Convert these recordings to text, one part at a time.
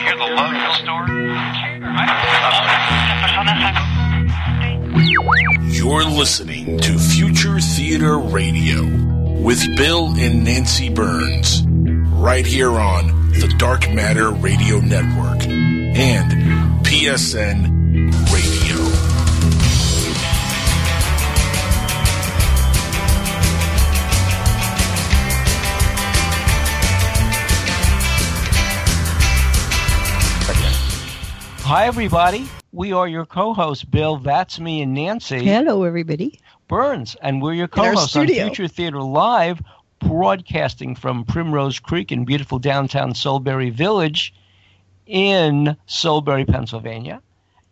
Hear the love in the store. You're listening to Future Theater Radio with Bill and Nancy Birnes, right here on the Dark Matter Radio Network and PSN Radio. Hi, everybody. We are your co-hosts, Bill. That's me and Nancy Hello, everybody. Birnes, and we're your co-hosts on studio. Future Theater Live, broadcasting from Primrose Creek in beautiful downtown Solebury Village, in Solebury, Pennsylvania,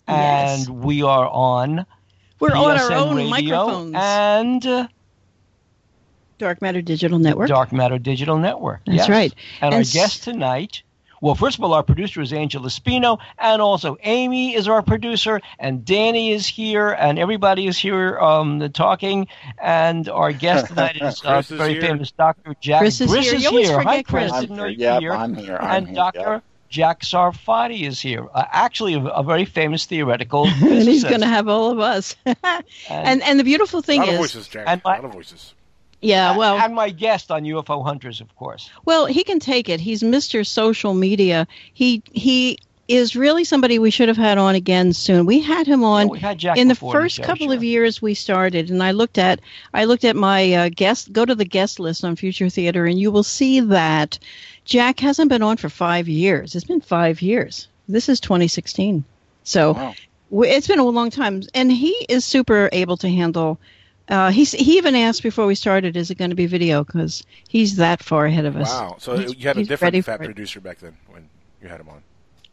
Yes. and we are on We're on our own Radio microphones. and uh, Dark Matter Digital Network. Dark Matter Digital Network. That's Yes. right. And, And our s- guest tonight, well, first of all, our producer is Angel Espino, and also Amy is our producer, and Danny is here, and everybody is here um, talking. And our guest tonight is uh, is very here. famous Dr. Jack. Chris is here. You always Hi, forget Chris. Chris. Didn't I'm here. Yep, here. I'm here. I'm and here. Dr. Yep. Jack Sarfatti is here. Uh, actually, a, a very famous theoretical and he's going to have all of us. and and the beautiful A thing lot of is, voices, Jack. and a lot of voices. Yeah, well, and my guest on UFO Hunters, of course. well, he can take it. He's Mr. Social Media. He he is really somebody we should have had on again soon. We had him on Yeah, we had in the first show, couple sure. of years we started and i looked at i looked at my uh, guest go to the guest list on future theater and you will see that jack hasn't been on for five years it's been five years this is 2016 so Wow. it's been a long time and he is super able to handle uh, he's, he even asked before we started, "Is it going to be video?" Because he's that far ahead of us. Wow. So He's- you had a different fat producer back then when you had him on.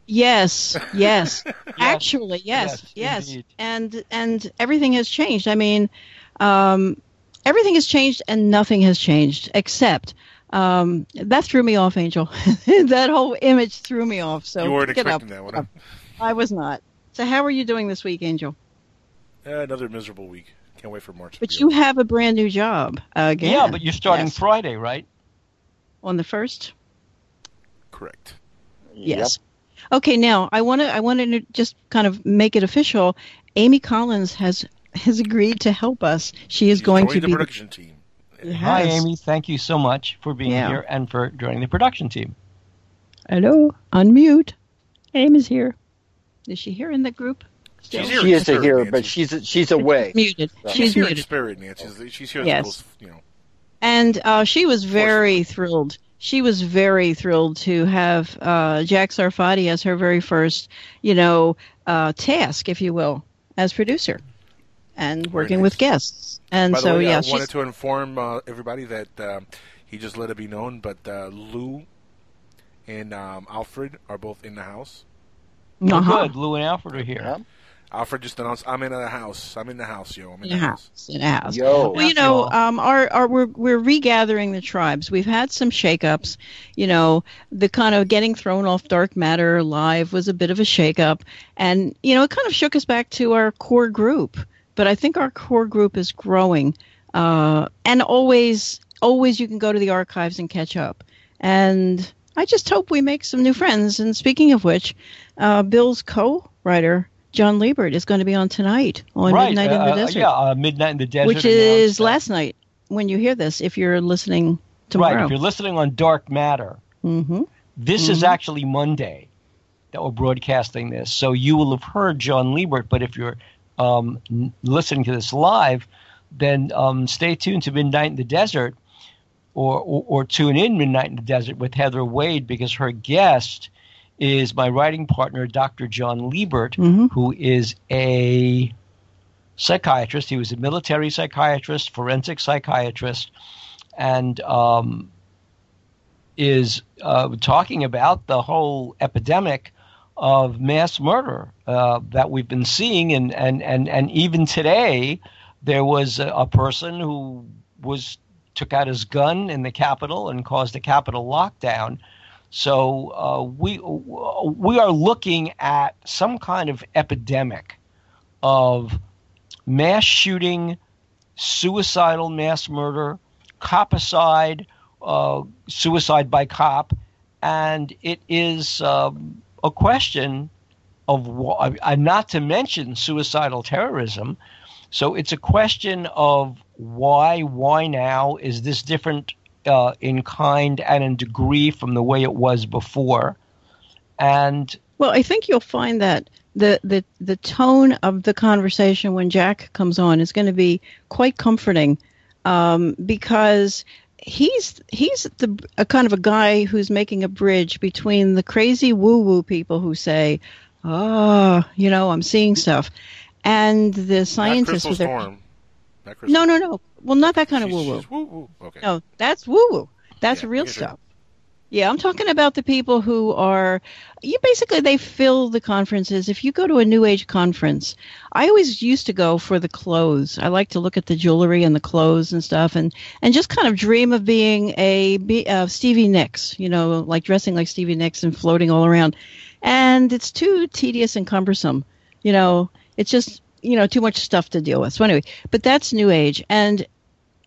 Yes, yes. Actually, yes, Yes, yes. And and everything has changed. I mean, um, everything has changed and nothing has changed except um, that threw me off, Angel. that whole image threw me off. So you weren't pick it up. expecting that one. I was not. So how are you doing this week, Angel? Uh, another miserable week. Can't wait for March. But you over. have a brand new job uh, again. Yeah, but you're starting Yes. Friday, right? on the first. correct. Yes. Okay, now I want to I want to just kind of make it official. Amy Collins has has agreed to help us. She is She's going to the be the production team. Hi, Amy. Thank you so much for being Yeah. here and for joining the production team. Hello, unmute. Amy's here. Is she here in the group? She's here She is spirit, here, Nancy. but she's she's away. Muted. She's She's, She's here in muted. spirit, Nancy. She's, she's here. Yes. Yes. You know. And uh, she was very thrilled. She was very thrilled to have uh, Jack Sarfatti as her very first, you know, uh, task, if you will, as producer, and working nice. with guests. And By the so, way, yeah, I she's, wanted to inform uh, everybody that um, he just let it be known, but uh, Lou and um, Alfred are both in the house. Oh, Uh-huh. good. Lou and Alfred are here. Yeah. Alfred just announced, "I'm in the house. I'm in the house, yo. I'm in in the house." house. In a house. Yo. Well, you know, um, our, our we're we're regathering the tribes. We've had some shakeups. You know, the kind of getting thrown off dark matter live was a bit of a shakeup, and you know, it kind of shook us back to our core group. But I think our core group is growing, uh, and always, always you can go to the archives and catch up. And I just hope we make some new friends. And speaking of which, uh, Bill's co-writer John Liebert is going to be on tonight on right. Midnight in uh, the uh, Desert Yeah, uh, Midnight in the Desert. which is last night when you hear this if you're listening tomorrow Right. If you're listening on Dark Matter, hmm this is Mhm. actually Monday that we're broadcasting this. So you will have heard John Liebert, but if you're um, listening to this live, then um, stay tuned to Midnight in the Desert or, or, or tune in Midnight in the Desert with Heather Wade because her guest is my writing partner, Dr. John Liebert, Mhm. who is a psychiatrist. He was a military psychiatrist, forensic psychiatrist, and um, is uh, talking about the whole epidemic of mass murder uh, that we've been seeing, and, and, and, and even today there was a, a person who was took out his gun in the Capitol and caused a Capitol lockdown. So uh, we we are looking at some kind of epidemic of mass shooting, suicidal mass murder, copicide, uh, suicide by cop, and it is um, a question of uh, not to mention suicidal terrorism. So it's a question of why, why now? Is this different uh, in kind and in degree from the way it was before? And well, I think you'll find that the, the the tone of the conversation when Jack comes on is going to be quite comforting um, because he's he's the a kind of a guy who's making a bridge between the crazy woo woo people who say, "Oh, you know, I'm seeing stuff," and the scientists with their no, no, no. Well, not that kind of woo woo. Okay. No, that's woo woo. That's Yeah, real stuff. Yeah, I'm talking about the people who are you basically they fill the conferences. If you go to a new age conference, I always used to go for the clothes. I like to look at the jewelry and the clothes and stuff and and just kind of dream of being a uh, Stevie Nicks, you know, like dressing like Stevie Nicks and floating all around. And it's too tedious and cumbersome. You know, it's just, you know, too much stuff to deal with. So anyway, but that's new age and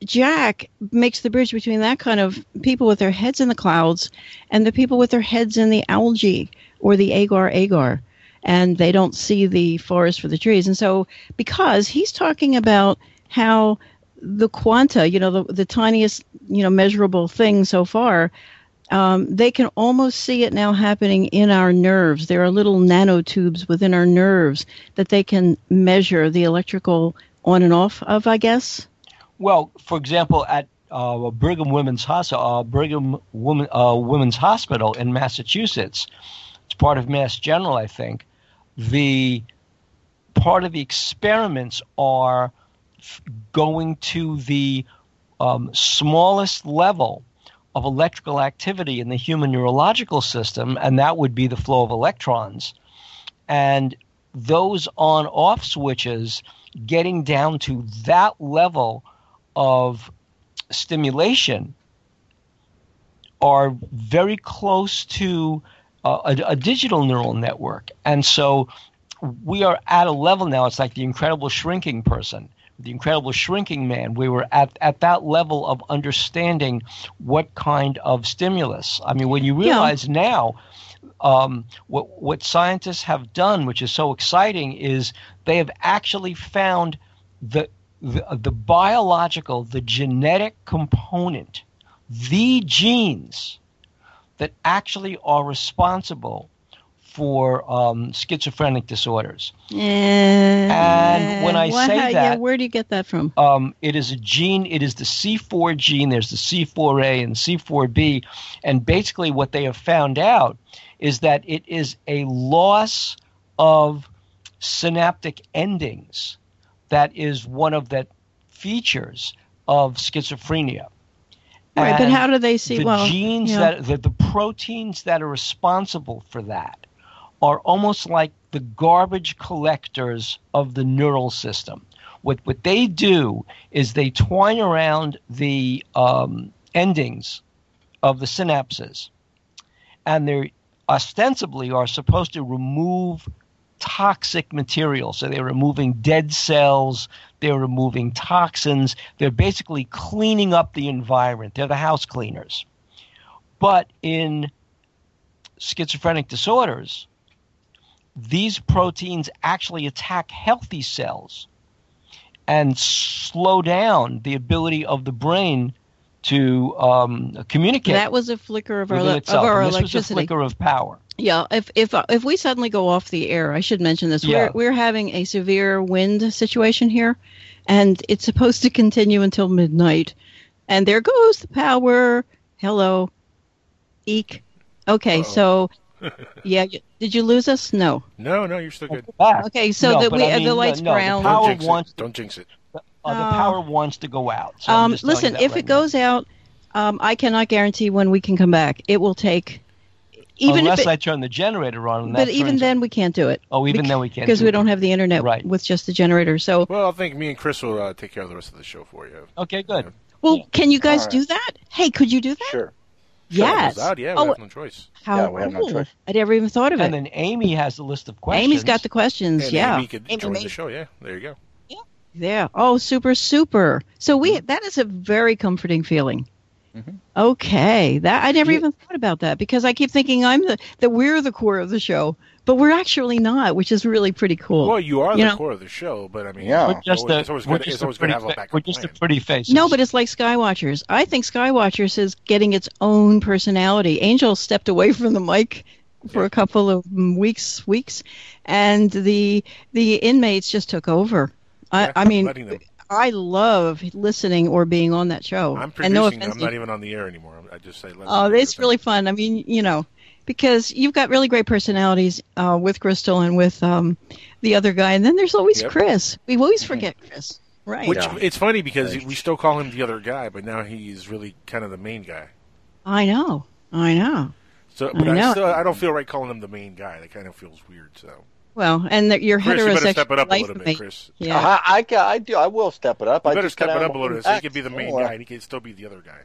Jack makes the bridge between that kind of people with their heads in the clouds and the people with their heads in the algae or the agar agar. And they don't see the forest for the trees. And so, because he's talking about how the quanta, you know, the, the tiniest, you know, measurable thing so far, um, they can almost see it now happening in our nerves. There are little nanotubes within our nerves that they can measure the electrical on and off of, I guess. Well, for example, at uh, Brigham Women's Hospital, uh, Brigham Women, uh, Women's Hospital in Massachusetts, it's part of Mass General, I think. The part of the experiments are f- going to the um, smallest level of electrical activity in the human neurological system, and that would be the flow of electrons. And those on off switches getting down to that level of stimulation are very close to uh, a, a digital neural network. And so we are at a level now, it's like the incredible shrinking person, the incredible shrinking man. We were at, at that level of understanding what kind of stimulus. I mean, when you realize now, um, what what scientists have done, which is so exciting, is they have actually found the the, the biological, the genetic component, the genes that actually are responsible for um, schizophrenic disorders. And when I say yeah, that- where do you get that from? Um, it is a gene. It is the C4 gene. There's the C4A and C4B, and basically what they have found out is that it is a loss of synaptic endings that is one of the features of schizophrenia. Right, but how do they see? That? The well, genes yeah. that the, the proteins that are responsible for that are almost like the garbage collectors of the neural system. What what they do is they twine around the um, endings of the synapses, and they ostensibly are supposed to remove toxic material. So they're removing dead cells, they're removing toxins, they're basically cleaning up the environment. They're the house cleaners. But in schizophrenic disorders, these proteins actually attack healthy cells and slow down the ability of the brain to um, communicate that was a flicker of our, of our And this was a electricity. flicker of power. Yeah, if if uh, if we suddenly go off the air, I should mention this. Yeah. We're we're having a severe wind situation here, and it's supposed to continue until midnight. And there goes the power. Hello, eek. Okay, so yeah, did you lose us? No. No, no, you're still good. Okay, so No, that we I uh, mean, the lights no, the brown. power Don't jinx wants- it. Don't jinx it. Uh, Oh. the power wants to go out. So um, just telling you listen, if right it goes out, um, I cannot guarantee when we can come back. It will take, now. Even unless if it, I turn the generator on. And but even turns it. then we can't do it. Oh, even Bec- then we can't because do we it. don't have the internet Right. with just the generator. So, Well, I think me and Chris will uh, take care of the rest of the show for you. Okay, good. well, can you guys All right. do that? Hey, could you do that? Sure. Yes. Out, yeah, we oh, have no choice. how Yeah, we have no choice. I never even thought of it. And then Amy has the list of questions. Amy's got the questions. And yeah. Amy could Amy join made- the show. Yeah, there you go. Yeah. Oh, super, super. So Mm-hmm. we that is a very comforting feeling. Mm-hmm. Okay, that I never even thought about that because I keep thinking I'm the that we're the core of the show, but we're actually not, which is really pretty cool. Well, you are You the know- core of the show, but I mean, Yeah. We're just always- the, it's always we're good- just it's always good to pretty, have a fa- backup we're just the plan. pretty face. No, but it's like Skywatchers. I think Skywatchers is getting its own personality. Angel stepped away from the mic for a couple of weeks, weeks, and the the inmates just took over. I, Yeah, I mean, letting them. I love listening or being on that show. I'm and no producing. offense, I'm not even on the air anymore. I just say. Let's Oh, do it's really fun. I mean, you know, because you've got really great personalities uh, with Crystal and with um, the other guy, and then there's always Yep. Chris. We always forget Chris, right? Which Yeah. it's funny because Right. we still call him the other guy, but now he's really kind of the main guy. I know, I know. So, but I I, still I don't feel right calling him the main guy. That kind of feels weird. So, Well, and that you're Chris, you better step it up a little bit. Chris. Yeah. I, I, I do. I will step it up. You I better just step it up a little bit so he can be the main Oh, guy and he can still be the other guy.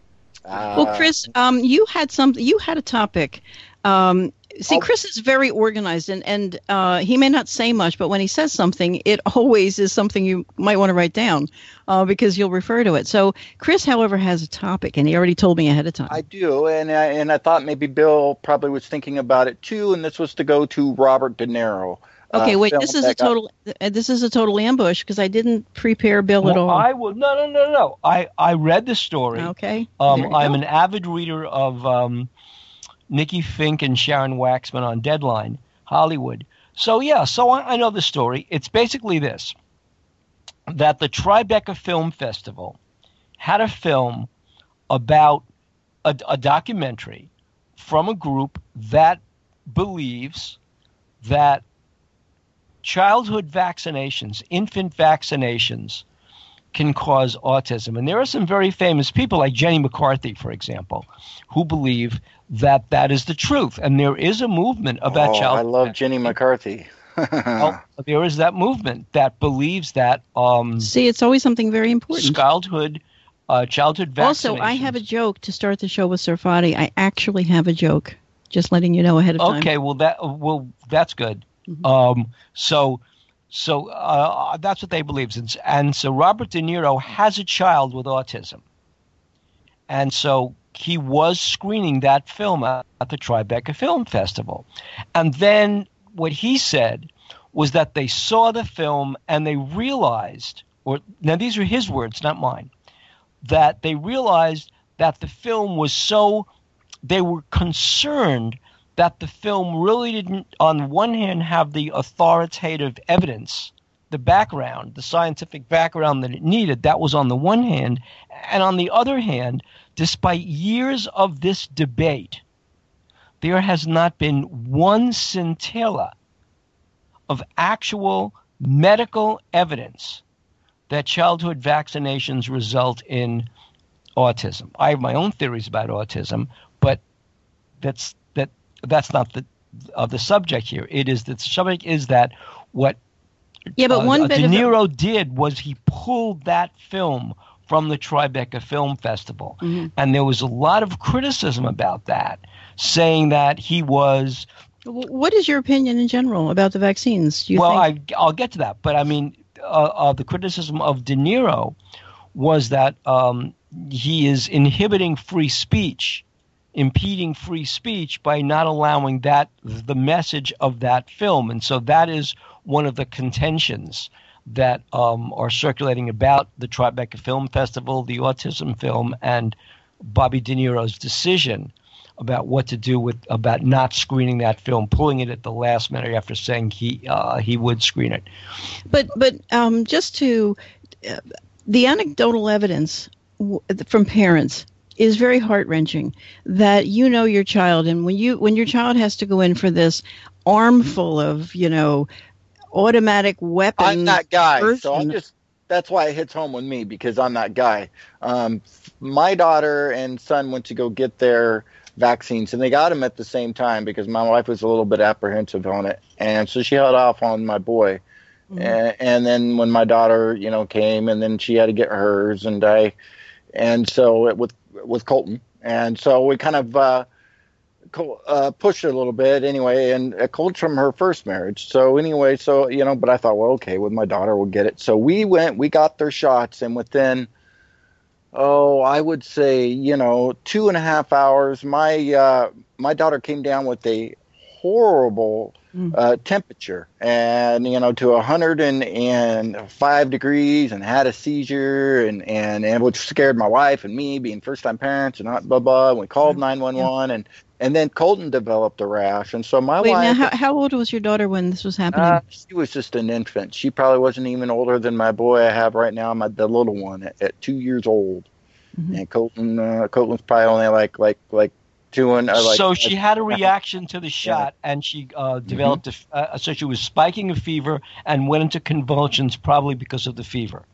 uh, Well, Chris, um, you had some. You had a topic. Um, see, Oh. Chris is very organized, and and uh, he may not say much, but when he says something, it always is something you might want to write down uh, because you'll refer to it. So, Chris, however, has a topic, and he already told me ahead of time. I do, and I, and I thought maybe Bill probably was thinking about it too, and this was to go to Robert De Niro. Okay, uh, wait. This is a total. Uh, this is a total ambush because I didn't prepare Bill at all. I will. No, no, no, no. I I read the story. okay. Um, I'm go. an avid reader of um, Nikki Finke and Sharon Waxman on Deadline Hollywood. So yeah, so I, I know the story. It's basically this: that the Tribeca Film Festival had a film about a, a documentary from a group that believes that childhood vaccinations, infant vaccinations, can cause autism. And there are some very famous people, like Jenny McCarthy, for example, who believe that that is the truth. And there is a movement about oh, child. I love Jenny McCarthy. Well, there is that movement that believes that um, See, it's always something very important. childhood, uh, childhood vaccinations. Also, I have a joke to start the show with Sarfatti. I actually have a joke. Just letting you know ahead of time. Okay, well that well that's good. Um, so so uh, that's what they believe, and, and so Robert De Niro has a child with autism, and so he was screening that film at the Tribeca Film Festival, and then what he said was that they saw the film and they realized, or now these are his words, not mine, that they realized that the film was so they were concerned that the film really didn't, on one hand, have the authoritative evidence, the background, the scientific background that it needed. That was on the one hand. And on the other hand, despite years of this debate, there has not been one scintilla of actual medical evidence that childhood vaccinations result in autism. I have my own theories about autism, but that's that that's not the of the subject here. It is the subject is that what Yeah, but uh, one uh, bit De of Niro did was he pulled that film from the Tribeca Film Festival, Mm-hmm. and there was a lot of criticism about that, saying that he was What is your opinion in general about the vaccines? You well, think? I, I'll get to that. But I mean, uh, uh, the criticism of De Niro was that um, he is inhibiting free speech, impeding free speech by not allowing that the message of that film, and so that is one of the contentions that um, are circulating about the Tribeca Film Festival, the autism film, and Bobby De Niro's decision about what to do with about not screening that film, pulling it at the last minute after saying he uh, he would screen it. But but um, just to uh, the anecdotal evidence from parents is very heart wrenching. That you know your child, and when you when your child has to go in for this armful of you know automatic weapons. I'm that guy, so I'm just. That's why it hits home with me because I'm that guy. Um, my daughter and son went to go get their vaccines, and they got them at the same time because my wife was a little bit apprehensive on it, and so she held off on my boy. And, and then when my daughter, you know, came, and then she had to get hers, and I, and so it, with with Colton, and so we kind of uh, Col- uh, pushed it a little bit anyway, and uh, Colton's from her first marriage. So anyway, so you know, but I thought, well, okay, with my daughter, we'll get it. So we went, we got their shots, and within oh, I would say, you know, two and a half hours. My uh, my daughter came down with a horrible. Uh, temperature, and you know, to a hundred and, and five degrees, and had a seizure, and, and and which scared my wife and me, being first time parents, and not blah blah. And we called nine one one, and and then Colton developed a rash, and so my Wait, wife. now how, how old was your daughter when this was happening? Uh, she was just an infant. She probably wasn't even older than my boy I have right now, my the little one at, at two years old. Mhm. And Colton, uh, Colton's probably only like like like two and uh, like. so she like- had a reaction to the shot, and she uh, developed a. Uh, so she was spiking a fever and went into convulsions, probably because of the fever.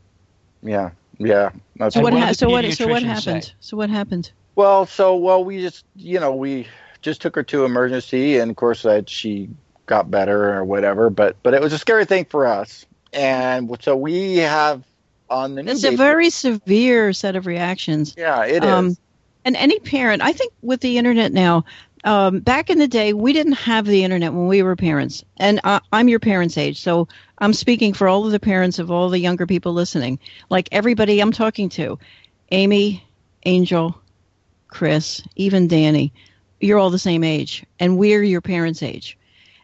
Yeah, yeah. That's so what? what Ha- so what? So what happened? say? So what happened? Well, so well, we just you know we just took her to emergency, and of course that she got better or whatever. But but it was a scary thing for us, and so we have on the new It's a very severe set of reactions. yeah it is Um, and any parent, I think, with the internet now. Um, back in the day, we didn't have the internet when we were parents, and I'm your parents' age, so I'm speaking for all of the parents of all the younger people listening. Like everybody I'm talking to, Amy, Angel, Chris, even Danny, you're all the same age, and we're your parents' age.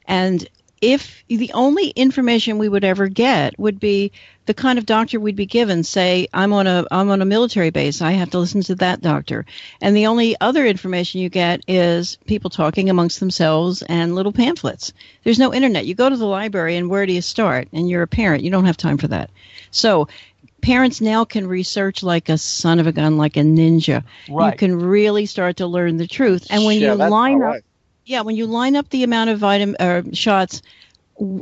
And if the only information we would ever get would be the kind of doctor we'd be given, say, I'm on a I'm on a military base, I have to listen to that doctor. And the only other information you get is people talking amongst themselves and little pamphlets. There's no internet. You go to the library and where do you start? And you're a parent. You don't have time for that. So parents now can research like a son of a gun, like a ninja. Right. You can really start to learn the truth. And when yeah, you line up. Yeah, when you line up the amount of vitamin uh, shots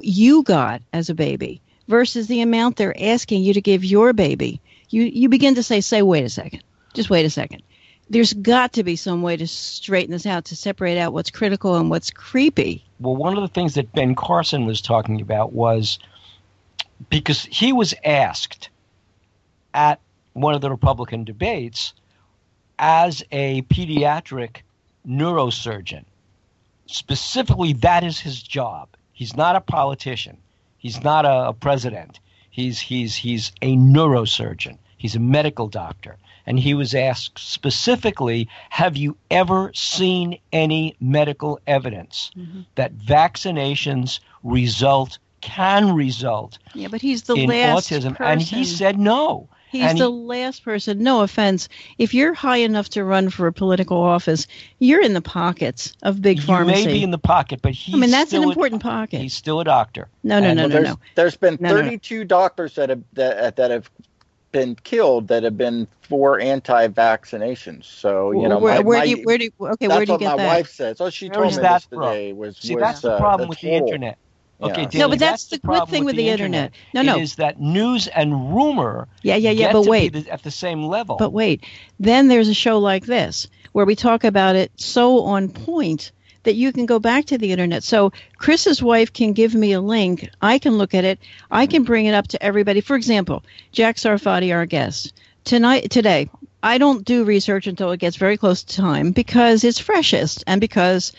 you got as a baby versus the amount they're asking you to give your baby, you you begin to say, "Say, wait a second, just wait a second. There's got to be some way to straighten this out to separate out what's critical and what's creepy." Well, one of the things that Ben Carson was talking about was because he was asked at one of the Republican debates as a pediatric neurosurgeon. Specifically, that is his job. He's not a politician. He's not a, a president. He's he's he's a neurosurgeon. He's a medical doctor. And he was asked specifically, have you ever seen any medical evidence mm-hmm. that vaccinations result can result Yeah, but he's the in last autism? person. And he said no. He's and the last person. No offense. If you're high enough to run for a political office, you're in the pockets of big you pharmacy. may be in the pocket, but he's I mean, that's an still a- important pocket. He's still a doctor. No, no, And- no, Well, no, there's, no. there's been No, no, no. 32 doctors that have that, that have been killed that have been for anti-vaccinations. So you know, where, my, where my- do you where do you, okay that's where do you what get my that? wife says. Oh, she Where told is me that this today. Was See, was, that's the uh, problem with the total. internet. Yeah. Okay, No, but that's the good thing with the internet. No, no. is that news and rumor Yeah, yeah, yeah. get But wait, the, at the same level. but wait. Then there's a show like this where we talk about it so on point that you can go back to the internet. So Chris's wife can give me a link. I can look at it. I can bring it up to everybody. For example, Jack Sarfatti, our guest tonight, today. I don't do research until it gets very close to time because it's freshest and because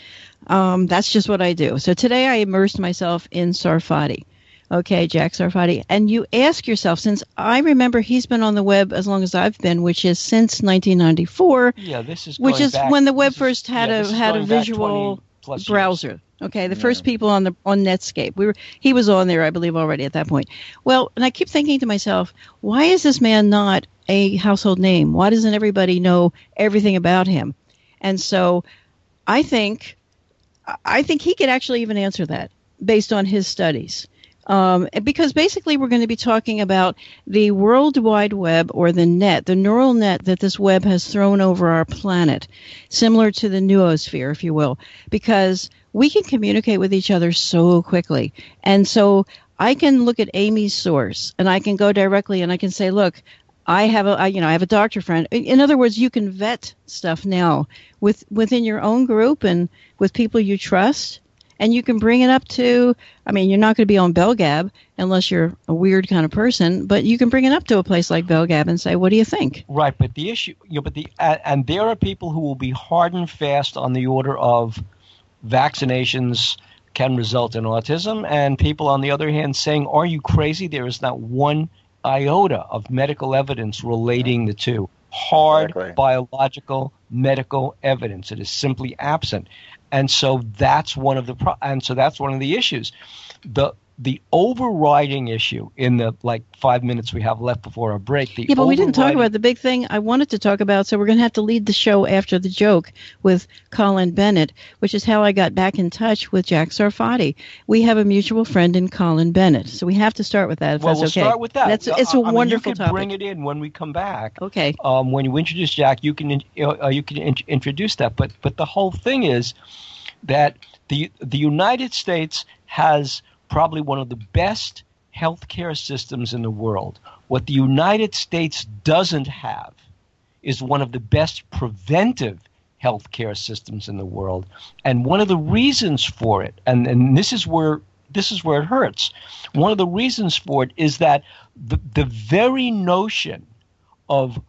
um, that's just what I do. So today I immersed myself in Sarfatti. Okay, Jack Sarfatti. And you ask yourself, since I remember he's been on the web as long as I've been, which is since 1994, yeah, this is which is back- when the web this is- first had yeah, a had a visual 20 years. browser. Okay, the first people on the on Netscape. We were he was on there, I believe, already at that point. Well, and I keep thinking to myself, why is this man not a household name? Why doesn't everybody know everything about him? And so, I think, I think he could actually even answer that based on his studies. Um, because basically, we're going to be talking about the World Wide Web or the net, the neural net that this web has thrown over our planet, similar to the noosphere, if you will, because we can communicate with each other so quickly. And so I can look at Amy's source and I can go directly and I can say, look, I have a, I, you know, I have a doctor friend. In- other words, you can vet stuff now with within your own group and with people you trust, and you can bring it up to. I mean, you're not going to be on Belgab unless you're a weird kind of person, but you can bring it up to a place like Belgab and say, "What do you think?" Right, but the issue, you know, but the and, and there are people who will be hard and fast on the order of vaccinations can result in autism, and people on the other hand saying, "Are you crazy? There is not one iota of medical evidence relating the two. hard Exactly. biological medical evidence. It is simply absent, and so that's one of the pro- and so that's one of the issues. The the overriding issue in the like five minutes we have left before our break. The Yeah, but we didn't talk about the big thing I wanted to talk about, so we're going to have to lead the show after the joke with Colin Bennett, which is how I got back in touch with Jack Sarfatti. We have a mutual friend in Colin Bennett, so we have to start with that. If Well, that's we'll okay. start with that. That's it's a I- I mean, wonderful you can topic. bring it in when we come back. okay. um, when you introduce Jack, you can uh, you can in- introduce that. But but the whole thing is that the the United States has probably one of the best healthcare systems in the world. What the United States doesn't have is one of the best preventive healthcare systems in the world. And one of the reasons for it, and, and this is where this is where it hurts. One of the reasons for it is that the, the very notion of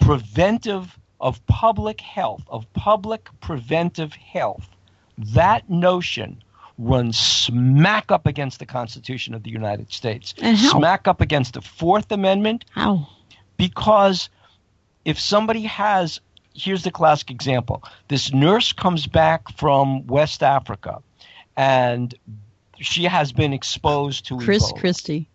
preventive of public health, of public preventive health, that notion runs smack up against the Constitution of the United States. And how? Smack up against the Fourth Amendment, How? because if somebody has here's the classic example this nurse comes back from west africa and she has been exposed to Chris Ebola. Christie.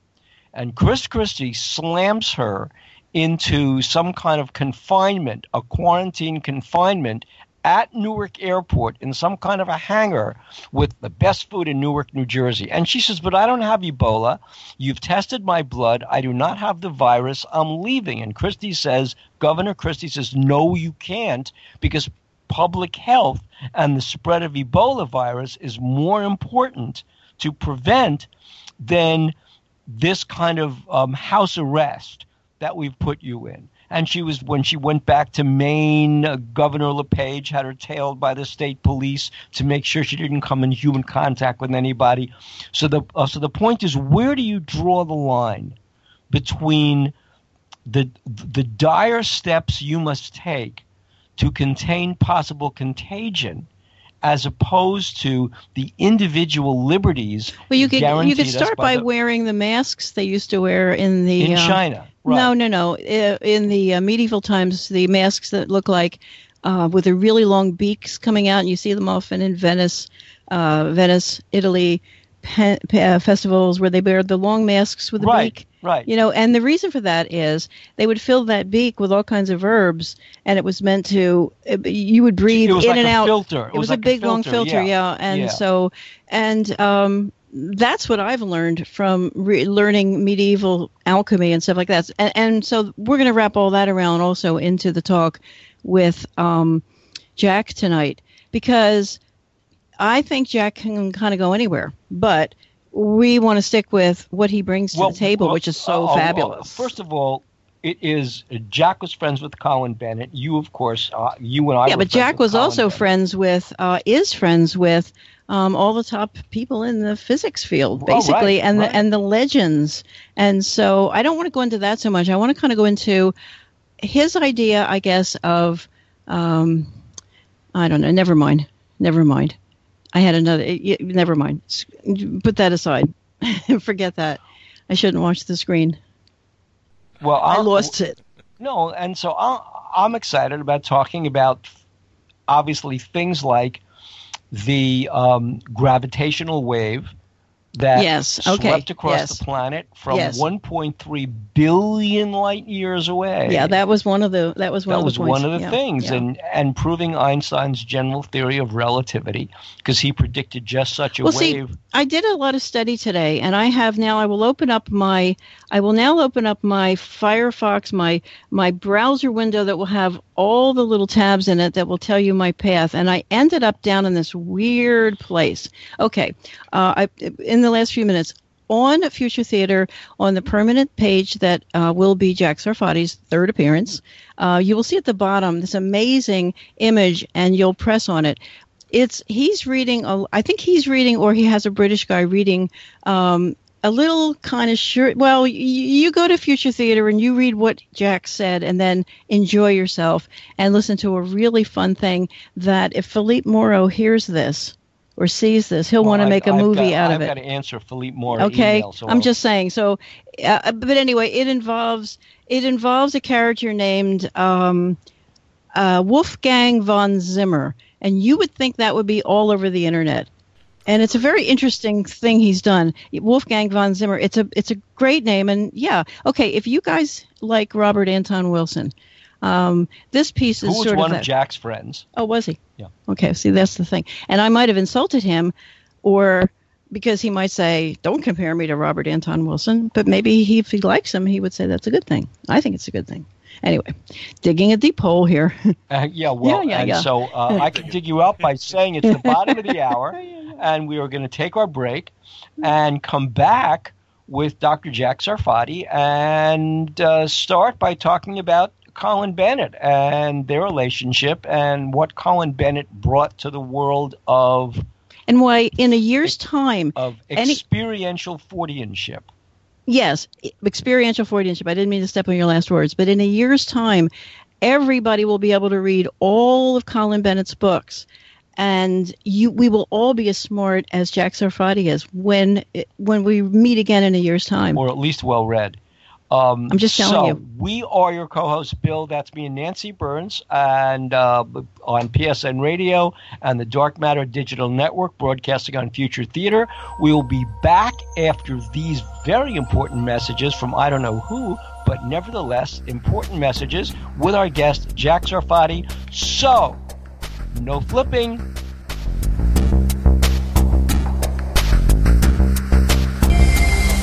and chris christie slams her into some kind of confinement a quarantine confinement at Newark Airport in some kind of a hangar with the best food in Newark, New Jersey. And she says, But I don't have Ebola. You've tested my blood. I do not have the virus. I'm leaving. And Christie says, Governor Christie says, No, you can't because public health and the spread of Ebola virus is more important to prevent than this kind of um, house arrest that we've put you in. And she was when she went back to Maine, uh, Governor LePage had her tailed by the state police to make sure she didn't come in human contact with anybody. So the uh, so the point is, where do you draw the line between the the dire steps you must take to contain possible contagion? As opposed to the individual liberties Well, you could you could start by the- wearing the masks they used to wear in the in uh, China. Right. No, no, no. In the uh, medieval times, the masks that look like uh, with the really long beaks coming out, and you see them often in Venice, uh, Venice, Italy, pe- pe- uh, festivals where they wear the long masks with the right, beak. right. You know, and the reason for that is they would fill that beak with all kinds of herbs, and it was meant to uh, you would breathe in like and a out. filter. It, was, like a big long filter, yeah. And Yeah. so, and um, that's what I've learned from re- learning medieval alchemy and stuff like that. And, and so we're going to wrap all that around also into the talk with um, Jack tonight because I think Jack can kind of go anywhere, but we want to stick with what he brings to Well, the table, well, which is so uh, uh, fabulous. First of all, it is Jack was friends with Colin Bennett. You, of course, uh, you and I. yeah, but Jack was Colin also Bennett. friends with, uh, is friends with um, all the top people in the physics field, Oh, basically, right, and right. the and the legends. And so I don't want to go into that so much. I want to kind of go into his idea, I guess, of um, I don't know. Never mind. Never mind. I had another. y- Never mind. Put that aside. Forget that. I shouldn't watch the screen. Well, I I'll- lost it. No, and so I, I'm excited about talking about obviously things like the um, gravitational wave that Yes, okay, swept across yes. the planet from Yes. 1.3 billion light years away. Yeah, that was one of the. That was one that of was the one of the Yeah, things, yeah. and and proving Einstein's general theory of relativity because he predicted just such a Well, see, wave. I did a lot of study today, and I have now. I will open up my. I will now open up my Firefox, my my browser window that will have all the little tabs in it that will tell you my path. And I ended up down in this weird place. Okay, uh, I in the last few minutes on Future Theater on the permanent page that uh, will be Jack Sarfatti's third appearance. Uh, you will see at the bottom this amazing image, and you'll press on it it's he's reading a, I think he's reading or he has a British guy reading um, a little kind of sure well y- you go to future theater and you read what Jack said and then enjoy yourself and listen to a really fun thing that if Philippe Moreau hears this or sees this, he'll Well, want to make a I've movie got- out I've of got to answer Philippe Moore. Okay, email, so I'm I'll- just saying. So, uh, but anyway, it involves it involves a character named um, uh, Wolfgang von Zimmer, and you would think that would be all over the internet. And it's a very interesting thing he's done. Wolfgang von Zimmer. It's a it's a great name, and yeah, okay. If you guys like Robert Anton Wilson, um, this piece is Who was sort one of Jack's friends? Oh, was he? Yeah. Okay. See, that's the thing. And I might have insulted him, or because he might say, "Don't compare me to Robert Anton Wilson." But maybe he, if he likes him, he would say that's a good thing. I think it's a good thing. Anyway, digging a deep hole here. Uh, yeah, well, Yeah, yeah, and yeah. so uh, I can dig you up by saying it's the bottom of the hour, and we are going to take our break and come back with Dr. Jack Sarfatti and uh, start by talking about Colin Bennett and their relationship and what Colin Bennett brought to the world of and why, in a year's time, of Any- experiential Fordianship. yes, experiential Freudianship. I didn't mean to step on your last words, but in a year's time, everybody will be able to read all of Colin Bennett's books, and you, we will all be as smart as Jack Sarfatti is when when we meet again in a year's time. or at least well read. Um, I'm just telling so you. We are your co-hosts, Bill. That's me and Nancy Birnes, and uh, on PSN Radio and the Dark Matter Digital Network, broadcasting on Future Theater. We will be back after these very important messages from I don't know who, but nevertheless important messages with our guest Jack Sarfatti. So, no flipping.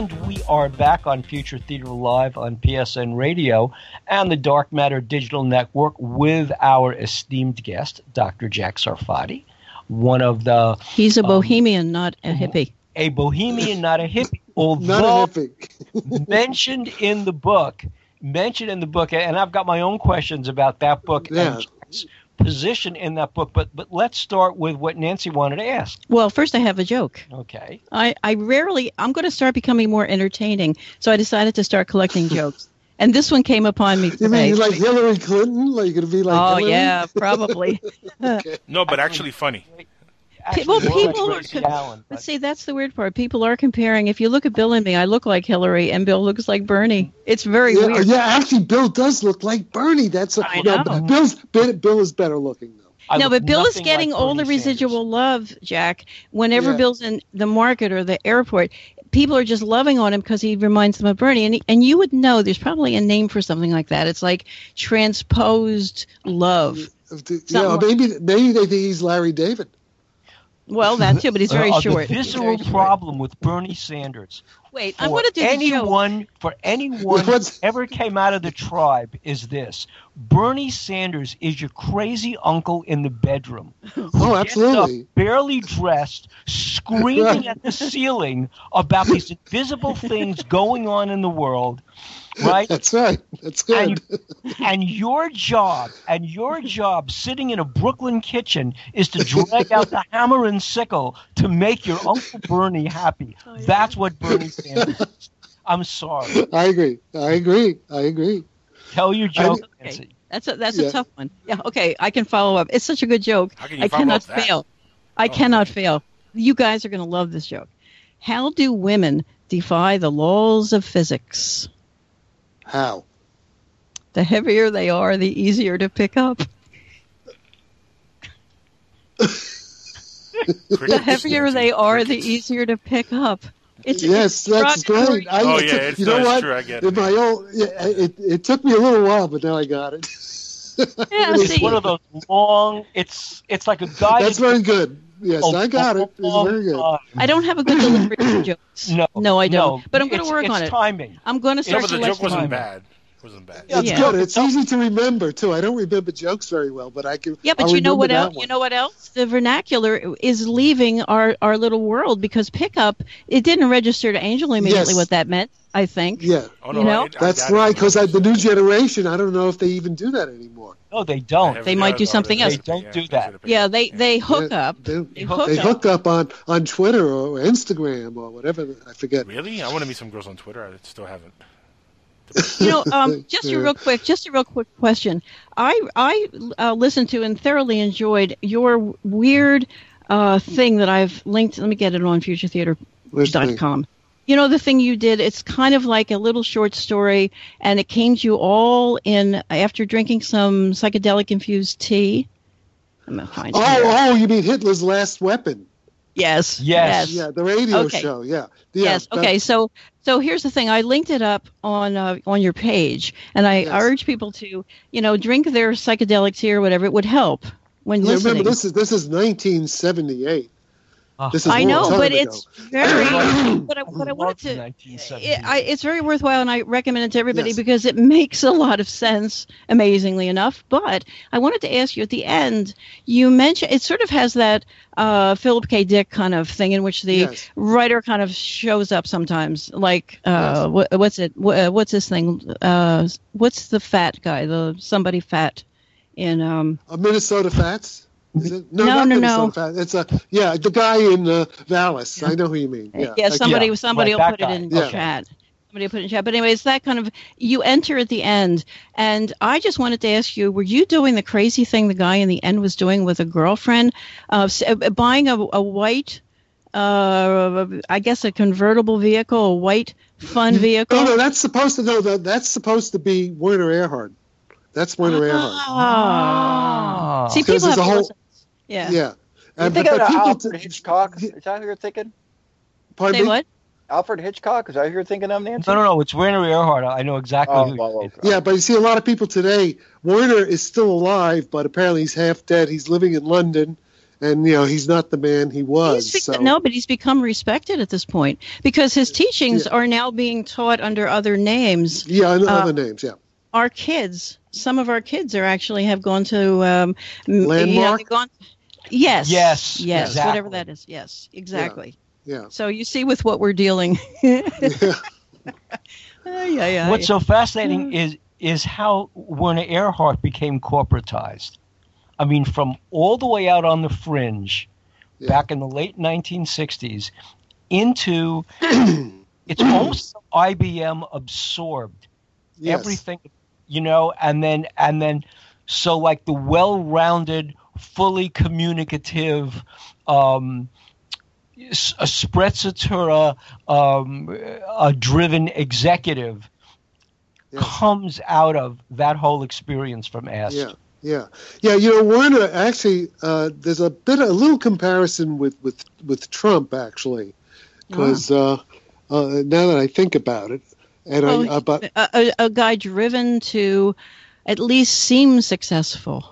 And we are back on Future Theater Live on PSN Radio and the Dark Matter Digital Network with our esteemed guest, Dr. Jack Sarfatti, one of the He's a Um, bohemian, not a hippie. a bohemian, not a hippie. Not Although a hippie. mentioned in the book, mentioned in the book, and I've got my own questions about that book Yeah. and Jack's position in that book. But but let's start with what Nancy wanted to ask. Well, first I have a joke. Okay. I, I rarely, I'm going to start becoming more entertaining. So I decided to start collecting jokes. And this one came upon me You today. mean like Hillary Clinton? Like you're gonna be like oh, Hillary? yeah, probably. No, but actually funny. Actually, well, more like people are. Tracy Allen, But but- see, that's the weird part. People are comparing. If you look at Bill and me, I look like Hillary, and Bill looks like Bernie. It's very Yeah, weird. yeah, actually, Bill does look like Bernie. That's a, I know. but Bill's Bill, Bill is better looking though. I no, but Bill is getting like all the residual Sanders. love, Jack. Whenever Yeah. Bill's in the market or the airport, people are just loving on him because he reminds them of Bernie. And, and you would know there's probably a name for something like that. It's like transposed love. Yeah, Something maybe maybe they think he's Larry David. Well, that too, but he's very Uh, short. The He's visceral very short. problem with Bernie Sanders Wait, I'm going to do the joke. anyone for anyone who What's- ever came out of the tribe is this: Bernie Sanders is your crazy uncle in the bedroom. who Oh, gets up absolutely. barely dressed, screaming at the ceiling about these invisible things going on in the world, right? That's right. That's good. and your job and your job sitting in a Brooklyn kitchen is to drag out the hammer and sickle to make your Uncle Bernie happy. Oh, that's what Bernie Sanders is. I'm sorry. I agree. I agree. I agree. Tell your joke, Okay. Nancy. That's a that's Yeah. a tough one. Yeah, okay, I can follow up. It's such a good joke. How can you I cannot up that? fail. I Oh, cannot okay. fail. You guys are going to love this joke. How do women defy the laws of physics? How? The heavier they are, the easier to pick up. The heavier they are, the easier to pick up. It's Yes, it's that's great. I, Oh, yeah, took- it's- you no, know it's what? true, I get In it. my old, yeah, it, it took me a little while, but now I got it. Yeah, It's see, one of those long. It's it's like a guy. That's very good. Yes, oh, I got it. It's oh, very good. I don't have a good delivery for jokes. No, no, I don't. no. but I'm going to work it's on it. timing. I'm going to start. No, start but the to joke let you wasn't know. bad. It wasn't bad. Yeah, It's Yeah. good. It's oh. easy to remember too. I don't remember jokes very well, but I can. Yeah, but I'll you know what else? one. You know what else? The vernacular is leaving our, our little world because pickup. It didn't register to Angel immediately Yes. what that meant. I think. Yeah, Oh, You know? I- I that's right. Because the new generation, I don't know if they even do that anymore. No, they don't. They might do something else. They don't do that. Yeah, they they hook Yeah, up. They, They hook they up. hook up on on Twitter or Instagram or whatever. I forget. Really? I want to meet some girls on Twitter. I still haven't. You know, um, just a real quick, just a real quick question. I I uh, listened to and thoroughly enjoyed your weird uh, thing that I've linked. Let me get it on Which thing? futuretheater.com. You know the thing you did. It's kind of like a little short story, and it came to you all in after drinking some psychedelic infused tea. I'm gonna find. Oh, here. oh, you mean Hitler's Last Weapon? yes, Yes. Yeah, the radio Okay. show. Yeah. yeah yes. Okay. So so here's the thing. I linked it up on uh, on your page, and I Yes. urge people to you know drink their psychedelic tea or whatever. It would help when Yeah, listening. remember, this is this is 1978. Oh, This is I a long know, but ago. it's very. but I, but I wanted to. It, I, it's very worthwhile, and I recommend it to everybody Yes. because it makes a lot of sense, amazingly enough. But I wanted to ask you at the end. You mentioned it sort of has that uh, Philip K. Dick kind of thing in which the Yes. writer kind of shows up sometimes. Like uh, what, what's it? What, uh, what's this thing? Uh, what's the fat guy? The somebody fat in um, Minnesota Fats. Is it? No, No, no, no. Fats. It's a yeah, the guy in uh, Dallas. I know who you mean. Yeah, Yeah, somebody yeah, somebody right, will that put it in Yeah. chat. Somebody will put it in chat. But anyway, it's that kind of you enter at the end, and I just wanted to ask you: Were you doing the crazy thing the guy in the end was doing with a girlfriend, uh, uh, buying a, a white, uh, I guess a convertible vehicle, a white fun vehicle? No, no, that's supposed to no, that, that's supposed to be Werner Erhard. That's Werner Erhard. Ah. See, people have there's a to whole- listen. Yeah. Yeah. You And- thinking but of people Alfred t- Hitchcock? Is that who you're thinking? Pardon Say me? what? Alfred Hitchcock? Is that who you're thinking of, Nancy? No, no, no. It's Werner Erhard. I know exactly Oh, who. well, okay. Yeah, but you see, a lot of people today, Werner is still alive, but apparently he's half dead. He's living in London, and you know he's not the man he was. He's so No, but he's become respected at this point because his teachings Yeah. are now being taught under other names. yeah, and uh, other names. Yeah, our kids, some of our kids are actually have gone to um, m- You know, Landmark? gone, yes, Yes, yes, exactly. whatever that is. Yes, exactly. yeah. So you see with what we're dealing. Ay, ay, ay. What's so fascinating is is how Werner Erhard became corporatized. I mean, from all the way out on the fringe, Yeah. back in the late 1960s, into it's almost IBM absorbed Yes. everything, you know, and then and then so like the well-rounded, fully communicative. Um, s- a sprezzatura, um, a driven executive Yes. comes out of that whole experience from Ask. Yeah, yeah, yeah. You know, Werner actually. Uh, there's a bit, a little comparison with with with Trump actually, because uh, Uh, now that I think about it, and Well, but a, a, a guy driven to at least seem successful.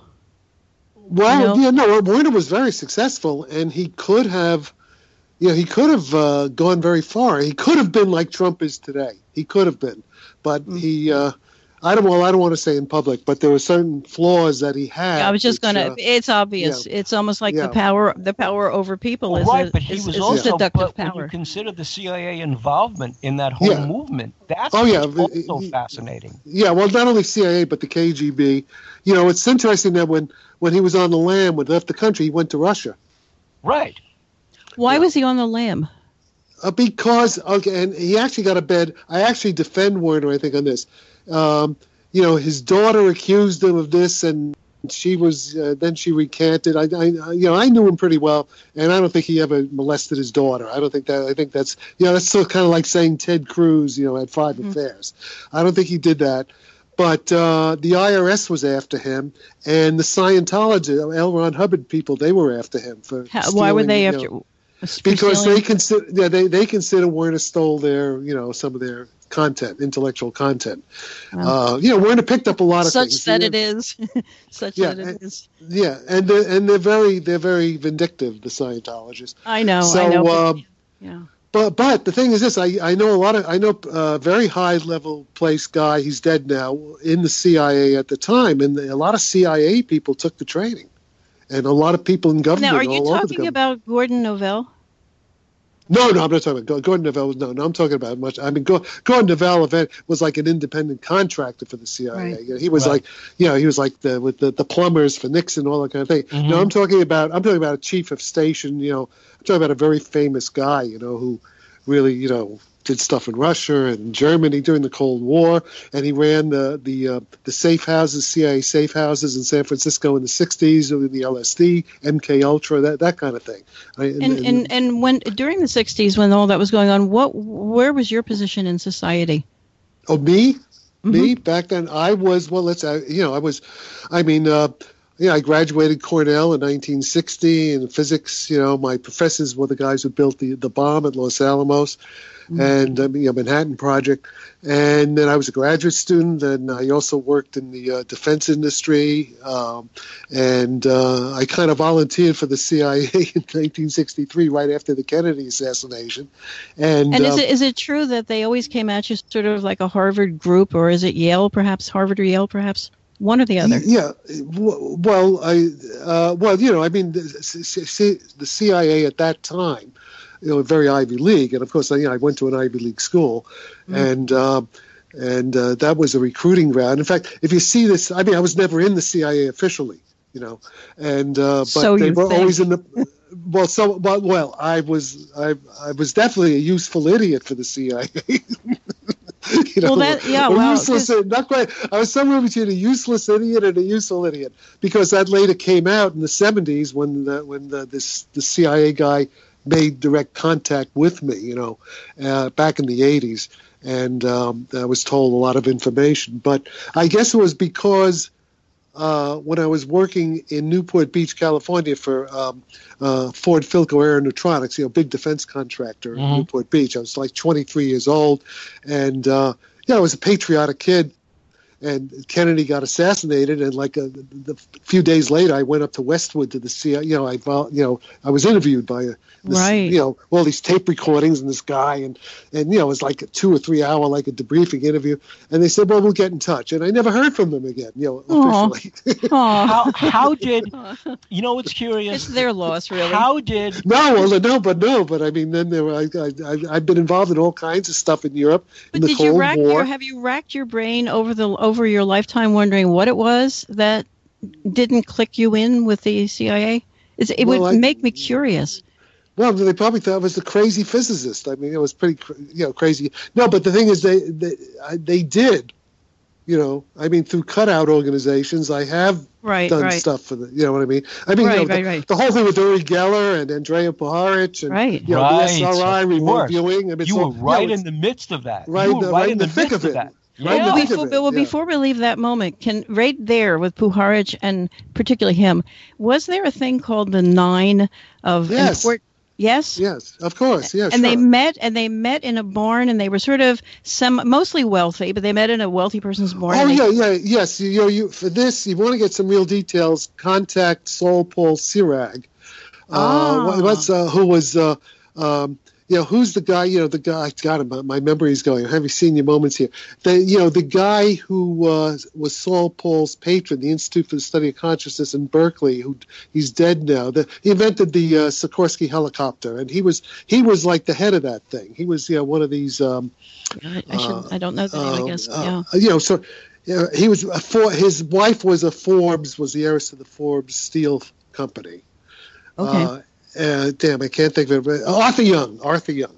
Well, you yeah, no, Werner was very successful, and he could have, you know, he could have uh, gone very far. He could have been like Trump is today. He could have been, but Mm. he, uh, I don't, well, I don't want to say in public, but there were certain flaws that he had. I was just gonna. uh, it's obvious. It's almost like Yeah. the power, the power over people Well, is right, a, but he is, was is also seductive but when power. you consider the CIA involvement in that whole Yeah. movement. That's Oh, yeah, what's also he- fascinating. yeah, well, not only CIA but the KGB. You know, it's interesting that when when he was on the lam, when he left the country, he went to Russia. Right. Why was he on the lam? Uh, because okay, and he actually got a bed. I actually defend Werner. I think on this. Um, you know, his daughter accused him of this, and she was uh, then she recanted. I, I, you know, I knew him pretty well, and I don't think he ever molested his daughter. I don't think that. I think that's you know, that's still kind of like saying Ted Cruz, you know, had 5 affairs. I don't think he did that. But uh, the IRS was after him, and the Scientology, L. Ron Hubbard people, they were after him for. How, why were they after? know, because they consider yeah they, they consider Werner stole their you know some of their content intellectual content uh, you know Werner picked up a lot of such things that yeah, it is, such Yeah, that it and- is. yeah and they're, and they're very they're very vindictive the Scientologists I know. so I know. but- um, yeah. but but the thing is this I, I know a lot of I know a very high level place guy he's dead now in the CIA at the time and a lot of CIA people took the training and a lot of people in government Now, are you talking about Gordon Novel? No, no, I'm not talking about Gordon Novel. Was, no, no, I'm talking about much. I mean, Gordon Novel event was like an independent contractor for the CIA. Right. You know, he was Right. like, you know, he was like the with the, the plumbers for Nixon, all that kind of thing. Mhm. No, I'm talking about I'm talking about a chief of station. You know, I'm talking about a very famous guy. You know, who really, you know, did stuff in Russia and Germany during the Cold War, and he ran the the uh, the safe houses, CIA safe houses in San Francisco in the '60s, with the LSD, MK Ultra, that that kind of thing. I- And and and when during the '60s, when all that was going on, what where was your position in society? Oh, me? Mm-hmm. Me? Back then, I was, well, let's, you know, I was, I mean, uh, yeah, I graduated Cornell in 1960 in physics. You know, my professors were the guys who built the, the bomb at Los Alamos Mm-hmm. and um, you know, Manhattan Project. And then I was a graduate student, and I also worked in the uh, defense industry. Um, and uh, I kind of volunteered for the CIA in 1963, right after the Kennedy assassination. And, And is um, it is it true that they always came at you sort of like a Harvard group, or is it Yale, perhaps Harvard or Yale, perhaps one or the other? Yeah, well, I, uh, well, you know, I mean, the, the CIA at that time, you know, very Ivy League, and of course, I, you know, I went to an Ivy League school, and um, and uh, that was a recruiting ground. In fact, if you see this, I mean, I was never in the CIA officially, you know, and uh, but So they were think. always in the. Well, so well, well, I was I I was definitely a useful idiot for the CIA. you know, Well, that- yeah, well, useless, not quite. I was somewhere between a useless idiot and a useful idiot because that later came out in the '70s when the when the this the CIA guy made direct contact with me. You know, uh, back in the '80s, and um, I was told a lot of information. But I guess it was because uh, when I was working in Newport Beach, California, for um, uh, Ford Philco Aeronutronics, you know, big defense contractor in Mhm. Newport Beach. I was like 23 years old, and uh, yeah, I was a patriotic kid. And Kennedy got assassinated, and like a, the few days later, I went up to Westwood to the CIA. You know, I you know I was interviewed by a this, Right. you know all these tape recordings and this guy, and and you know it was like a two or three hour like a debriefing interview, and they said, well, we'll get in touch, and I never heard from them again. You know, Aw. officially. Aw. How, how did you know? It's curious. It's their loss, really. How did No, well, no, but no, but I mean, then there were, I, I, I, I've been involved in all kinds of stuff in Europe in the did Cold you rack War. your have you racked your brain over the over your lifetime wondering what it was that didn't click you in with the CIA? Is it Well, would I- make me curious. Well, they probably thought I was the crazy physicist. I mean, it was pretty, you know, crazy. No, but the thing is, they they, they did, you know, I mean, through cutout organizations, I have Right, done right. stuff for the, you know what I mean? I mean, you Right, know, the, right, right. the whole thing with Uri Geller and Andrea Puharich and Right. you know, Right, the SRI of remote viewing. I mean, you so, were right you know, in the midst of that? Right you in were the- right, right in in the, the thick midst of of it. that. Right Yeah. before, it, well, yeah. before we leave that moment, can right there with Puharich and particularly him, was there a thing called the nine of Yes. import? Yes. Yes, of course. Yes. and they met and they met in a barn and they were sort of some mostly wealthy, but they met in a wealthy person's barn. Oh yeah, yeah, yes. You know, you for this, you want to get some real details. Contact Saul Paul Sirag. Uh, Ah. what's uh, who was uh, um, you know who's the guy? You know the guy. God, my, my memory's going. Have you seen your moments here? The you know the guy who uh, was Saul Paul's patron, the Institute for the Study of Consciousness in Berkeley. Who he's dead now. The, he invented the uh, Sikorsky helicopter, and he was he was like the head of that thing. He was you know one of these. Um, I, I should. I don't know the name. I guess. uh, yeah. you know, so yeah, he was a for his wife was a Forbes was the heiress of the Forbes Steel Company. Okay. Uh, uh, damn, I can't think of it. Uh, Arthur Young. Arthur Young.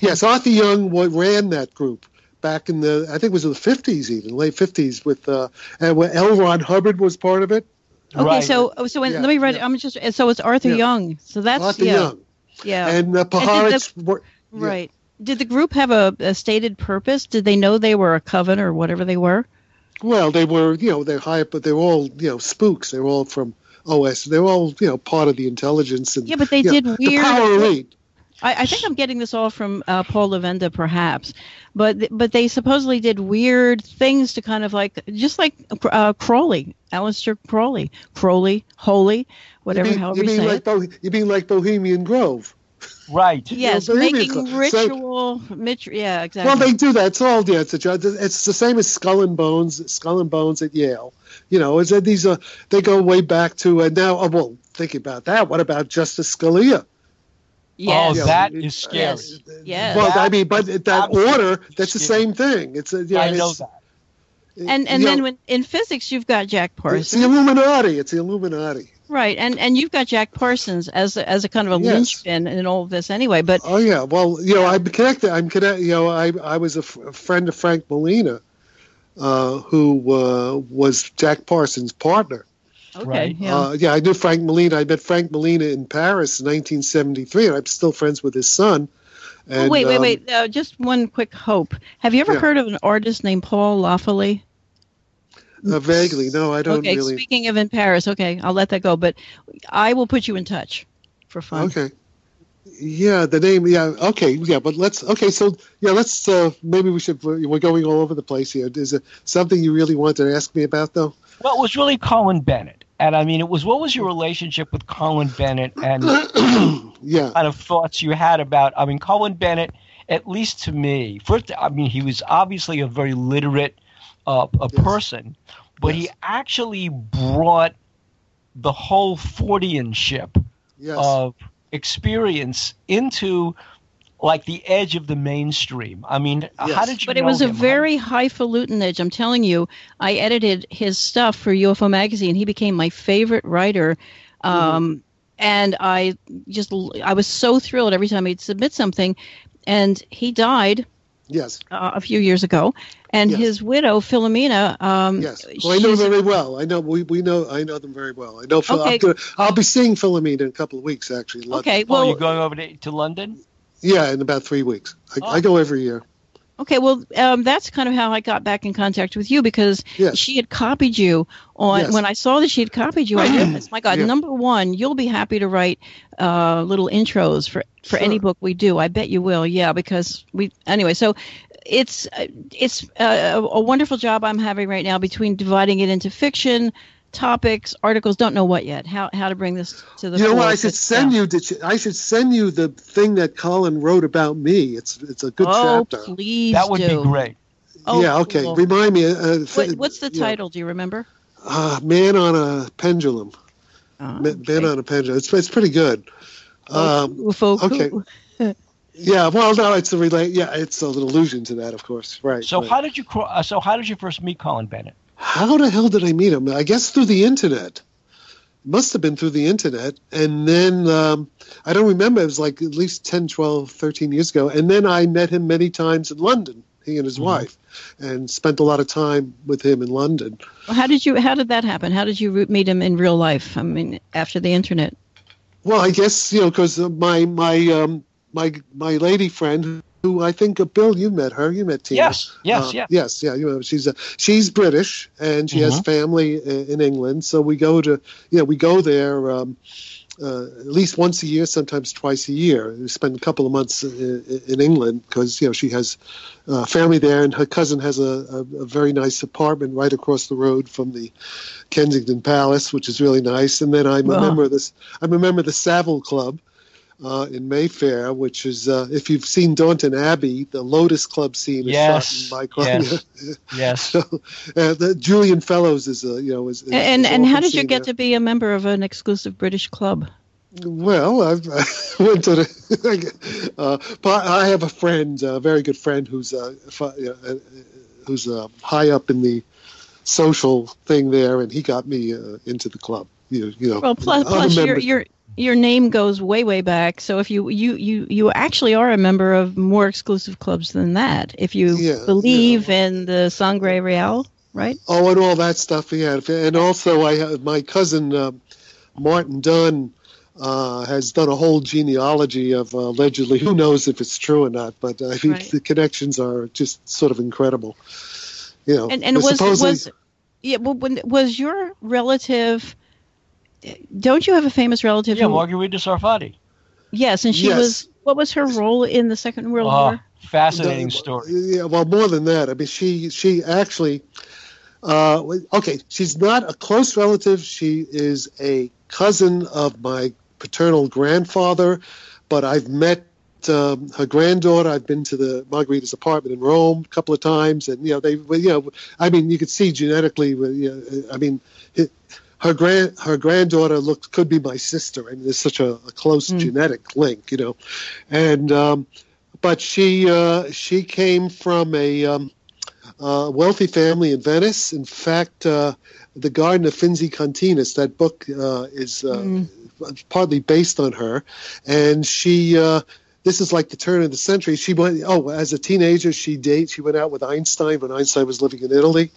Yes, Arthur Young ran that group back in the I think it was in the fifties, even late fifties, with uh, and when L. Ron Hubbard was part of it. Okay. Right. So so when, Yeah, let me write. yeah. I'm just. So it's Arthur Yeah. Young. So that's Arthur yeah. Young Yeah. and uh, Puharich were yeah. right. Did the group have a, a stated purpose? Did they know they were a coven or whatever they were? Well, they were, you know, they're high, but they're all, you know, spooks. They're all from OSS. They're all, you know, part of the intelligence. And, Yeah, but they you know, did The weird- power elite. I, I think I'm getting this all from uh, Paul Levenda, perhaps, but th- but they supposedly did weird things to kind of like just like uh, Crowley, Aleister Crowley, Crowley, Holy, whatever, you mean, however you you, mean say like it. Bo- you mean like Bohemian Grove? Right. Yes, Yeah, Bohemian making Club. So- ritual, mit- yeah, exactly. Well, they do that. It's all yeah. It's a, it's the same as Skull and Bones. Skull and Bones at Yale. You know, is that these are they go way back to and now. Oh, well, thinking about that, what about Justice Scalia? yes. Oh, that is scary. yes, yes. Well, I mean, but that absolutely order, that's the same thing. It's a, yeah, I know it's- that. and and then know, when in physics you've got Jack it's Parsons, the Illuminati. It's the Illuminati. right? And and you've got Jack Parsons as a, as a kind of a Yes. linchpin in all of this anyway. But Oh yeah, well, you know, I'm connected. I'm connected. You know, I I was a, f- a friend of Frank Molina, uh, who uh, was Jack Parsons' partner. okay, Right. yeah. Uh, yeah, I knew Frank Molina. I met Frank Molina in Paris in 1973, and I'm still friends with his son. And, oh, wait, wait, um, wait. Uh, just one quick hope. Have you ever Yeah. heard of an artist named Paul Laffoley? Uh, vaguely, no, I don't okay, really. speaking of in Paris, okay, I'll let that go. But I will put you in touch for fun. Okay. Yeah, the name. Yeah, okay, yeah, but let's. Okay, so yeah, let's. Uh, maybe we should. We're going all over the place here. Is it something you really wanted to ask me about, though? Well, it was really Colin Bennett. And I mean, it was what was your relationship with Colin Bennett and Yeah. kind of thoughts you had about, I mean, Colin Bennett, at least to me, first, I mean, he was obviously a very literate uh, a Yes. person, but he actually brought the whole Fordianship Yes. of experience into like the edge of the mainstream. I mean, how did you But it know was a him? How- very highfalutin edge. I'm telling you, I edited his stuff for UFO magazine. He became my favorite writer. Um, And I just, I was so thrilled every time he'd submit something. And he died yes. uh, a few years ago. And Yes. his widow, Philomena, um, Yes. Well, I know them very well. I know we, we know I know them very well. I know. Phil, Okay. I'm gonna, I'll be seeing Philomena in a couple of weeks, actually. in London. okay, Oh, well, you're going over to, to London? Yeah, in about three weeks. I, Oh. I go every year. Okay, well, um, that's kind of how I got back in contact with you because Yes. she had copied you on. Yes. When I saw that she had copied you, I realized, my God, Yeah. number one, you'll be happy to write uh, little intros for for any book we do. I bet you will. Yeah, because we anyway. So it's it's uh, a, a wonderful job I'm having right now between dividing it into fiction. Topics, articles, don't know what yet. How how to bring this to the. You know what? I should send yeah. you. The, I should send you the thing that Colin wrote about me. It's it's a good Oh, chapter. please That would do. be great. Oh, yeah. Okay. cool. Remind me. Uh, What, what's the yeah. title? Do you remember? Uh, Man on a pendulum. Oh, Ma- Man on a pendulum. It's it's pretty good. Um, okay. yeah. Well, no, it's a relate. Yeah, it's an allusion to that, of course. Right. So right. how did you cro- uh, so how did you first meet Colin Bennett? How the hell did I meet him? I guess through the internet. Must have been through the internet. And then um, I don't remember. It was like at least 10, 12, 13 years ago. And then I met him many times in London, he and his wife, and spent a lot of time with him in London. Well, How did you? How did that happen? How did you meet him in real life? I mean, after the internet. Well, I guess, you know, because my, my, um, my, my lady friend, who I think, uh, Bill, you met her. You met Tina. Yes, yes, Uh, yeah. Yes, yeah. You know, she's a, she's British and she has Mhm. family in, England. So we go to, you know, we go there um, uh, at least once a year, sometimes twice a year. We spend a couple of months in, in England because you know she has uh, family there, and her cousin has a, a, a, very nice apartment right across the road from the Kensington Palace, which is really nice. And then I'm a member of this. I'm a member of the Savile Club. Uh, in Mayfair, which is uh, if you've seen Downton Abbey, the Lotus Club scene is shot in Yes, yes. so, uh, the, Julian Fellowes is a you know is, is and is and how did you get there. to be a member of an exclusive British club? Well, I've, I went to the. uh, I have a friend, a very good friend, who's uh, uh, who's uh, high up in the social thing there, and he got me uh, into the club. You, you know, Well, plus, other plus your members- your name goes way way back. So if you you you you actually are a member of more exclusive clubs than that, if you Yeah, believe in the Sangre Real, right? Oh, and all that stuff. Yeah, and also I have my cousin um Martin Dunn uh, has done a whole genealogy of uh, allegedly. Who knows if it's true or not? But I think Right. the connections are just sort of incredible. You know, And and was was yeah, well, when, was your relative? Don't you have a famous relative? Yeah, who- Margherita Sarfatti. Yes, and she Yes. was. What was her role in the Second World Oh, War? fascinating story. Yeah, well, more than that. I mean, she she actually. Uh, okay, she's not a close relative. She is a cousin of my paternal grandfather, but I've met um, her granddaughter. I've been to the Margherita's apartment in Rome a couple of times, and you know they, well, you know, I mean, you could see genetically. well, You know, I mean, it, her grand her granddaughter looks could be my sister. I mean, there's such a, a close genetic link, you know, and um, but she uh, she came from a um, uh, wealthy family in Venice. In fact, uh, the Garden of Finzi-Continis, that book uh, is uh, partly based on her, and she. This is like the turn of the century. She went. Oh, as a teenager, she date. She went out with Einstein when Einstein was living in Italy.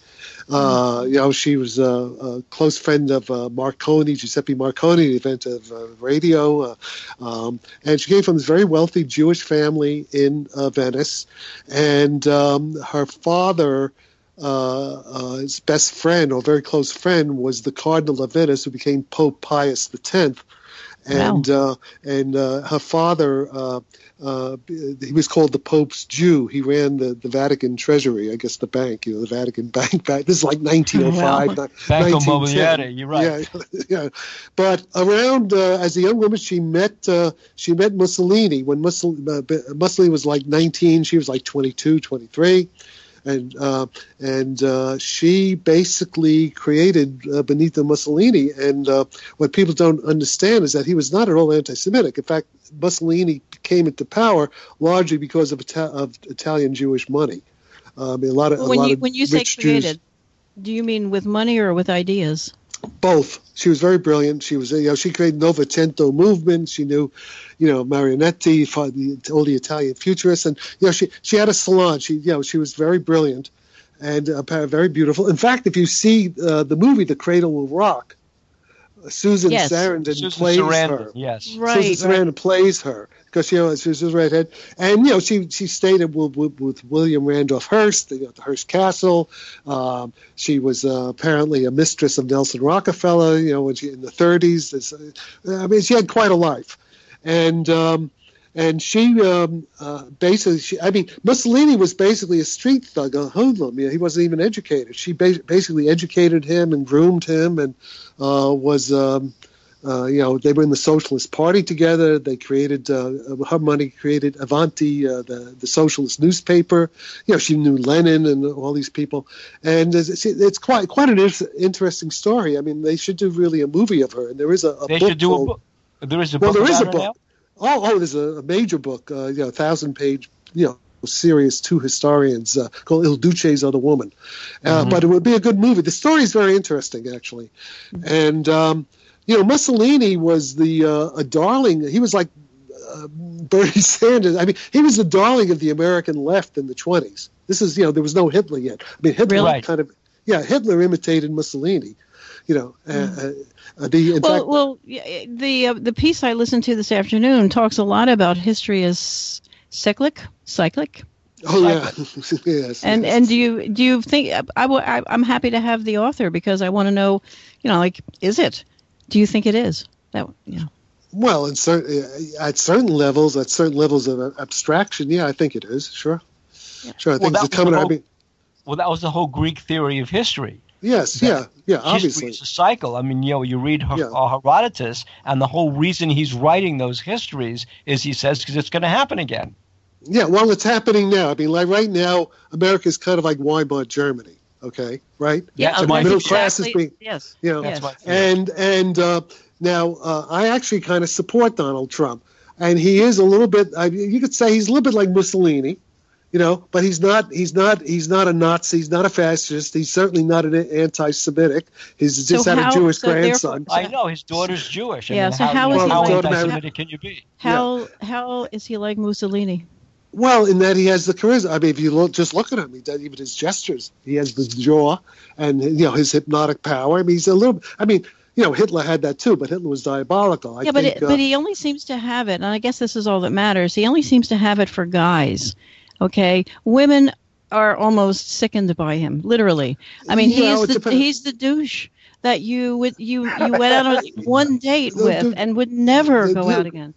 Uh, you know, she was a, a close friend of uh, Marconi, Giuseppe Marconi, the inventor of uh, radio. Uh, um, and she came from this very wealthy Jewish family in uh, Venice. And um, her father, uh, his best friend or very close friend, was the Cardinal of Venice, who became Pope Pius X. And uh, and uh, her father, uh, uh, he was called the Pope's Jew. He ran the, the Vatican Treasury, I guess the bank, you know, the Vatican Bank. back This is like 1905, Wow. Banco 1910. Mobiliare, you're right. Yeah, yeah. But around uh, as a young woman, she met uh, she met Mussolini when Mussolini, uh, Mussolini was like 19. She was like 22, 23, and uh, and uh, she basically created uh, Benito Mussolini. And uh, what people don't understand is that he was not at all anti-Semitic. In fact, Mussolini came into power largely because of, Ita- of Italian Jewish money. Um, a lot of a when lot you when you say rich Jews- created, do you mean with money or with ideas? Both. She was very brilliant. She was, you know, she created Novecento movement. She knew, you know, Marinetti, the, all the Italian futurists, and you know, she she had a salon. She, you know, she was very brilliant and uh, very beautiful. In fact, if you see uh, the movie The Cradle Will Rock, Susan Yes. Sarandon Susan plays Sarandon, her. yes. Right. Susan right. Sarandon plays her because you know she's a redhead, and you know she she stayed with, with, with William Randolph Hearst, you know, the Hearst Castle. Um, she was uh, apparently a mistress of Nelson Rockefeller, you know, when she in the 30s. This, uh, I mean, she had quite a life, and um, and she um, uh, basically, she, I mean, Mussolini was basically a street thug, a hoodlum. You know, he wasn't even educated. She ba- basically educated him and groomed him, and uh, was. Um, uh, you know, they were in the Socialist Party together. They created, uh, her money created Avanti, uh, the, the socialist newspaper. You know, she knew Lenin and all these people. And it's, it's quite quite an inter- interesting story. I mean, they should do really a movie of her. And there is a, a They book should do called, a book. There is a Well, book there is a book. Oh, oh, there's a, a major book, uh, you know, thousand page, you know, series, two historians uh, called Il Duce's Other Woman. Uh, Mm-hmm. But it would be a good movie. The story is very interesting, actually. And, um, you know, Mussolini was the uh, a darling. He was like uh, Bernie Sanders. I mean, he was the darling of the American left in the 20s. This is, you know, there was no Hitler yet. I mean, Hitler Really? kind of, yeah, Hitler imitated Mussolini. You know, uh, uh, the in well, fact, well, the uh, the piece I listened to this afternoon talks a lot about history as cyclic, cyclic. oh yeah, yes, And yes. and do you do you think I, I, I'm happy to have the author because I want to know, you know, like is it? Do you think it is? That yeah. Well, in certain at certain levels, at certain levels of abstraction, yeah, I think it is. Sure, yeah. sure. I well, it's coming. Whole, I mean, well, that was the whole Greek theory of history. Yes, yeah, yeah, obviously. History is a cycle. I mean, you know, you read Her- yeah. uh, Herodotus, and the whole reason he's writing those histories is he says because it's going to happen again. Yeah, well, it's happening now. I mean, like right now, America is kind of like Weimar Germany. Okay, right? Yeah, so the middle exactly, class is being, yes, you know, yes. and and uh, now uh, I actually kind of support Donald Trump, and he is a little bit. I you could say he's a little bit like Mussolini you know but he's not he's not he's not a nazi he's not a fascist he's certainly not an anti-semitic he's just so had how, a jewish so grandson i know his daughter's jewish I yeah mean, so how, how you is know, he how like anti-semitic can you be how yeah. how is he like mussolini well, in that he has the charisma. I mean, if you look, just look at him, he does even his gestures. He has the jaw, and you know his hypnotic power. I mean, he's a little. I mean, you know, Hitler had that too, but Hitler was diabolical. I yeah, but think, it, uh, but he only seems to have it, and I guess this is all that matters. He only seems to have it for guys. Okay, women are almost sickened by him, literally. I mean, he's it the depends. he's the douche that you would you you went out on one date with and would never go out again.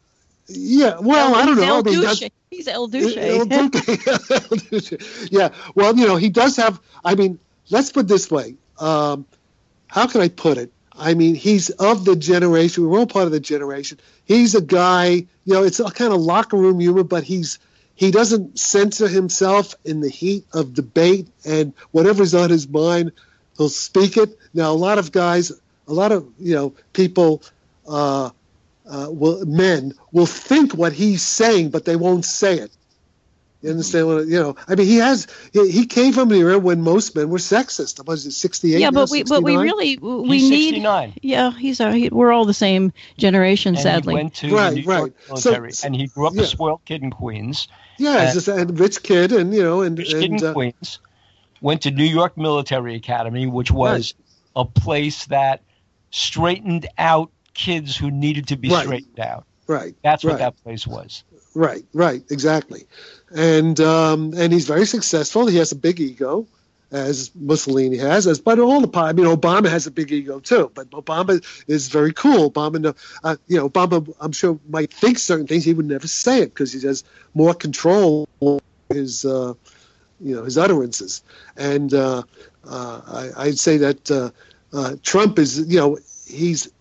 Yeah. Well, El- I don't know. I mean, that's- He's El El. Duce. El Duce. yeah. Well, you know, he does have. I mean, let's put it this way. Um, how can I put it? I mean, he's of the generation. We're all part of the generation. He's a guy. You know, it's a kind of locker room humor, but he's he doesn't censor himself in the heat of debate, and whatever's on his mind, he'll speak it. Now, a lot of guys, a lot of you know people. Uh, uh, will men will think what he's saying, but they won't say it. You understand what you know? I mean, he has he, he came from an era when most men were sexist. Was it sixty eight? yeah, but we but we really we He's need. 69. Yeah, he's a, he, we're all the same generation, and sadly. he went to Right, the New York right. So- military, and he grew up yeah. a spoiled kid in Queens. yeah, it's just a rich kid, and you know, and, Rich kid and in uh, Queens. Went to New York Military Academy, which was a place that straightened out kids who needed to be Right. straightened out. right, That's what right. that place was. Right, right, exactly. And um, and he's very successful. He has a big ego, as Mussolini has, as but all the I mean, Obama has a big ego too. But Obama is very cool. Obama, uh, you know, Obama, I'm sure might think certain things. He would never say it because he has more control over his, uh, you know, his utterances. And uh, uh, I, I'd say that uh, uh, Trump is, you know, he's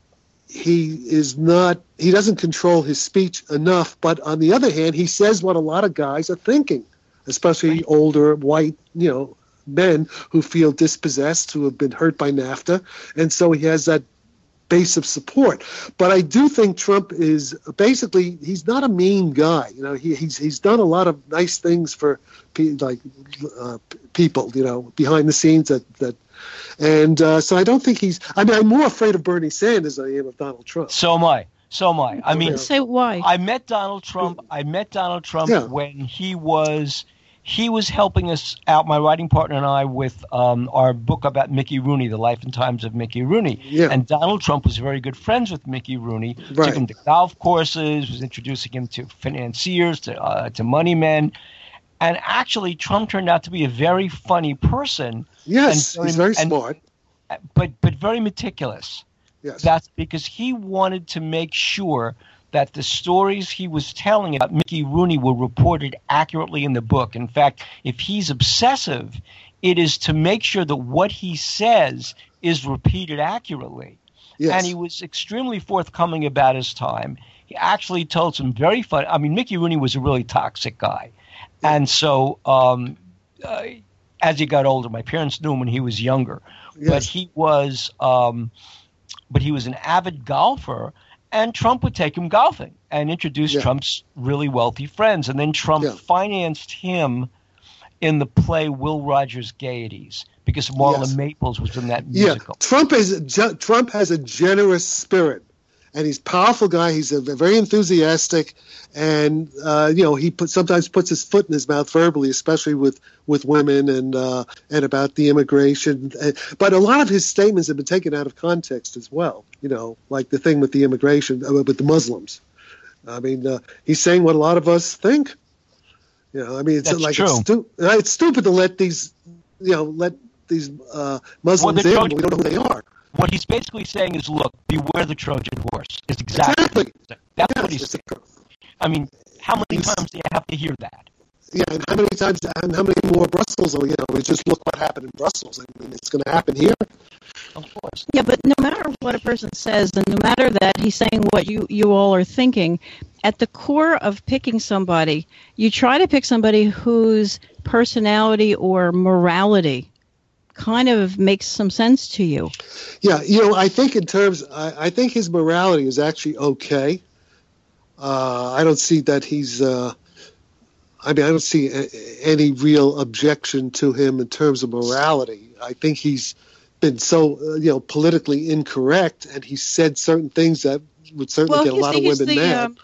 he is not he doesn't control his speech enough but on the other hand he says what a lot of guys are thinking especially older white you know men who feel dispossessed who have been hurt by nafta and so he has that base of support. But i do think trump is basically he's not a mean guy you know he, he's he's done a lot of nice things for pe- like uh, people you know behind the scenes that that and uh, so I don't think he's. I mean, I'm more afraid of Bernie Sanders than I am of Donald Trump. So am I. So am I. I mean, Say why? I met Donald Trump. I met Donald Trump Yeah. when he was he was helping us out, my writing partner and I, with um, our book about Mickey Rooney, The Life and Times of Mickey Rooney. Yeah. And Donald Trump was very good friends with Mickey Rooney. Right. Took him to golf courses, was introducing him to financiers, to uh, to money men. And actually, Trump turned out to be a very funny person, Yes, And- he's very and- smart. but but very meticulous. Yes. That's because he wanted to make sure that the stories he was telling about Mickey Rooney were reported accurately in the book. In fact, if he's obsessive, it is to make sure that what he says is repeated accurately. yes. And he was extremely forthcoming about his time. He actually told some very fun. I mean, Mickey Rooney was a really toxic guy, and so um, uh, as he got older, my parents knew him when he was younger, but he was, um, but he was an avid golfer. And Trump would take him golfing and introduce Yeah. Trump's really wealthy friends. And then Trump Yeah. financed him in the play Will Rogers Gaieties because Marla Yes. Maples was in that musical. yeah. Trump is Trump has a generous spirit, and he's a powerful guy. He's a very enthusiastic, and uh, you know he put, sometimes puts his foot in his mouth verbally, especially with with women and uh, and about the immigration. But a lot of his statements have been taken out of context as well. You know, like the thing with the immigration uh, with the Muslims. I mean, uh, he's saying what a lot of us think. You know, I mean, it's That's like. It's, stu- uh, it's stupid to let these, you know, let these uh, Muslims the in. We don't know who they are. What he's basically saying is, look, beware the Trojan horse. It's exactly. Exactly. That's Yes, what he it's said. a- I mean, how many times do you have to hear that? Yeah, and how many times and how many more Brussels? Oh, you know, we just look what happened in Brussels. I mean, it's going to happen here. Of course. Yeah, but no matter what a person says, and no matter that he's saying what you, you all are thinking, at the core of picking somebody, you try to pick somebody whose personality or morality kind of makes some sense to you. Yeah, you know, I think in terms, I, I think his morality is actually okay. Uh, I don't see that he's. Uh, I mean, I don't see a, any real objection to him in terms of morality. I think he's been so, uh, you know, politically incorrect, and he said certain things that would certainly get a lot of women the, mad. um,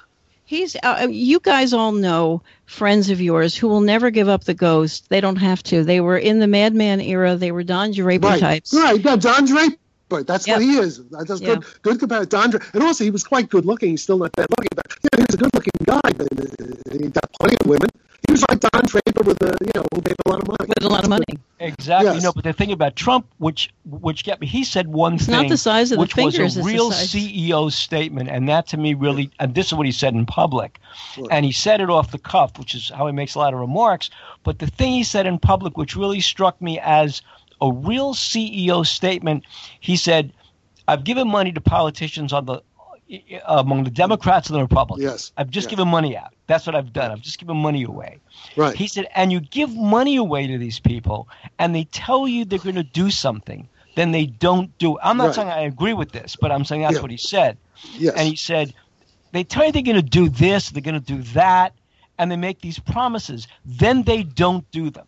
he's uh, you guys all know friends of yours who will never give up the ghost. They don't have to. They were in the Mad Men era. They were Don Draper right, types. right. Yeah, Don Draper. But that's Yep. what he is. That's Yeah. good. Good compared to Draper. And also, he was quite good looking. He's still not that looking, but you know, he was a good looking guy. But, uh, he got plenty of women. He was like Don Draper with a, you know, who made a lot of money. With a lot of money. Exactly. Yes. No, but the thing about Trump, which which get me, he said one It's thing, not the size of the which fingers, was a the real CEO statement, and that to me really, and this is what he said in public, Right. and he said it off the cuff, which is how he makes a lot of remarks. But the thing he said in public, which really struck me as a real CEO statement, he said, "I've given money to politicians on the." Uh, among the Democrats and the Republicans, Yes, I've just yes. given money out. That's what I've done. I've just given money away. Right. He said, and you give money away to these people, and they tell you they're going to do something, then they don't do it. I'm not Right. saying I agree with this, but I'm saying that's Yeah. what he said. yes. And he said, they tell you they're going to do this, they're going to do that, and they make these promises, then they don't do them.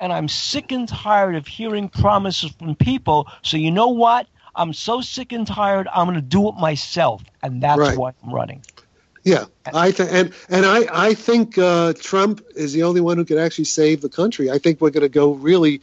And I'm sick and tired of hearing promises from people. So you know what? I'm so sick and tired. I'm going to do it myself, and that's Right. why I'm running. Yeah, I th- and and I I think uh, Trump is the only one who could actually save the country. I think we're going to go really.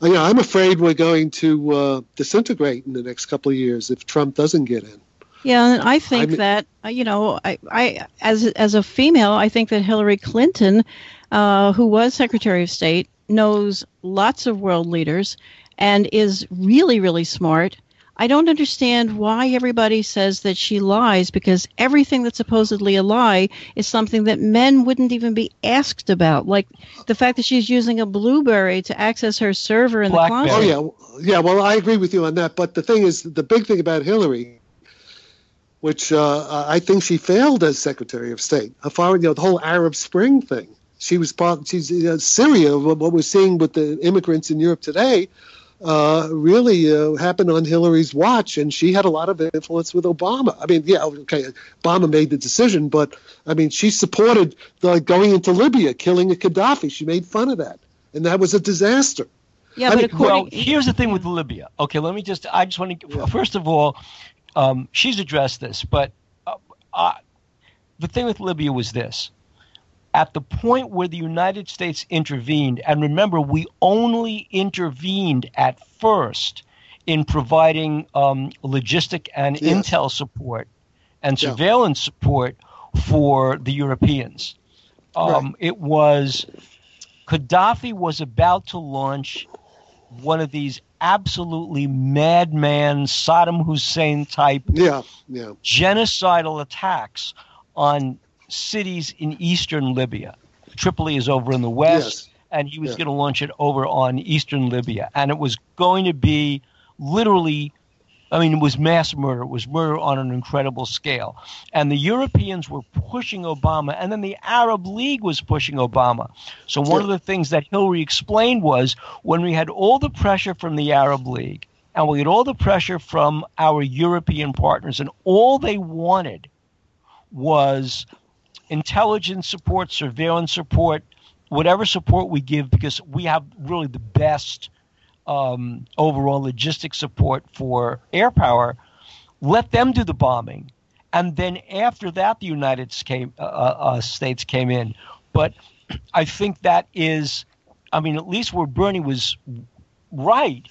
You know, I'm afraid we're going to uh, disintegrate in the next couple of years if Trump doesn't get in. Yeah, and I think I mean- that uh, you know, I, I as as a female, I think that Hillary Clinton, uh, who was Secretary of State, knows lots of world leaders and is really really smart. I don't understand why everybody says that she lies because everything that's supposedly a lie is something that men wouldn't even be asked about, like the fact that she's using a BlueBerry to access her server in Blackberry. the Oh yeah, yeah. Well, I agree with you on that. But the thing is, the big thing about Hillary, which uh, I think she failed as Secretary of State, as far you know the whole Arab Spring thing. She was part. She's uh, Syria. What what we're seeing with the immigrants in Europe today. Uh, really uh, happened on Hillary's watch, and she had a lot of influence with Obama. I mean, yeah, okay, Obama made the decision, but I mean, she supported the going into Libya, killing a Gaddafi. She made fun of that, and that was a disaster. Yeah, I but mean, according Well, here's the thing with Libya. Okay, let me just. I just want to. Yeah. First of all, um, she's addressed this, but uh, uh, the thing with Libya was this: at the point where the United States intervened, and remember, we only intervened at first in providing um, logistic and Yes. intel support and Yeah. surveillance support for the Europeans. Um, It was Gaddafi was about to launch one of these absolutely madman Saddam Hussein type Yeah, yeah. genocidal attacks on cities in eastern Libya. Tripoli is over in the west, Yes. and he was Yeah. going to launch it over on eastern Libya. And it was going to be literally, I mean, it was mass murder. It was murder on an incredible scale. And the Europeans were pushing Obama, and then the Arab League was pushing Obama. So one Yeah. of the things that Hillary explained was when we had all the pressure from the Arab League, and we had all the pressure from our European partners, and all they wanted was intelligence support, surveillance support, whatever support we give, because we have really the best um, overall logistics support for air power. Let them do the bombing, and then after that, the United came, uh, uh, States came in. But I think that is, I mean, at least where Bernie was right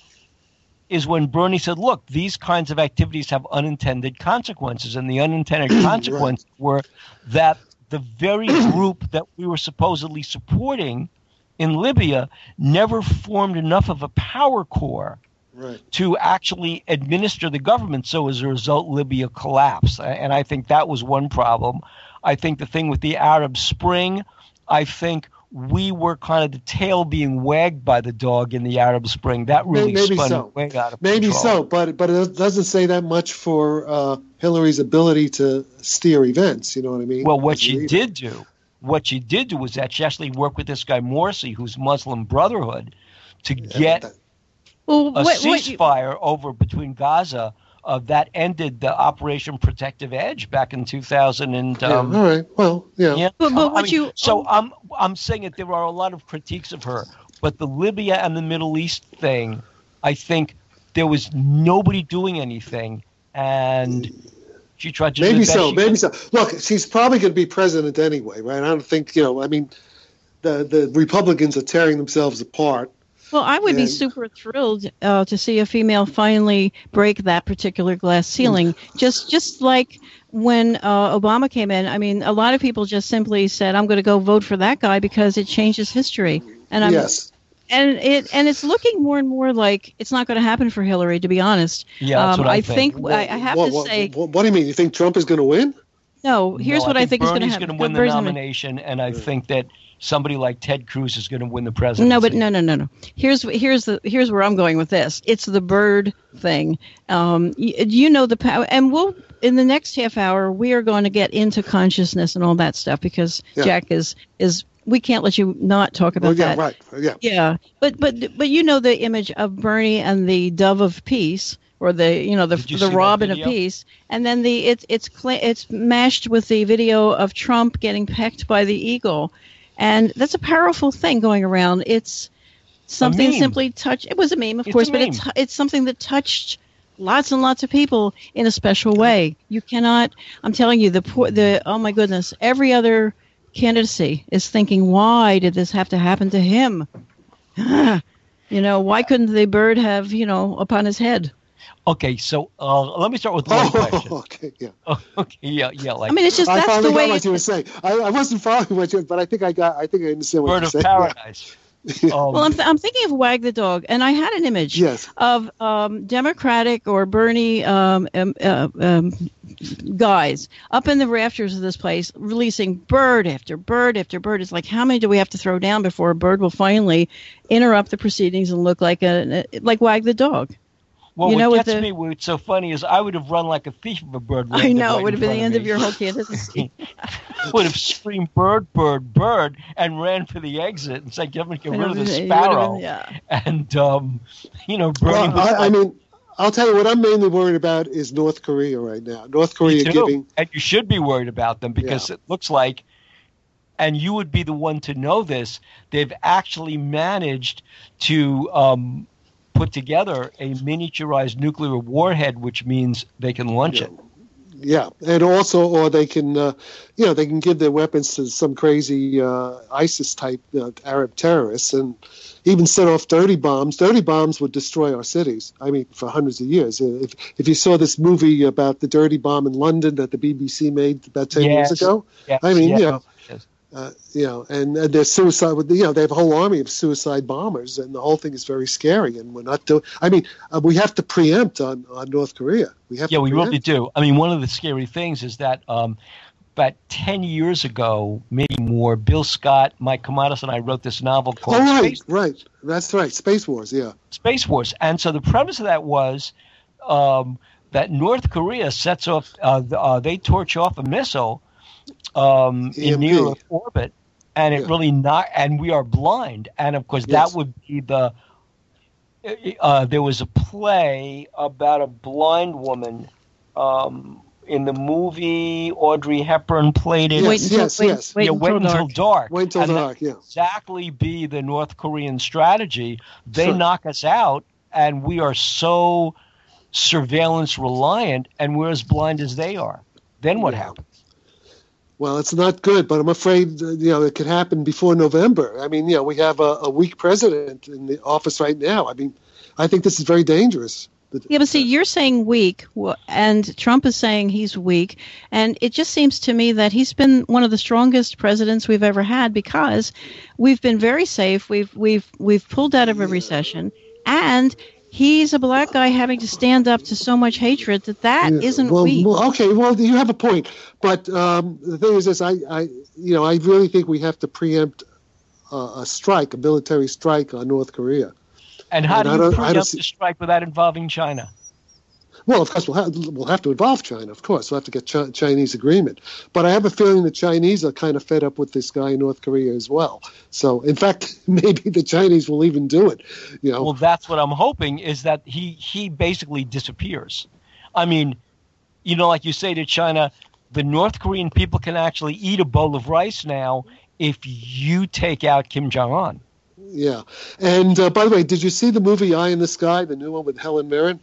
is when Bernie said, look, these kinds of activities have unintended consequences. And the unintended consequences were that the very group that we were supposedly supporting in Libya never formed enough of a power core Right. to actually administer the government. So as a result, Libya collapsed. And I think that was one problem. I think the thing with the Arab Spring, I think we were kind of the tail being wagged by the dog in the Arab Spring. That really Maybe spun so. way out of Maybe control. so, but but it doesn't say that much for uh, Hillary's ability to steer events. You know what I mean? Well, what As she leader. did do, what she did do was that she actually worked with this guy Morsi, who's Muslim Brotherhood, to get that- Well, a what, what you, ceasefire over between Gaza. Uh, that ended the Operation Protective Edge back in 2000. And Yeah, um, all right. Well, yeah. yeah, But- but I what mean, you- so I'm I'm saying that there are a lot of critiques of her, but the Libya and the Middle East thing, I think there was nobody doing anything, and she tried to Maybe so. Maybe could. so. Look, she's probably going to be president anyway, right? I don't think you know. I mean, the the Republicans are tearing themselves apart. Well, I would be super thrilled uh, to see a female finally break that particular glass ceiling. just just like when uh, Obama came in, I mean, a lot of people just simply said, "I'm going to go vote for that guy because it changes history." And I'm yes. and it and it's looking more and more like it's not going to happen for Hillary, to be honest. Yeah, that's um, what I I think. think I, I have what, to what, say What, what do you mean? You think Trump is going to win? no. Here's No, what I think, is going to Bernie's happen. going to win the nomination, and I think that somebody like Ted Cruz is going to win the presidency. No, but no, no, no, no. Here's here's the here's where I'm going with this. It's the bird thing. Um, you, you know the power, and we'll in the next half hour we are going to get into consciousness and all that stuff because Yeah. Jack is is we can't let you not talk about Oh, yeah, that. right. Yeah. Yeah, but but but you know the image of Bernie and the dove of peace, or the you know the you the robin of peace, and then the it's it's cla it's mashed with the video of Trump getting pecked by the eagle, and that's a powerful thing going around. It's something simply touch. It was a meme, of It's course, a but it's it's something that touched lots and lots of people in a special way. You cannot. I'm telling you, the poor, the oh my goodness, every other candidacy is thinking, why did this have to happen to him? you know, why couldn't the bird have you know upon his head? Okay, so uh, let me start with one question. Oh, okay. Yeah. okay, yeah, yeah, like I mean, it's just I that's finally the way. got what you were saying. I, I wasn't following what you, but I think I got. I think I understand what bird you're saying. Bird of saying. paradise. Um, well, I'm, th- I'm thinking of Wag the Dog, and I had an image Yes. of um, Democratic or Bernie um, um, uh, um, guys up in the rafters of this place releasing bird after bird after bird. It's like, how many do we have to throw down before a bird will finally interrupt the proceedings and look like a like Wag the Dog? Well, you know, what with gets the- me what's so funny is I would have run like a thief of a bird. I know right it would have been the front end of your whole candidacy. would have screamed bird, bird, bird, and ran for the exit and said, "Get, get rid of would the have been- it would have sparrow." been- yeah. And um, you know, Bernie Well, I, like, I mean, I'll tell you what I'm mainly worried about is North Korea right now. North Korea too. giving. and you should be worried about them because Yeah. it looks like, and you would be the one to know this. They've actually managed to um, put together a miniaturized nuclear warhead, which means they can launch it. Yeah, and also, or they can, uh, you know, they can give their weapons to some crazy uh, ISIS type uh, Arab terrorists, and even set off dirty bombs. Dirty bombs would destroy our cities. I mean, for hundreds of years. Uh, If if you saw this movie about the dirty bomb in London that the BBC made about ten Yes. years ago, Yes, I mean, yes, you know. Uh, you know, and, and there's suicide with you know they have a whole army of suicide bombers, and the whole thing is very scary. And we're not doing. I mean, uh, we have to preempt on, on North Korea. We have Yeah, we really do. I mean, one of the scary things is that um, about 10 years ago, maybe more, Bill Scott, Mike Kamadas, and I wrote this novel called Oh, right, Space, right. That's right. Space Wars. Yeah. Space Wars. And so the premise of that was um, that North Korea sets off, uh, uh, they torch off a missile um, in near Earth orbit. And it Yeah. really not, and we are blind. And of course, Yes. that would be the. Uh, there was a play about a blind woman um, in the movie. Audrey Hepburn played it. Yes, wait until, yes, wait, yes. wait yeah, until wait until dark. dark. Wait till And dark. Yeah. Exactly, be the North Korean strategy. They Sure. knock us out, and we are so surveillance reliant, and we're as blind as they are. Then what Yeah. happens? Well, it's not good, but I'm afraid uh, you know it could happen before November. I mean, you know, we have a, a weak president in the office right now. I mean, I think this is very dangerous. Yeah, but see, you're saying weak, and Trump is saying he's weak, and it just seems to me that he's been one of the strongest presidents we've ever had because we've been very safe. We've we've we've pulled out of a recession, and he's a black guy having to stand up to so much hatred that that Yeah, not well, weak. well, okay, well, you have a point, but um, the thing is this: I, I, you know, I really think we have to preempt uh, a strike, a military strike on North Korea. And how And do you don't- I don't preempt see- the strike without involving China? Well, of course, we'll have, we'll have to involve China. Of course, we'll have to get Chi- Chinese agreement. But I have a feeling the Chinese are kind of fed up with this guy in North Korea as well. So, in fact, maybe the Chinese will even do it. You know, Well, that's what I'm hoping is that he he basically disappears. I mean, you know, like you say to China, the North Korean people can actually eat a bowl of rice now if you take out Kim Jong Un. yeah. And uh, by the way, did you see the movie Eye in the Sky, the new one with Helen Mirren?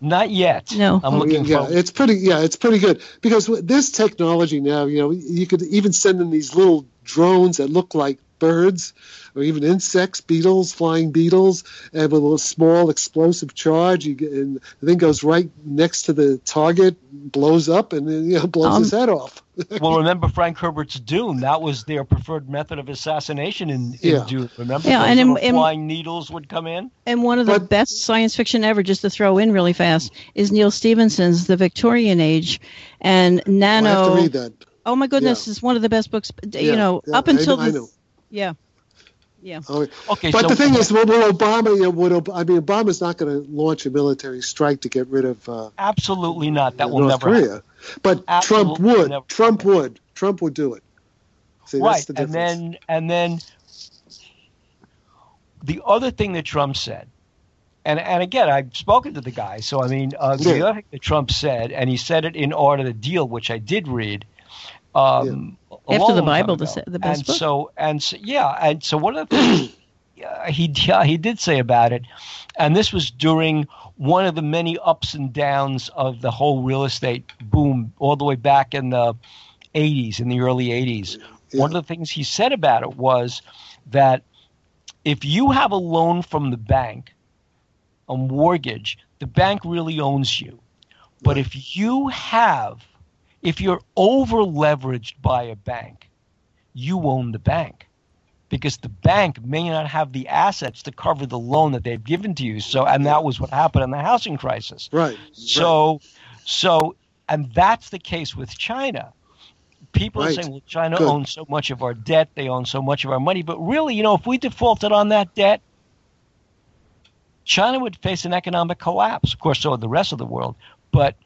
Not yet. No. I'm Oh, looking yeah, forward. it's pretty. Yeah, it's pretty good because with this technology now, you know, you could even send in these little drones that look like birds or even insects, beetles, flying beetles, and with a little small explosive charge, you get, and the thing goes right next to the target, blows up, and then you know blows Um, his head off. well, remember Frank Herbert's Dune? That was their preferred method of assassination in, in Yeah. Dune. Remember? Yeah, Those and in- flying needles would come in. And one of the But- best science fiction ever, just to throw in really fast, is Neal Stephenson's The Victorian Age, and I Nano. have to read that. Oh my goodness, Yeah. it's one of the best books. You Yeah, know, yeah, up until I, I the know. yeah, yeah. Oh, Okay, but so the thing is, would would Obama? You know, would Ob- I mean, Obama's not going to launch a military strike to get rid of uh, absolutely not. That will North never Korea. happen. But Trump would. never Trump happen. would. Trump would do it. See, right that's the and then and then the other thing that trump said and and again i've spoken to the guy so i mean uh, the other thing that trump said and he said it in order to the deal which i did read um a After the Bible, the the best and book. so and so, yeah and so one of the things yeah, he yeah, he did say about it and this was during one of the many ups and downs of the whole real estate boom all the way back in the 80s in the early 80s one of the things he said about it was that if you have a loan from the bank a mortgage the bank really owns you. But if you have if you're over leveraged by a bank you own the bank because the bank may not have the assets to cover the loan that they've given to you. So, and that was what happened in the housing crisis. Right. So, so, and that's the case with China. People are saying, well, China Good. owns so much of our debt, they own so much of our money. But really, you know, if we defaulted on that debt, China would face an economic collapse. Of course, so would the rest of the world. But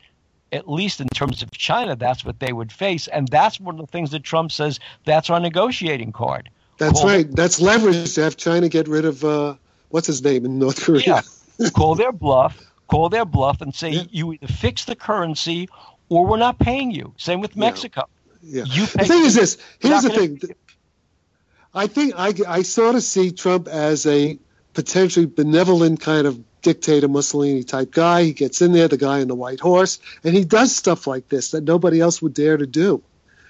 at least in terms of China, that's what they would face. And that's one of the things that Trump says that's our negotiating card. That's Call- right. That's leverage to have China get rid of uh, what's his name in North Korea. Yeah. call their bluff, call their bluff, and say Yeah. you either fix the currency or we're not paying you. Same with Mexico. Yeah. You The thing is this. Here's the thing. I think I, I sort of see Trump as a potentially benevolent kind of dictator Mussolini type guy. He gets in there, the guy on the white horse, and he does stuff like this that nobody else would dare to do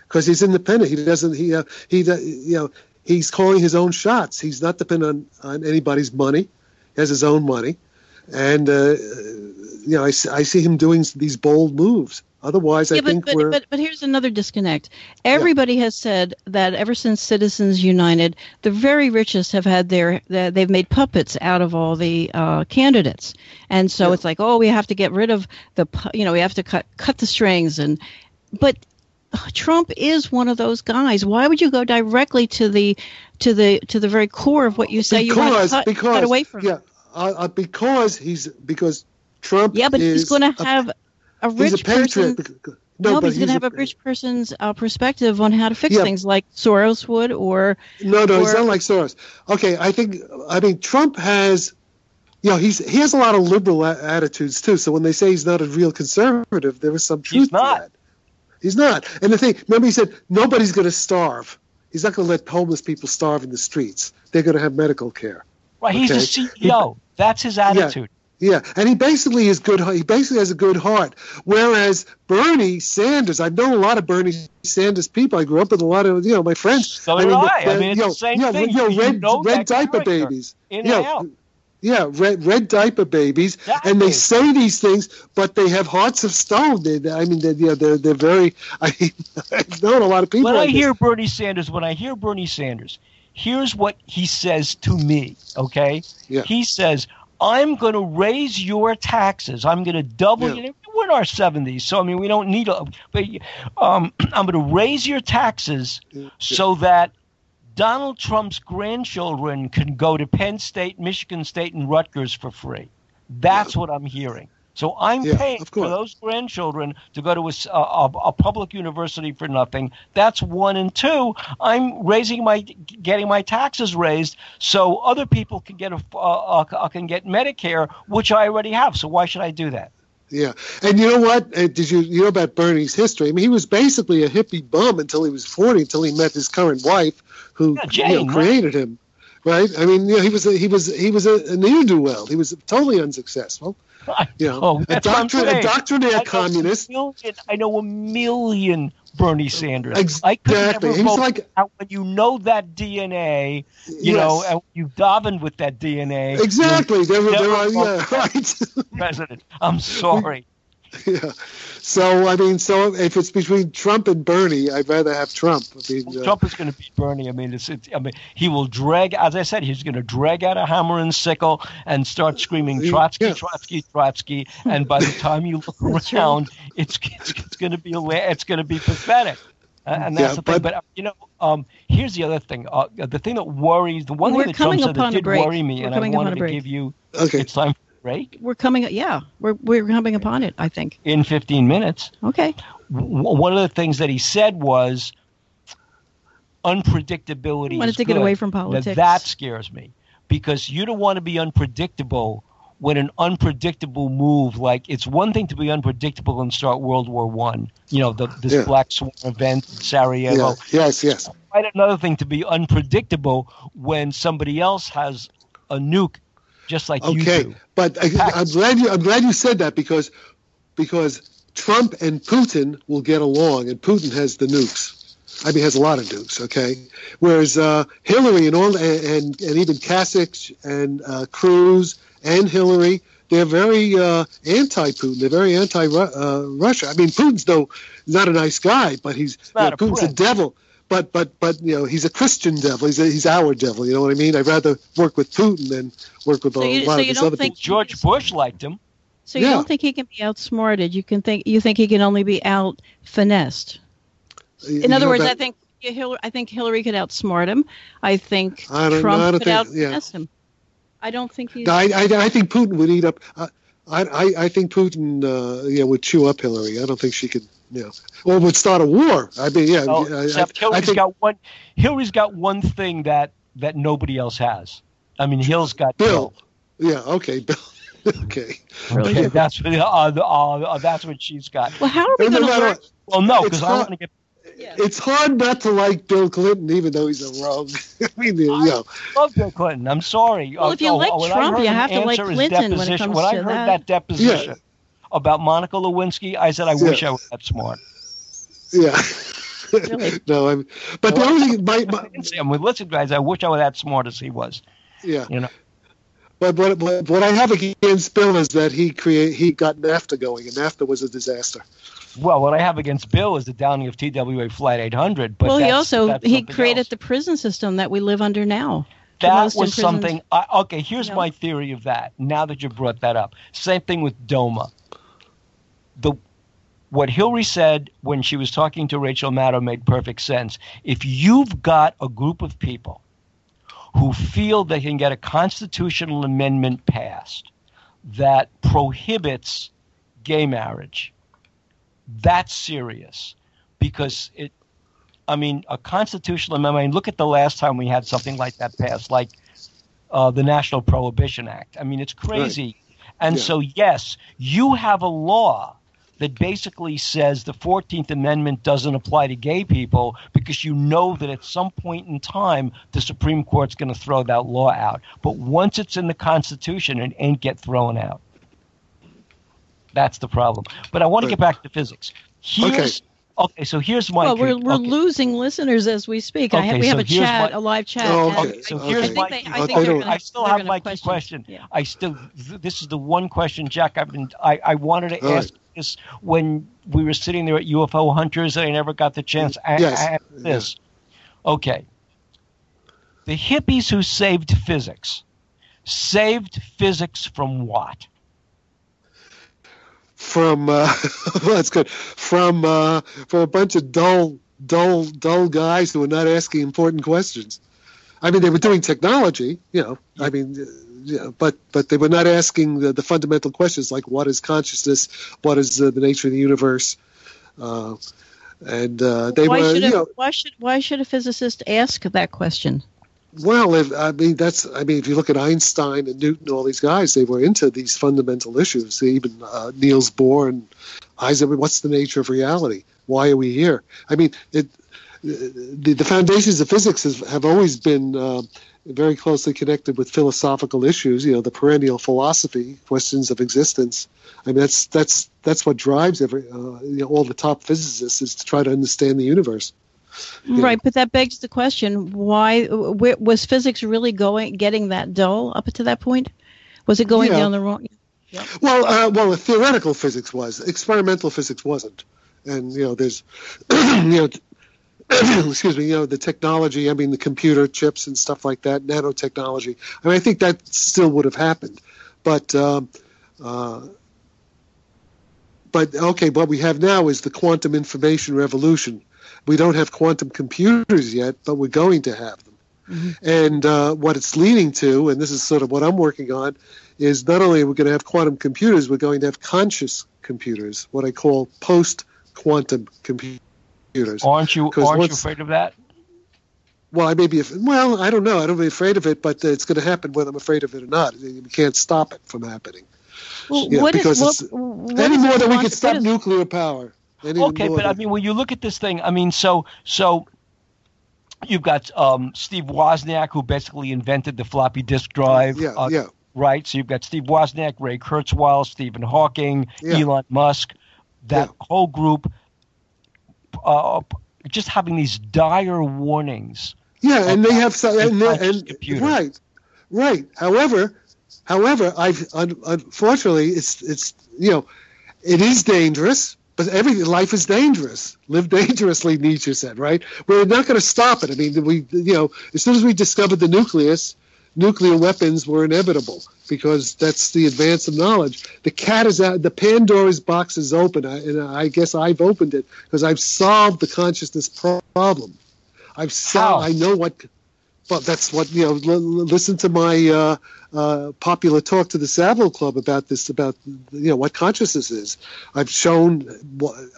because he's independent. He doesn't. He uh, he uh, you know he's calling his own shots. He's not dependent on, on anybody's money. He has his own money, and uh, you know I see him doing these bold moves. Otherwise, I but, think but, we're but but here's another disconnect. Everybody has said that ever since Citizens United, the very richest have had their, they've made puppets out of all the uh, candidates, and so Yeah. it's like, oh, we have to get rid of the, you know, we have to cut cut the strings, and but uh, Trump is one of those guys. Why would you go directly to the to the to the very core of what you say you want to because cut, because cut away from? yeah uh, uh, because he's because Trump Yeah, but he's going to have a he's rich a patriot. person. bec- No, No, but he's going to have a rich person's uh, perspective on how to fix Yeah. things, like Soros would, or No, no, he's or- not like Soros. Okay, I think I mean Trump has, you know, he's he has a lot of liberal a- attitudes too. So when they say he's not a real conservative, there is some truth not. to that. He's not. He's not. And the thing, remember, he said nobody's going to starve. He's not going to let homeless people starve in the streets. They're going to have medical care. Right, he's the Okay. CEO. That's his attitude. Yeah, and he basically is good. He basically has a good heart. Whereas Bernie Sanders, I've known a lot of Bernie Sanders people. I grew up with a lot of you know my friends. So did mean, I. I the- mean, it's you know, the same yeah, thing. You know, You red, know red diaper babies. in yeah, and out. yeah, red red diaper babies, Exactly. and they say these things, but they have hearts of stone. They, I mean, they're, yeah, they're they're very. I mean, I've known a lot of people. When I like this. hear Bernie Sanders, when I hear Bernie Sanders, here's what he says to me, okay? Yeah. He says, I'm going to raise your taxes. I'm going to double. Yeah. We're in our 70s, so I mean, we don't need a. But um, I'm going to raise your taxes so that Donald Trump's grandchildren can go to Penn State, Michigan State, and Rutgers for free. That's what I'm hearing. So I'm Yeah, paying for those grandchildren to go to a public university for nothing. That's one and two. I'm raising my, getting my taxes raised so other people can get a, uh, uh, can get Medicare, which I already have. So why should I do that? Yeah, and you know what? Did you you know about Bernie's history? I mean, he was basically a hippie bum until he was forty, until he met his current wife, who Yeah, you Jane, know, right. created him. Right? I mean, you know, he was a, he was he was a, a near do well. He was totally unsuccessful. You know, Oh, a, that's doctor, a saying. doctrinaire I know communist. A million, I know a million Bernie Sanders. I could Exactly. He's like- when you know that DNA, you know, Yes. and you davened with that DNA. Exactly. There there are, yeah, right. president. I'm sorry. yeah. So I mean, so if it's between Trump and Bernie, I'd rather have Trump. I mean, uh, Trump is going to beat Bernie. I mean, it's, it's. I mean, he will drag. As I said, he's going to drag out a hammer and sickle and start screaming Trotsky, Yeah. Trotsky, Trotsky. And by the time you look around, it's it's, it's going to be a la- it's going to be pathetic. Uh, and that's Yeah, the thing. but- But, uh, you know, um, here's the other thing. Uh, the thing that worries, the one We're thing that Trump coming said that did break. worry me, We're and I coming wanted to break. give you. okay. It's time for a break We're coming. Yeah, we're we're coming upon it. I think. in 15 minutes. Okay. w- one of the things that he said was unpredictability. Wanted is to get good. away from Now, politics. that scares me because you don't want to be unpredictable when an unpredictable move like it's one thing to be unpredictable and start World War One. You know, the, this Yeah. Black Swan event in Sarajevo. Yeah. Yes. Yes. Quite another thing to be unpredictable when somebody else has a nuke, just like you Okay, do. but I, I'm glad you I'm glad you said that because because Trump and Putin will get along, and Putin has the nukes. I mean, he has a lot of nukes. Okay, whereas uh, Hillary and all and and, and even Kasich and uh, Cruz and Hillary, they're very uh, anti-Putin. They're very anti-Russia. I mean, Putin's no not a nice guy, but he's not you know, a Putin's a devil. But but but you know he's a Christian devil. He's a, he's our devil. You know what I mean? I'd rather work with Putin than work with So a you- lot so of you these don't other think- people. George Bush liked him. So you Yeah. don't think he can be outsmarted? You can think you think he can only be out finessed. You In other words, that- I think Hillary, I think Hillary could outsmart him. I think I don't- Trump no, I don't could think- out yeah. him. I don't think he's. No, I, I, I think Putin would eat up. I, I, I think Putin, uh, yeah, would chew up Hillary. I don't think she could, you know, or would start a war. I mean, yeah, Oh, I, I, except I Hillary's think, got one. Hillary's got one thing that that nobody else has. I mean, Hill's got Bill. Yeah, okay, Bill. okay. Really Okay, that's what, uh, uh, uh, that's what she's got. well, how are we No, no, going to learn? Well, no, It's because I want to get It's hard not to like Bill Clinton, even though he's a rogue. I mean, you know, love Bill Clinton. I'm sorry. Well, Uh, if you uh, like when Trump, you have to like Clinton when it deposition- comes when I to heard that. that deposition about Monica Lewinsky, I said, I wish I was that smart. yeah. Really? no, I'm. But the only thing, my, my, I mean, listen, guys, I wish I was that smart as he was. yeah. You know, But what, what what I have against Bill is that he create he got NAFTA going, and NAFTA was a disaster. well, what I have against Bill is the downing of TWA Flight 800. But well, he also he created else. the prison system that we live under now. That was something. I, okay, here's Yeah. my theory of that. Now that you brought that up, same thing with DOMA. The what Hillary said when she was talking to Rachel Maddow made perfect sense. If you've got a group of people who feel they can get a constitutional amendment passed that prohibits gay marriage, that's serious because it I mean, a constitutional amendment. I mean, look at the last time we had something like that passed, like uh, the National Prohibition Act. I mean, it's crazy. And Yeah. so, yes, you have a law that basically says the 14th Amendment doesn't apply to gay people because you know that at some point in time the Supreme Court's going to throw that law out. But once it's in the Constitution, it ain't get thrown out. That's the problem. But I want to get back to physics. Here's, okay. so here's my. well, we're we're okay. losing listeners as we speak. I Okay, have, we so have a chat, my- a live chat. Oh, okay. Okay, so Okay. here's I think my. they- I think okay, gonna- I still have gonna my question. question. Yeah. I still. This is the one question, Jack. I've been. I, I wanted to All right. This when we were sitting there at UFO Hunters, and I never got the chance. to Yes. ask this. Okay. The hippies who saved physics saved physics from what? From uh, well, that's good. From uh, from a bunch of dull, dull, dull guys who were not asking important questions. I mean, they were doing technology, you know. I mean, uh, yeah, but but they were not asking the, the fundamental questions like what is consciousness, what is uh, the nature of the universe, uh, and uh, they why were. Should you a, know, why should why should a physicist ask that question? Well, if, I mean that's I mean if you look at Einstein and Newton, all these guys, they were into these fundamental issues. Even uh, Niels Bohr and Isaac. What's the nature of reality? Why are we here? I mean, it, the the foundations of physics has, have always been uh, very closely connected with philosophical issues. You know, the perennial philosophy, questions of existence. I mean, that's that's that's what drives every uh, you know all the top physicists is to try to understand the universe. Yeah. Right, but that begs the question: Why where, was physics really going, getting that dull up to that point? Was it going Yeah. down the wrong? Well, uh, well, theoretical physics was. Experimental physics wasn't. And you know, there's, you know, excuse me, you know, the technology. I mean, the computer chips and stuff like that, nanotechnology. I mean, I think that still would have happened, but. Um, uh, but okay, what we have now is the quantum information revolution. We don't have quantum computers yet, but we're going to have them. And uh, what it's leading to, and this is sort of what I'm working on, is not only are we going to have quantum computers, we're going to have conscious computers, what I call post-quantum computers. Aren't you 'Cause aren't you afraid of that? Well, I may be, well, I don't know. I don't be afraid of it, but uh, it's going to happen whether I'm afraid of it or not. We can't stop it from happening. Well, Yeah, what is- because what- it's- what Any is more than we quantum- could stop what is- nuclear power. Any Okay, more but I mean, when you look at this thing, I mean, so so you've got um, Steve Wozniak, who basically invented the floppy disk drive. yeah, uh, yeah. Right. So you've got Steve Wozniak, Ray Kurzweil, Stephen Hawking, Yeah. Elon Musk, that Yeah. whole group, uh, just having these dire warnings. Yeah, and they have some, and, and right, right. However, however, I've un, unfortunately, it's it's you know, it is dangerous, but every life is dangerous. Live dangerously, Nietzsche said. Right? We're not going to stop it. I mean, we you know, as soon as we discovered the nucleus, nuclear weapons were inevitable because that's the advance of knowledge. The cat is out. The Pandora's box is open, I, and I guess I've opened it because I've solved the consciousness pro- problem. I've solved. I know what. Well, that's what you know. L- listen to my uh, uh, popular talk to the Savile Club about this. About you know what consciousness is. I've shown.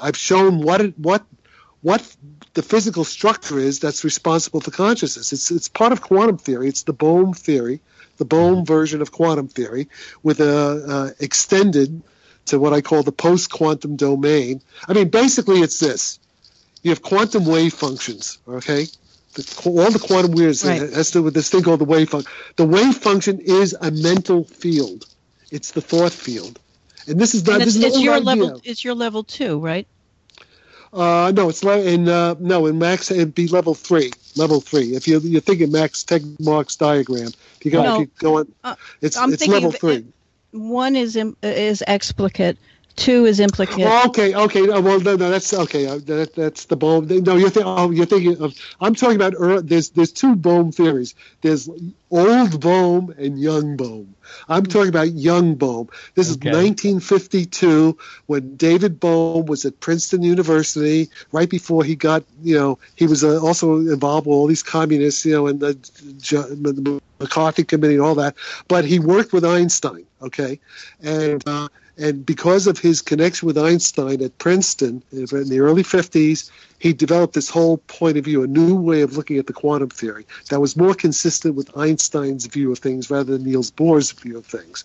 I've shown what it, what what the physical structure is that's responsible for consciousness. It's it's part of quantum theory. It's the Bohm theory, the Bohm version of quantum theory, with a uh, extended to what I call the post-quantum domain. I mean, basically, it's this: you have quantum wave functions. Okay, the, all the quantum waves Right. has to do with this thing called the wave function. The wave function is a mental field. It's the thought field, and this is not. And this it's, is it's your idea. level. It's your level two, right? Uh, no, it's le- in uh, no in Max it'd be level three. Level three. If you you're thinking Max Tegmark's diagram, if you go, No. if you go on, Uh, it's I'm it's level three. One is is explicate. Two is implicate. Oh, okay, okay. Oh, well, no, no, that's okay. Uh, that, that's the Bohm. No, you're thinking. Oh, you're thinking of. I'm talking about. ear- There's there's two Bohm theories. There's old Bohm and young Bohm. I'm talking about young Bohm. This is 1952 when David Bohm was at Princeton University. Right before he got, you know, he was uh, also involved with all these communists, you know, and the, Ju- the McCarthy committee and all that. But he worked with Einstein. Okay, and. Uh, and because of his connection with Einstein at Princeton in the early 50s, he developed this whole point of view, a new way of looking at the quantum theory that was more consistent with Einstein's view of things rather than Niels Bohr's view of things.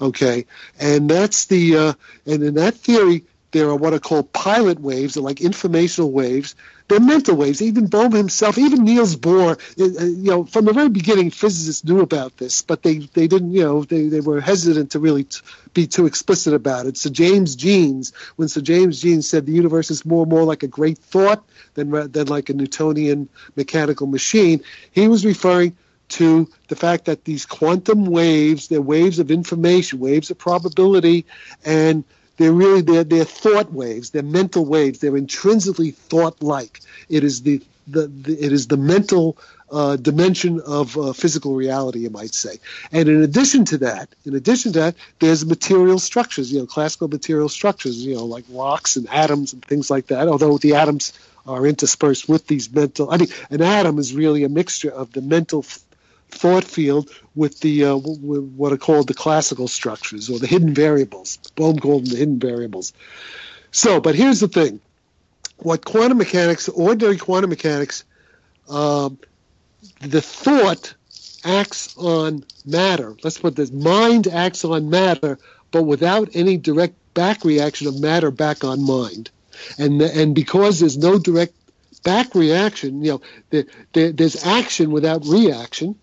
Okay, and that's the uh, and in that theory there are what are called pilot waves, they're like informational waves. They're mental waves. Even Bohm himself, even Niels Bohr, uh, uh, you know, from the very beginning, physicists knew about this, but they, they didn't, you know, they, they were hesitant to really t- be too explicit about it. Sir James Jeans, when Sir James Jeans said the universe is more and more like a great thought than, than like a Newtonian mechanical machine, he was referring to the fact that these quantum waves, they're waves of information, waves of probability, and they're really they're, they're thought waves, they're mental waves, they're intrinsically thought-like. It is the, the, the it is the mental uh, dimension of uh, physical reality, you might say. And in addition to that, in addition to that, there's material structures, you know, classical material structures, you know, like rocks and atoms and things like that. Although the atoms are interspersed with these mental, I mean, an atom is really a mixture of the mental thought field with the uh, what are called the classical structures or the hidden variables. Bohm called them the hidden variables. So, but here's the thing: what quantum mechanics, ordinary quantum mechanics, um, the thought acts on matter. Let's put this: mind acts on matter, but without any direct back reaction of matter back on mind. And and because there's no direct back reaction, you know, there, there, there's action without reaction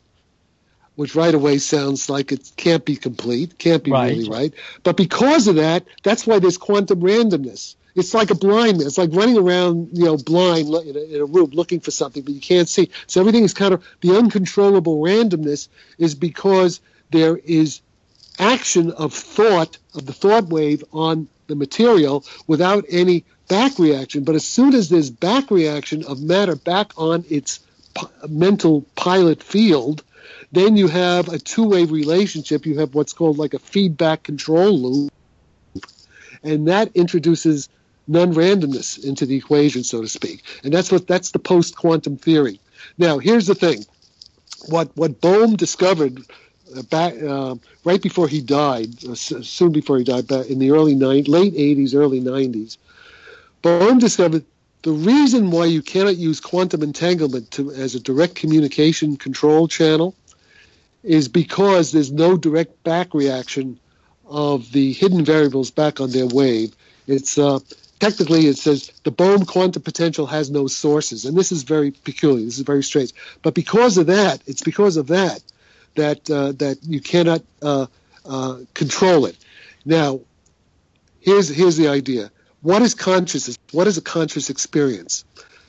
which right away sounds like it can't be complete, can't be Right. really right. But because of that, that's why there's quantum randomness. It's like a blind man. It's like running around, you know, blind in a, in a room looking for something, but you can't see. So everything is kind of the uncontrollable randomness is because there is action of thought of the thought wave on the material without any back reaction. But as soon as there's back reaction of matter back on its p- mental pilot field, then you have a two-way relationship. You have what's called like a feedback control loop, and that introduces non-randomness into the equation, so to speak. And that's what that's the post-quantum theory. Now, here's the thing: what what Bohm discovered uh, back uh, right before he died, uh, soon before he died, back in the early nine, late 80s, early 90s, Bohm discovered the reason why you cannot use quantum entanglement to, as a direct communication control channel is because there's no direct back reaction of the hidden variables back on their wave. It's uh, technically it says the Bohm quantum potential has no sources, and this is very peculiar. This is very strange. But because of that, it's because of that that uh, that you cannot uh, uh, control it. Now, here's here's the idea. What is consciousness? What is a conscious experience?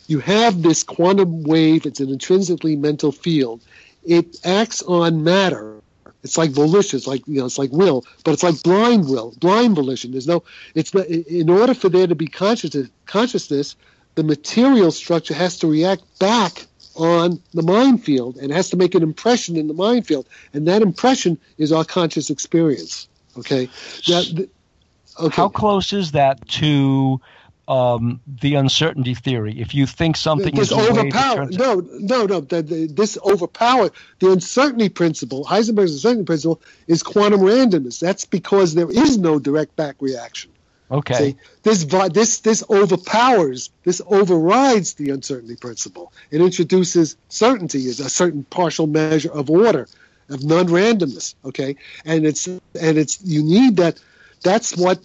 You have this quantum wave. It's an intrinsically mental field. It acts on matter. It's like volition. It's like you know. It's like will, but it's like blind will, blind volition. There's no. It's not, in order for there to be consciousness. Consciousness, the material structure has to react back on the mind field and has to make an impression in the mind field, and that impression is our conscious experience. Okay. Okay. How close is that to um, the uncertainty theory? If you think something this is a way that overpower turns- no no no the, the, this overpower the uncertainty principle heisenberg's uncertainty principle is quantum randomness that's because there is no direct back reaction Okay. See, this this this overpowers this overrides the uncertainty principle it introduces certainty as a certain partial measure of order of non-randomness okay and it's and it's you need that that's what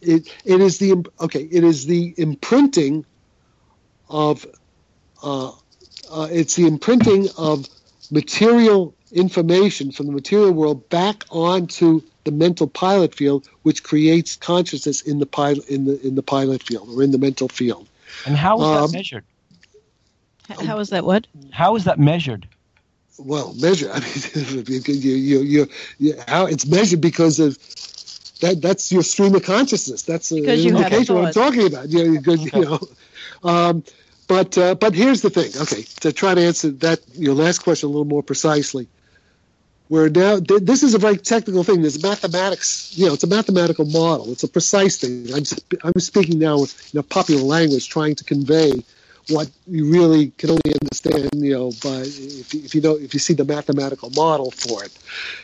it, it is the okay it is the imprinting of uh, uh, it's the imprinting of material information from the material world back onto the mental pilot field, which creates consciousness in the pilot in the in the pilot field or in the mental field. and how is um, that measured? How is that? What? How is that measured? Well, measure. I mean, you, you, you, you, you, how it's measured because of that. That's your stream of consciousness. That's a- an indication what I'm talking about. You know, because, you know. Um, but uh, but here's the thing. Okay, to try to answer that your last question a little more precisely. We're now th- this is a very technical thing. There's mathematics. You know, it's a mathematical model. It's a precise thing. I'm sp- I'm speaking now with you know, popular language, trying to convey what you really can only understand, you know, by if you, if you know if you see the mathematical model for it.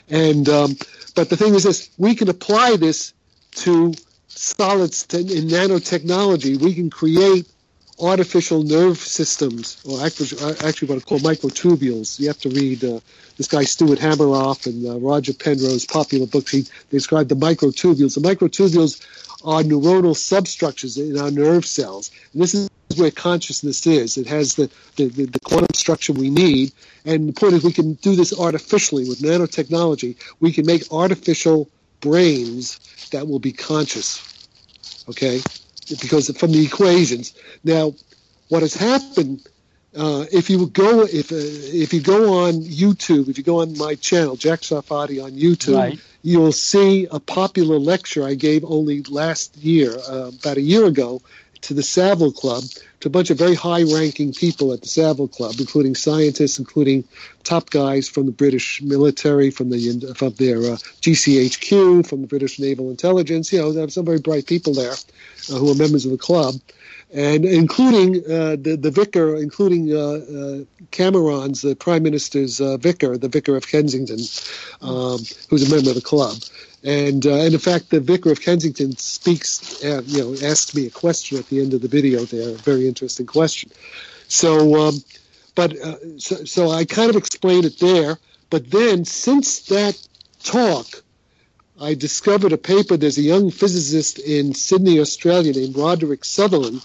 And um, but the thing is this: we can apply this to solids to, in nanotechnology. We can create artificial nerve systems, or actually, actually what are called microtubules. You have to read uh, this guy Stuart Hameroff and uh, Roger Penrose's popular books. He described the microtubules. The microtubules are neuronal substructures in our nerve cells. And this is where consciousness is. It has the, the, the, quantum structure we need. And the point is we can do this artificially with nanotechnology. We can make artificial brains that will be conscious. Okay? Because from the equations. Now, what has happened uh, if you go if uh, if you go on YouTube, if you go on my channel, Jack Sarfatti on YouTube, Right. you'll see a popular lecture I gave only last year, uh, about a year ago, to the Savile Club, to a bunch of very high-ranking people at the Savile Club, including scientists, including top guys from the British military, from the from their uh, GCHQ, from the British Naval Intelligence. You know, there are some very bright people there uh, who are members of the club, and including uh, the the vicar, including uh, uh, Cameron's, the Prime Minister's uh, vicar, the Vicar of Kensington, um, who's a member of the club. And, uh, and in fact, the vicar of Kensington speaks, uh, you know, asked me a question at the end of the video there, a very interesting question. So, um, but uh, so, so I kind of explained it there. But then, since that talk, I discovered a paper. There's a young physicist in Sydney, Australia, named Roderick Sutherland,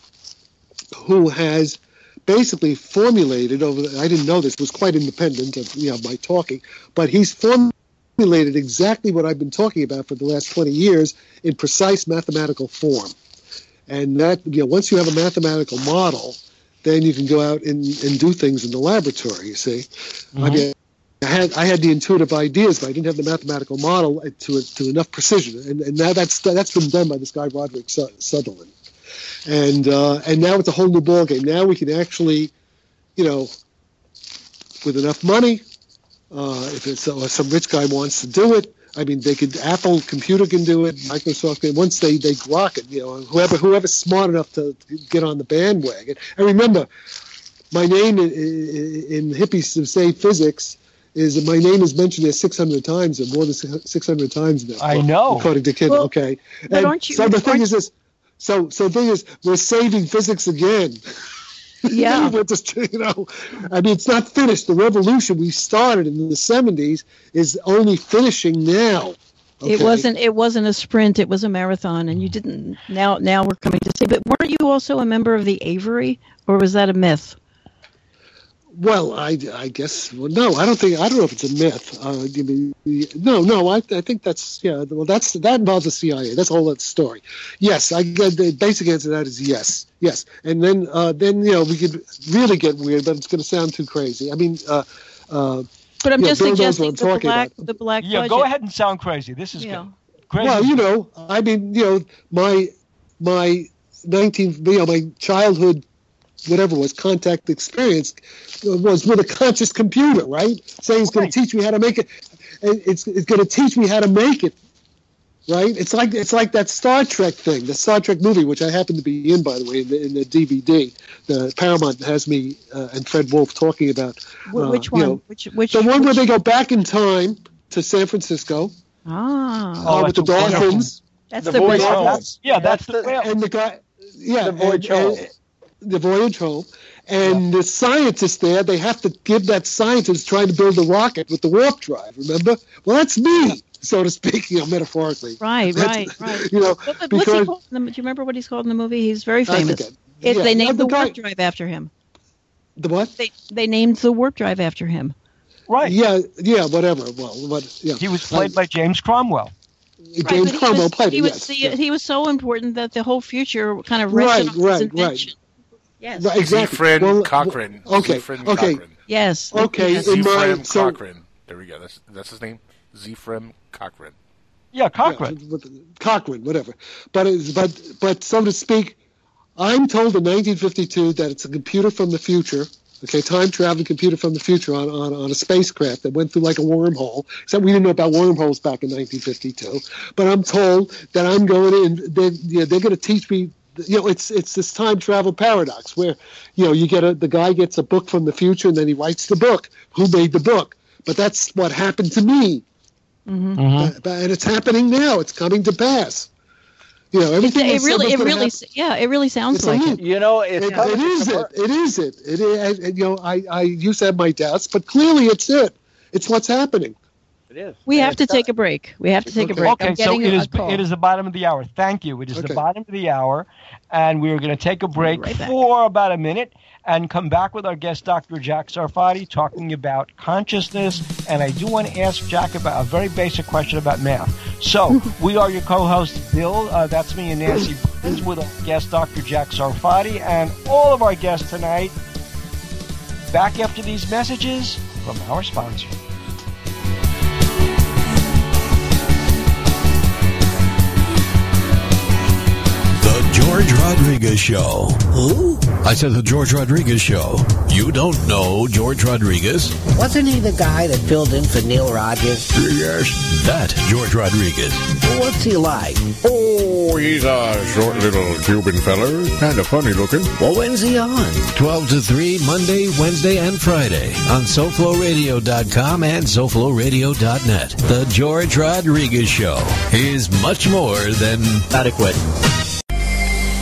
who has basically formulated over. I didn't know this was quite independent of you know my talking, but he's formulated formulated exactly what I've been talking about for the last 20 years in precise mathematical form. And that, you know, once you have a mathematical model, then you can go out and, and do things in the laboratory, you see. Mm-hmm. I mean, I had, I had the intuitive ideas, but I didn't have the mathematical model to, to enough precision. And, and now that's, that's been done by this guy, Roderick Sutherland. And, uh, and now it's a whole new ballgame. Now we can actually, you know, with enough money, uh, if it's uh, some rich guy wants to do it, I mean, they could. Apple Computer can do it. Microsoft can. Once they they rock it, you know, whoever whoever's smart enough to, to get on the bandwagon. And remember, my name in, in, in hippies say physics is my name is mentioned there 600 times or more than 600 times now. I know. According to Kid, well, okay. And aren't you, so the thing is this. So so the thing is, we're saving physics again. Yeah. we're just, you know, I mean, it's not finished. The revolution we started in the 70s is only finishing now. Okay. It wasn't. It wasn't a sprint. It was a marathon, and you didn't. Now, now we're coming to see. But weren't you also a member of the Aviary, or was that a myth? Well, I, I guess well, no. I don't think I don't know if it's a myth. Uh, no, no. I, I think that's yeah. Well, that's that involves the CIA. That's a whole other story. Yes, I the basic answer to that is yes, yes. And then uh, then you know we could really get weird, but it's going to sound too crazy. I mean. Uh, uh, but I'm just Bill suggesting the black, about. the black. Yeah, budget. go ahead and sound crazy. This is yeah. crazy. Well, you know, I mean, you know, my my 19, you know, my childhood whatever was contact experience was with a conscious computer, right? Saying it's going to teach me how to make it. It's it's going to teach me how to make it, right? It's like it's like that Star Trek thing, the Star Trek movie, which I happen to be in, by the way, in the, in the DVD. The Paramount has me uh, and Fred Wolf talking about. Uh, which one? You know, which which? The one which... where they go back in time to San Francisco. Ah. Uh, with the dolphins. That's the, the, voyage home. home. Yeah, that's, that's the, the and the guy. Yeah, the voyage and, home. And, the voyage home. And yeah. the scientists there, they have to give that scientist trying to build a rocket with the warp drive. Remember? Well, that's me, so to speak, you know, metaphorically. Right, that's, right, right. You know, but, but because, what's he called in the, do you remember what he's called in the movie? He's very famous. It, yeah, they named the, the, guy, warp drive after him. The what? They they named the warp drive after him. Right. Yeah, yeah, whatever. Well, what? Yeah. He was played by James Cromwell. James right, Cromwell was, played he it. Was yes, the, yes. He was so important that the whole future kind of rested right, on right, his invention. Right. Yes. Right, exactly. Zefram well, Cochrane. Okay. Zefram okay. Cochrane. Yes. Okay. Yes. In my, so, Cochrane. There we go. That's that's his name. Zefram Cochrane. Yeah, Cochrane. Yeah, Cochrane, whatever. But it's, but but so to speak, I'm told in 1952 that it's a computer from the future. Okay, time traveling computer from the future on, on, on a spacecraft that went through like a wormhole. Except we didn't know about wormholes back in 1952. But I'm told that I'm going in. They're, you know, they're going to teach me you know, it's it's this time travel paradox where, you know, you get a the guy gets a book from the future and then he writes the book. Who made the book? But that's what happened to me, Mm-hmm. Mhm. Uh, and it's happening now. It's coming to pass. You know, It, everything. it that's really, it really, happen- yeah, it really sounds It's like loop. it. You know, it's It, kind it of it. It is it. It is. and, you know, I I used to have my doubts, but clearly it's it. It's what's happening. It is. We And have to it's take a break. We have to take a break. Okay, I'm so getting it a, is a call. it is the bottom of the hour. Thank you. It is Okay. the bottom of the hour, and we are going to take a break right back. for about a minute and come back with our guest, Dr. Jack Sarfatti, talking about consciousness. And I do want to ask Jack about a very basic question about math. So we are your co-hosts, Bill. Uh, that's me and Nancy Birnes with our guest, Dr. Jack Sarfatti, and all of our guests tonight. Back after these messages from our sponsor. George Rodriguez Show. Who? I said the George Rodriguez Show. You don't know George Rodriguez? Wasn't he the guy that filled in for Neil Rogers? Yes. That George Rodriguez. What's he like? Oh, he's a short little Cuban feller. Kind of funny looking. Well, when's he on? 12 to 3, Monday, Wednesday, and Friday on SoFloRadio.com and SoFloRadio.net. The George Rodriguez Show is much more than Adequate.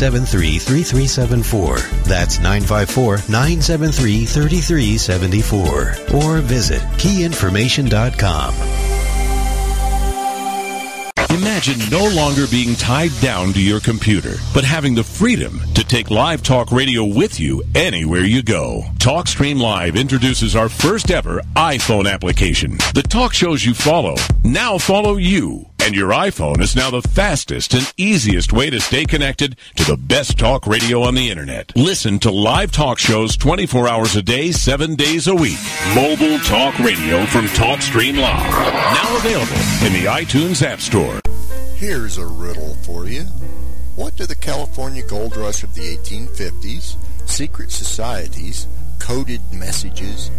973 3374. That's 954 973 3374. Or visit keyinformation.com. Imagine no longer being tied down to your computer, but having the freedom to take live talk radio with you anywhere you go. TalkStream Live introduces our first ever iPhone application. The talk shows you follow now follow you. And your iPhone is now the fastest and easiest way to stay connected to the best talk radio on the internet. Listen to live talk shows 24 hours a day, 7 days a week. Mobile talk radio from TalkStream Live. Now available in the iTunes App Store. Here's a riddle for you. What do the California gold rush of the 1850s, secret societies, coded messages,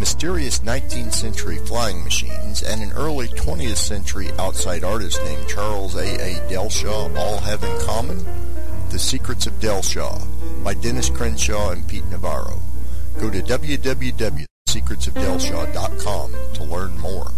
mysterious 19th century flying machines, and an early 20th century outside artist named Charles A. A. Dellschau all have in common? The Secrets of Dellschau by Dennis Crenshaw and Pete Navarro. Go to www.secretsofdellschau.com to learn more.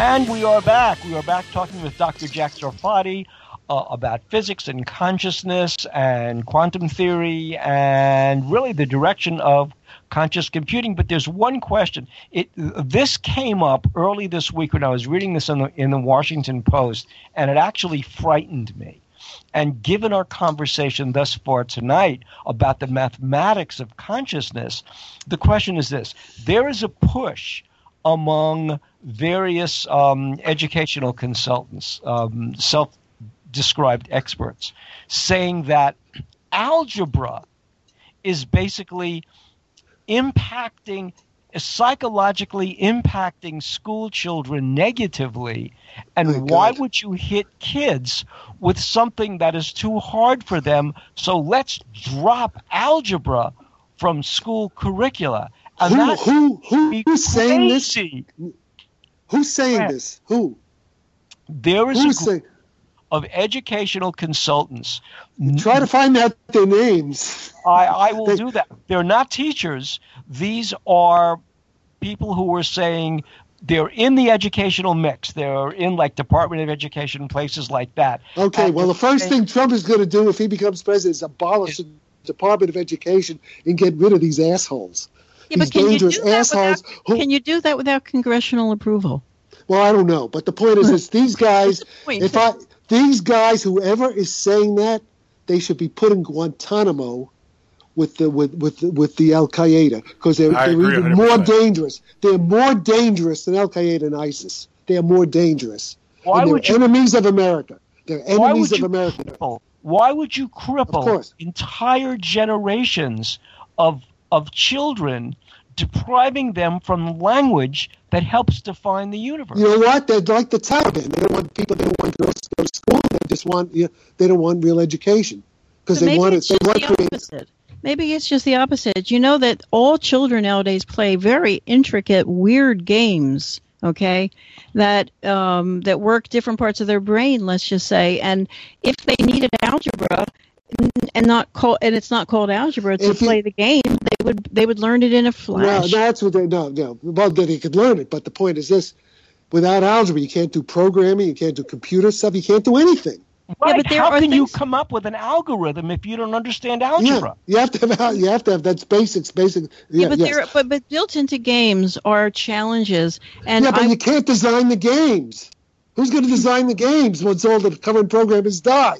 And we are back. We are back talking with Dr. Jack Sarfatti uh, about physics and consciousness and quantum theory and really the direction of conscious computing. But there's one question. It this came up early this week when I was reading this in the in the Washington Post, and it actually frightened me. And given our conversation thus far tonight about the mathematics of consciousness, the question is this: There is a push among various um, educational consultants, um, self described experts, saying that algebra is basically impacting, psychologically impacting school children negatively. And why would you hit kids with something that is too hard for them? So let's drop algebra from school curricula. Who, who, who, who's saying this? Who's saying this? Who? There is Who's a group of educational consultants. Try to find out their names. I, I will They- do that. They're not teachers. These are people who are saying they're in the educational mix. They're in like Department of Education, places like that. Okay, And well, the first thing Trump is going to do if he becomes president is abolish the Department of Education and get rid of these assholes. Yeah, these but can you, dangerous do that assholes without, who, can you do that without congressional approval? well, I don't know, but the point is, is these guys, Wait, if I, these guys, whoever is saying that, they should be put in Guantanamo with the with with with the Al Qaeda because they're, they're even more 100%. dangerous. They're more dangerous than Al Qaeda and ISIS. They are more dangerous. Why and they're would you- enemies of America? They're Why enemies would of you America. cripple? Why would you cripple entire generations of of children, depriving them from language that helps define the universe? You know what? They're like the Taliban. They don't want people. They don't want girls to go to school. They just want. You know, they don't want real education because So they want it's it. They just want the creative. opposite. Maybe it's just the opposite. You know that all children nowadays play very intricate, weird games. Okay, that um, that work different parts of their brain. Let's just say, and if they needed algebra n- and not call and it's not called algebra to If you- play the game, they would they would learn it in a No, flash. that's what they. No, no. Well, then they could learn it. But the point is this: without algebra, you can't do programming. You can't do computer stuff. You can't do anything. Right. but there How are can you come up with an algorithm if you don't understand algebra? Yeah, you have to have you have to have that's basics, basic. Yeah, Yeah, but yes. there, but but built into games are challenges, and yeah, but I, you can't design the games. Who's going to design the games once all the current programmers die?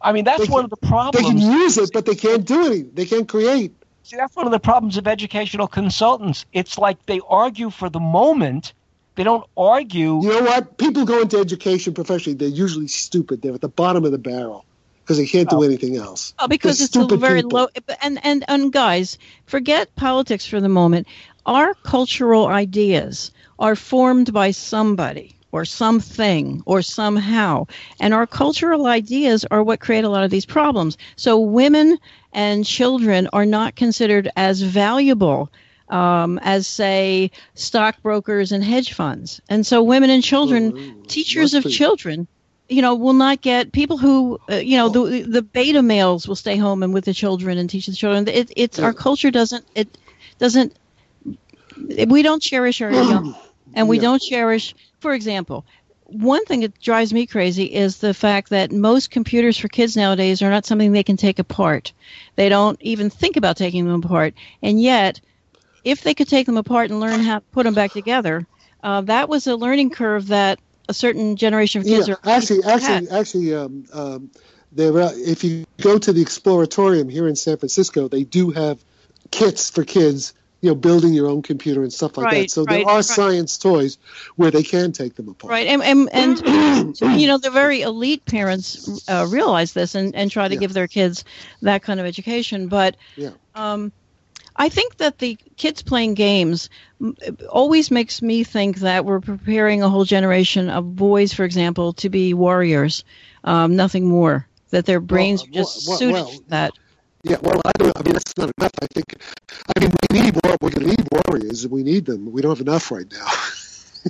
I mean, that's They one of the problems. They can use it, but they can't do anything. They can't create. See, that's one of the problems of educational consultants. It's like they argue for the moment. They don't argue. You know what? People go into education professionally. They're usually stupid. They're at the bottom of the barrel because they can't do oh. anything else. Oh, because They're it's a very people. low. And and and guys, forget politics for the moment. Our cultural ideas are formed by somebody or something or somehow, and our cultural ideas are what create a lot of these problems. So women and children are not considered as valuable. Um, as say stockbrokers and hedge funds, and so women and children, teachers of be. children, you know, will not get people who, uh, you know, the the beta males will stay home and with the children and teach the children. It, it's our culture doesn't it doesn't we don't cherish our young, and we Yeah. don't cherish. For example, one thing that drives me crazy is the fact that most computers for kids nowadays are not something they can take apart. They don't even think about taking them apart, and yet, if they could take them apart and learn how to put them back together, uh, that was a learning curve that a certain generation of kids Yeah, are actually, had. actually, actually, um, um, there. Are, if you go to the Exploratorium here in San Francisco, they do have kits for kids. You know, building your own computer and stuff like Right, that. So right, there are right. science toys where they can take them apart. Right, and and, and you know the very elite parents uh, realize this and, and try to Yeah. give their kids that kind of education. But Yeah. um, I think that the kids playing games always makes me think that we're preparing a whole generation of boys, for example, to be warriors, um, nothing more. That their brains are just well, suited well, for that. Yeah, well, I, don't, I mean that's not enough. I think, I mean, we need war. We're going to need warriors. We need them. We don't have enough right now.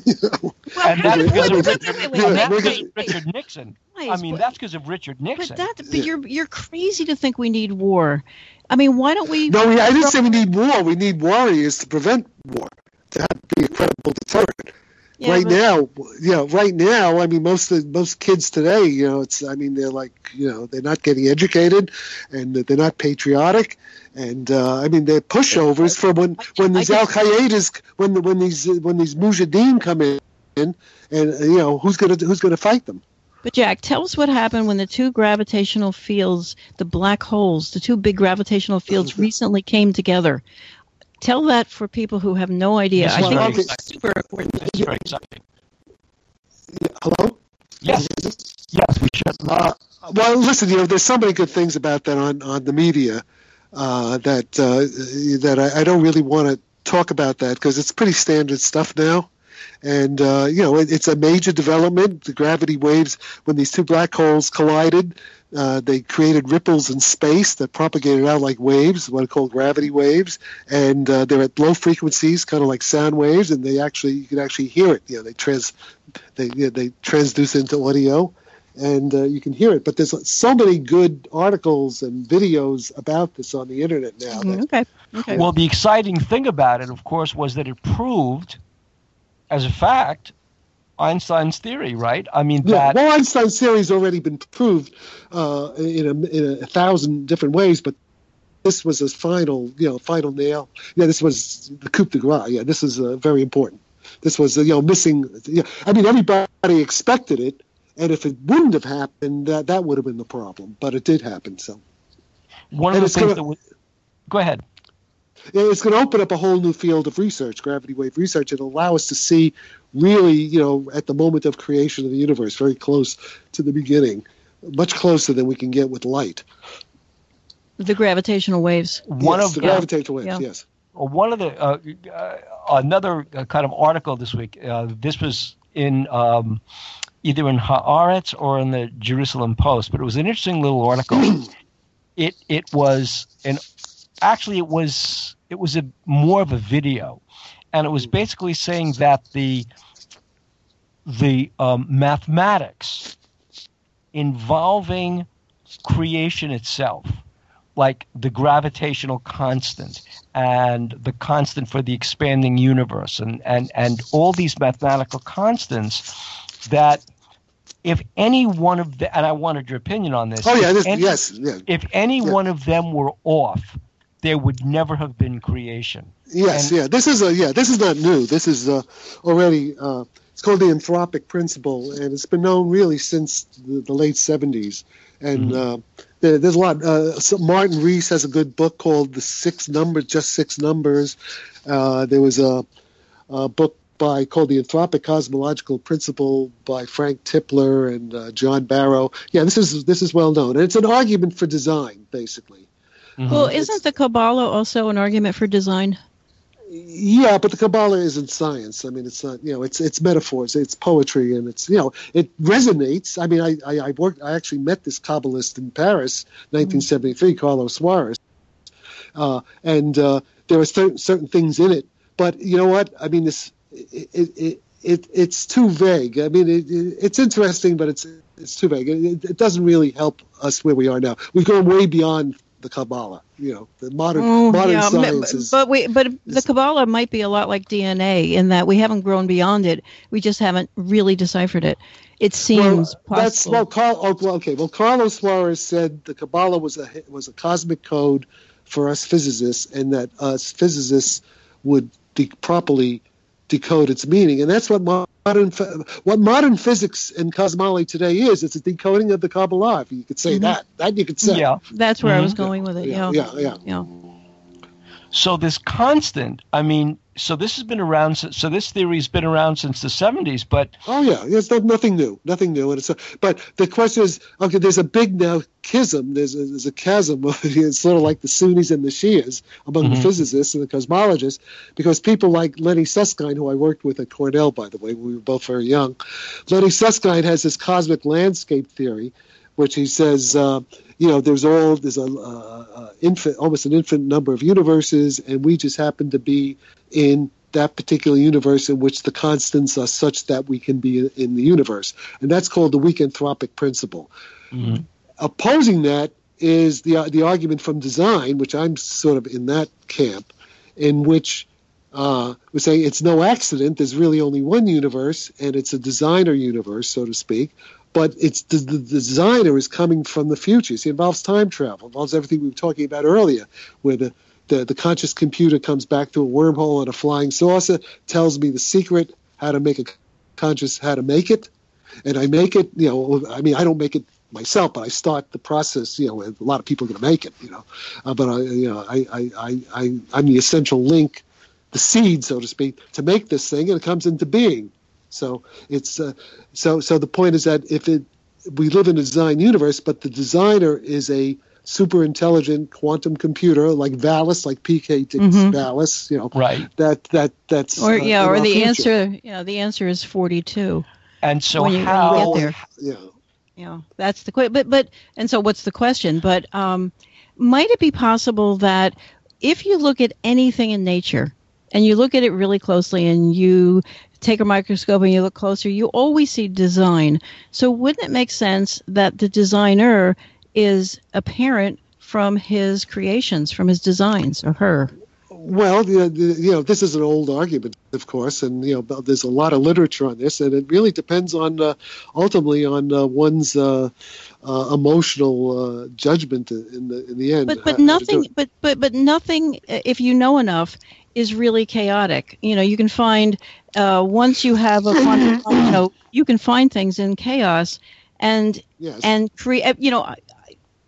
You know? And that's wait, because of wait, wait, Richard, wait, and wait, that's because of Richard Nixon. I mean, but- that's because of Richard Nixon. But that, but you're you're crazy to think we need war. I mean, why don't we? No, we, I didn't say we need war. We need warriors to prevent war, to have, be a credible deterrent. Yeah, right but- now, you know, right now, I mean, most of most kids today, you know, it's, I mean, they're like, you know, they're not getting educated, and they're not patriotic, and uh, I mean, they're pushovers for when when these Al Qaeda's when the, when these when these Mujahideen come in, and you know, who's gonna who's gonna fight them? But Jack, tell us what happened when the two gravitational fields, the black holes, the two big gravitational fields recently came together. Tell that for people who have no idea. This I think very it's super important. It's very exciting. Hello. Yes, yes, we should. Uh, well, listen, you know, there's so many good things about that on, on the media uh, that uh, that I, I don't really want to talk about that because it's pretty standard stuff now. And uh, you know, it, it's a major development. The gravity waves, when these two black holes collided, uh, they created ripples in space that propagated out like waves, what are called gravity waves, and uh, they're at low frequencies, kind of like sound waves, and they actually you can actually hear it. You know, they trans they you know, they transduce into audio, and uh, you can hear it. But there's so many good articles and videos about this on the internet now. That, Mm, Okay. Okay. Well, the exciting thing about it, of course, was that it proved, as a fact, Einstein's theory, right? I mean, Yeah, that well, Einstein's theory has already been proved uh, in, a, in a thousand different ways, but this was a final, you know, final nail. Yeah, this was the coup de grace. Yeah, this is uh, very important. This was, you know, missing. Yeah, I mean, everybody expected it, and if it wouldn't have happened, that that would have been the problem. But it did happen. So one of and the things gonna- that was. Go ahead. Yeah, it's going to open up a whole new field of research, gravity wave research, and allow us to see really, you know, at the moment of creation of the universe, very close to the beginning, much closer than we can get with light. the gravitational waves. One yes, of the yeah. gravitational waves. Yeah. Yes. One of the uh, uh, another uh, kind of article this week. Uh, this was in um, either in Haaretz or in the Jerusalem Post, but it was an interesting little article. it it was an actually it was it was a more of a video, and it was basically saying that the the um, mathematics involving creation itself like the gravitational constant and the constant for the expanding universe and, and, and all these mathematical constants that if any one of the and I wanted your opinion on this. Oh yeah, if this, any, yes, yeah. If any Yeah. one of them were off, there would never have been creation. Yes, And- yeah. This is a yeah. This is not new. This is uh, already. Uh, it's called the anthropic principle, and it's been known really since the, the late '70s. And uh, there, there's a lot. Uh, so Martin Rees has a good book called "The Six Numbers," just six numbers. Uh, there was a, a book by called "The Anthropic Cosmological Principle" by Frank Tipler and uh, John Barrow. Yeah, this is this is well known, and it's an argument for design, basically. Well, isn't the Kabbalah also an argument for design? Yeah, but the Kabbalah isn't science. I mean, it's not. You know, it's it's metaphors. It's poetry, and it's you know, it resonates. I mean, I I, I worked. I actually met this Kabbalist in Paris, 1973, Carlos Suarez, uh, and uh, there are certain certain things in it. But you know what? I mean, this it it, it it's too vague. I mean, it, it, it's interesting, but it's it's too vague. It, it doesn't really help us where we are now. We've gone way beyond the Kabbalah. You know, the modern Oh, modern yeah, science is. but we but the Kabbalah might be a lot like DNA in that we haven't grown beyond it. We just haven't really deciphered it. It seems well, that's possible. Oh, well, Carl, oh, okay. Well, Carlos Suarez said the Kabbalah was a was a cosmic code for us physicists, and that us physicists would de- properly decode its meaning, and that's what modern what modern physics and cosmology today is. It's a decoding of the Kabbalah. If you could say Mhm. that, that you could say. Yeah. That's where I was Mhm. going with it. Yeah, Yeah, yeah, yeah. So this constant, I mean, so this has been around. So this theory's been around since the '70s, but Oh yeah, it's not, nothing new, nothing new. And it's a, but the question is, okay, there's a big now chasm. There's a, there's a chasm. it's sort of like the Sunnis and the Shias among the Mhm. physicists and the cosmologists, because people like Lenny Susskind, who I worked with at Cornell, by the way, we were both very young. Lenny Susskind has this cosmic landscape theory, which he says, uh, you know, there's all there's a, uh, infant, almost an infinite number of universes, and we just happen to be in that particular universe in which the constants are such that we can be in the universe, and that's called the weak anthropic principle. Opposing that is the the argument from design, which I'm sort of in that camp, in which uh, we say it's no accident. There's really only one universe, and it's a designer universe, so to speak. But it's the, the designer is coming from the future. See, it involves time travel, involves everything we were talking about earlier, where the, the, the conscious computer comes back to a wormhole on a flying saucer, tells me the secret, how to make a conscious, how to make it, and I make it. You know, I mean, I don't make it myself, but I start the process. You know, a lot of people are going to make it. You know, uh, but I, you know, I, I, I, I, I'm the essential link, the seed, so to speak, to make this thing, and it comes into being. So it's uh, so so. The point is that if it we live in a design universe, but the designer is a super intelligent quantum computer like Valis, like PK Dick's Mhm. Valis, you know, right. that that that's Or uh, yeah, or the future. answer. Yeah, the answer is forty-two. And so when you, how? when you get there. Yeah. Yeah, that's the question. But but and so what's the question? But um, might it be possible that if you look at anything in nature and you look at it really closely and you take a microscope and you look closer, you always see design. So wouldn't it make sense that the designer is apparent from his creations, from his designs, or her? Well, you know, you know, this is an old argument, of course, and you know, there's a lot of literature on this, and it really depends on uh, ultimately on uh, one's uh, uh, emotional uh, judgment in the in the end. but but nothing but but but nothing if you know enough is really chaotic. You know you can find uh, once you have a quantum you know you can find things in chaos and Yes. and create you know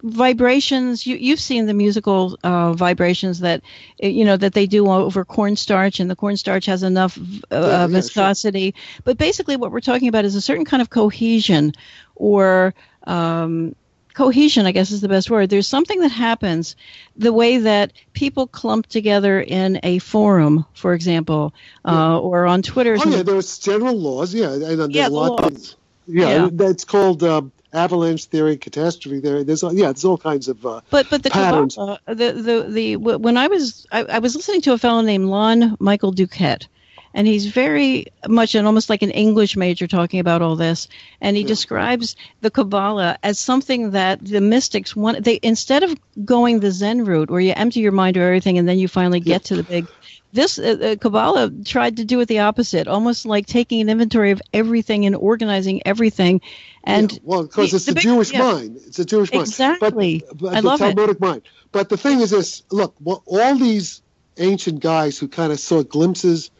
vibrations you you've seen the musical uh, vibrations that you know that they do over cornstarch and the cornstarch has enough uh, Yeah, yeah, viscosity. But basically what we're talking about is a certain kind of cohesion or um, cohesion i guess is the best word there's something that happens the way that people clump together in a forum for example uh, or on twitter Oh yeah, there's general laws. Yeah, and Yeah, laws. yeah, Yeah. that's called um, avalanche theory, catastrophe theory. There's all- yeah, there's all kinds of. Uh, But but the patterns. Kabbalah, the the the when I was I, I was listening to a fellow named Lon Michael Duquette, and he's very much and almost like an English major talking about all this. And he yeah. describes the Kabbalah as something that the mystics want. They instead of going the Zen route, where you empty your mind of everything and then you finally get yeah. to the big. This uh, uh, Kabbalah tried to do it the opposite, almost like taking an inventory of everything and organizing everything. And yeah, well, because it's the, the big, Jewish mind. It's a Jewish mind. Exactly. But, but I the love Talmudic it. mind. But the thing is this: look, well, all these ancient guys who kind of saw glimpses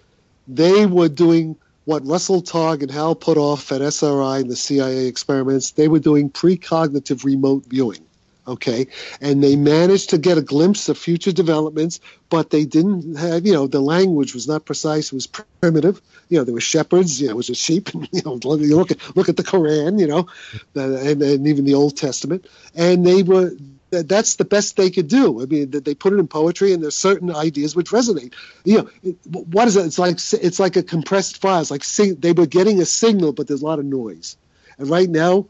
they were doing what Russell Targ and Hal Puthoff at SRI and the CIA experiments. They were doing precognitive remote viewing. Okay, and they managed to get a glimpse of future developments, but they didn't have, you know, the language was not precise; it was primitive. You know, there were shepherds. You know, it was a sheep. You know, look at look at the Quran. You know, and, and even the Old Testament, and they were that's the best they could do. I mean, they put it in poetry, and there's certain ideas which resonate. You know, it, what is it? It's like it's like a compressed file. It's like sing, they were getting a signal, but there's a lot of noise. And right now,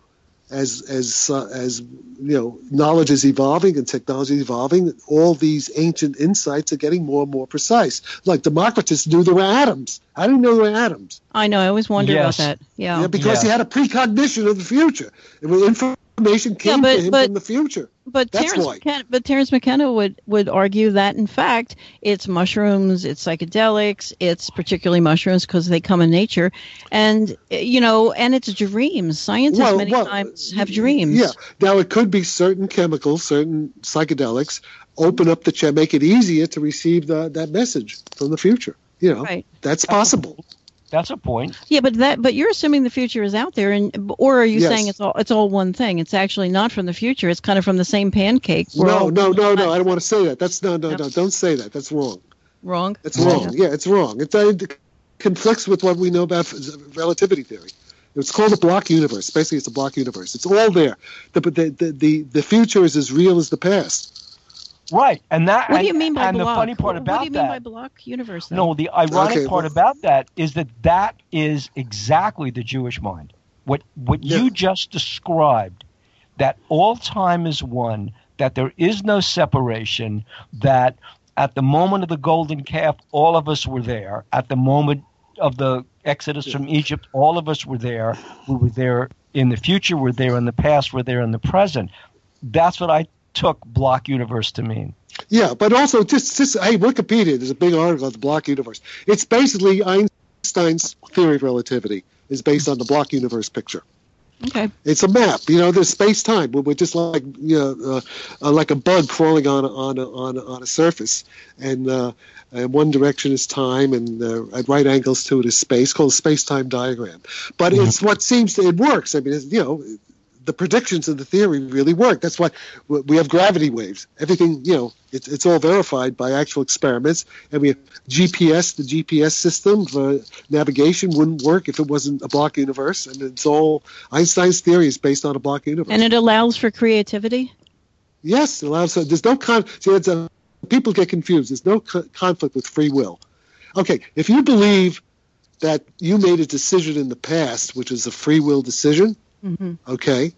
as as uh, as you know, knowledge is evolving and technology is evolving. All these ancient insights are getting more and more precise. Like Democritus knew there were atoms. How do you know there were atoms? I know. I always wonder yes. about that. Yeah. yeah because yeah. he had a precognition of the future. It was information came yeah, but, to him but, from the future. But That's Terence, why. McKenna, but Terence McKenna would, would argue that in fact it's mushrooms, it's psychedelics, it's particularly mushrooms because they come in nature, and you know, and it's dreams. Scientists Well, many well, times have dreams. Yeah. Now it could be certain chemicals, certain psychedelics open up the chest, make it easier to receive the, that message from the future. You know, Right. that's possible. That's a point. Yeah, but that but you're assuming the future is out there, and or are you Yes. saying it's all it's all one thing? It's actually not from the future. It's kind of from the same pancake. We're No, no, no, no. I don't want to say that. That's no, no, no. Don't say that. That's wrong. wrong. It's wrong. Yeah, it's wrong. It, uh, it conflicts with what we know about relativity theory. It's called a block universe. Basically, it's a block universe. It's all there. The, the, the, the, the future is as real as the past. Right, and that. What do you mean by and block? the funny part what, about what do you mean that. by block universe? then? No, the ironic Okay, part well- about that is that that is exactly the Jewish mind. What what Yeah. you just described, that all time is one, that there is no separation, that at the moment of the golden calf, all of us were there. At the moment of the exodus from Egypt, all of us were there. We were there in the future, we're there in the past, we're there in the present. That's what I took block universe to mean. Yeah, but also just, just hey, Wikipedia. There's a big article on the block universe. It's basically Einstein's theory of relativity is based on the block universe picture. Okay. It's a map. You know, there's space time. We're we're just like you know, uh, uh, like a bug crawling on a, on a, on a, on a surface, and uh, and one direction is time, and uh, at right angles to it is space, called a space-time diagram. But it's what seems to it works. I mean, it's, you know, the predictions of the theory really work. That's why we have gravity waves. Everything, you know, it's, it's all verified by actual experiments. And we have GPS, the GPS system for navigation wouldn't work if it wasn't a block universe. And it's all Einstein's theory is based on a block universe. And it allows for creativity. Yes, it allows. There's no con. See, it's a, people get confused. There's no co- conflict with free will. Okay, if you believe that you made a decision in the past, which is a free will decision, hmm okay,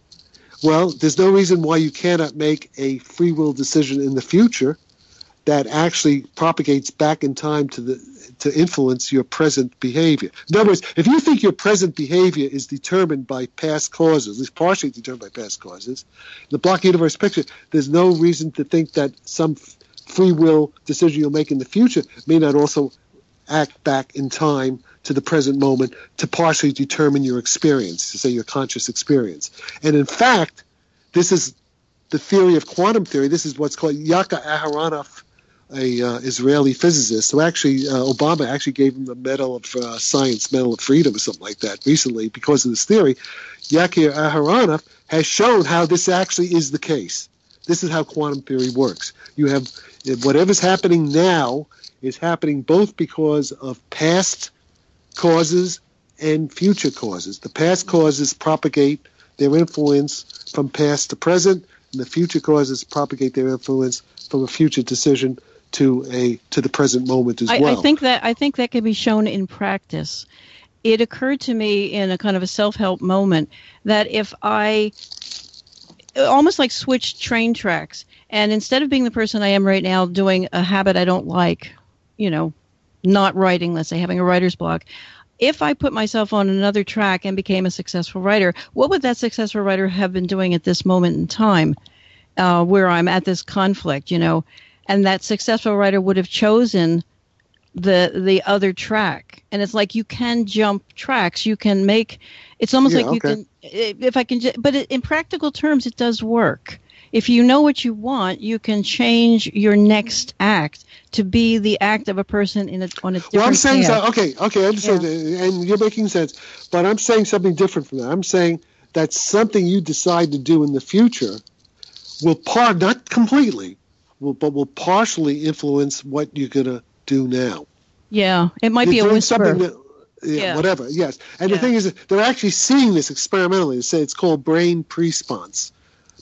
well, there's no reason why you cannot make a free will decision in the future that actually propagates back in time to the to influence your present behavior. In other words, if you think your present behavior is determined by past causes, at least partially determined by past causes, the block universe picture, there's no reason to think that some free will decision you'll make in the future may not also act back in time to the present moment to partially determine your experience, to say your conscious experience. And in fact, this is the theory of quantum theory. This is what's called Yakir Aharonov, a uh, Israeli physicist, who actually uh, Obama actually gave him the Medal of uh, Science, Medal of Freedom, or something like that recently because of this theory. Yaki Aharonov has shown how this actually is the case. This is how quantum theory works. You have whatever's happening now is happening both because of past causes and future causes. The past causes propagate their influence from past to present, and the future causes propagate their influence from a future decision to a to the present moment as I, well. I think that I think that can be shown in practice. It occurred to me in a kind of a self-help moment that if I almost like switched train tracks and instead of being the person I am right now doing a habit I don't like, you know, not writing, let's say having a writer's block, if I put myself on another track and became a successful writer, what would that successful writer have been doing at this moment in time uh, where I'm at this conflict, you know? And that successful writer would have chosen the the other track. And it's like you can jump tracks. You can make. It's almost Yeah, like you can. If I can, but in practical terms, it does work. If you know what you want, you can change your next act to be the act of a person in a, on a different Well, I'm saying path. so, okay, okay, I understand, and you're making sense. But I'm saying something different from that. I'm saying that something you decide to do in the future will par not completely, will, but will partially influence what you're gonna do now. Yeah, it might You're be a whisper. something that- yeah, Yeah. whatever. Yes, and the thing is, they're actually seeing this experimentally. They say it's called brain presponse.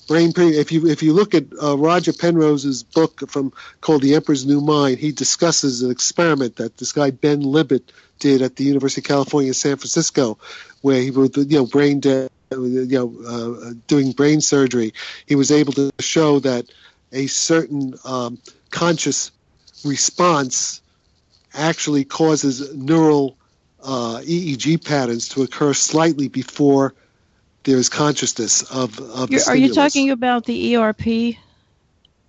Brain. If you if you look at uh, Roger Penrose's book from called The Emperor's New Mind, he discusses an experiment that this guy Ben Libet did at the University of California, San Francisco, where he was you know brain dead, you know uh, doing brain surgery. He was able to show that a certain um, conscious response actually causes neural uh, EEG patterns to occur slightly before there's consciousness of, of the You're, you talking about the ERP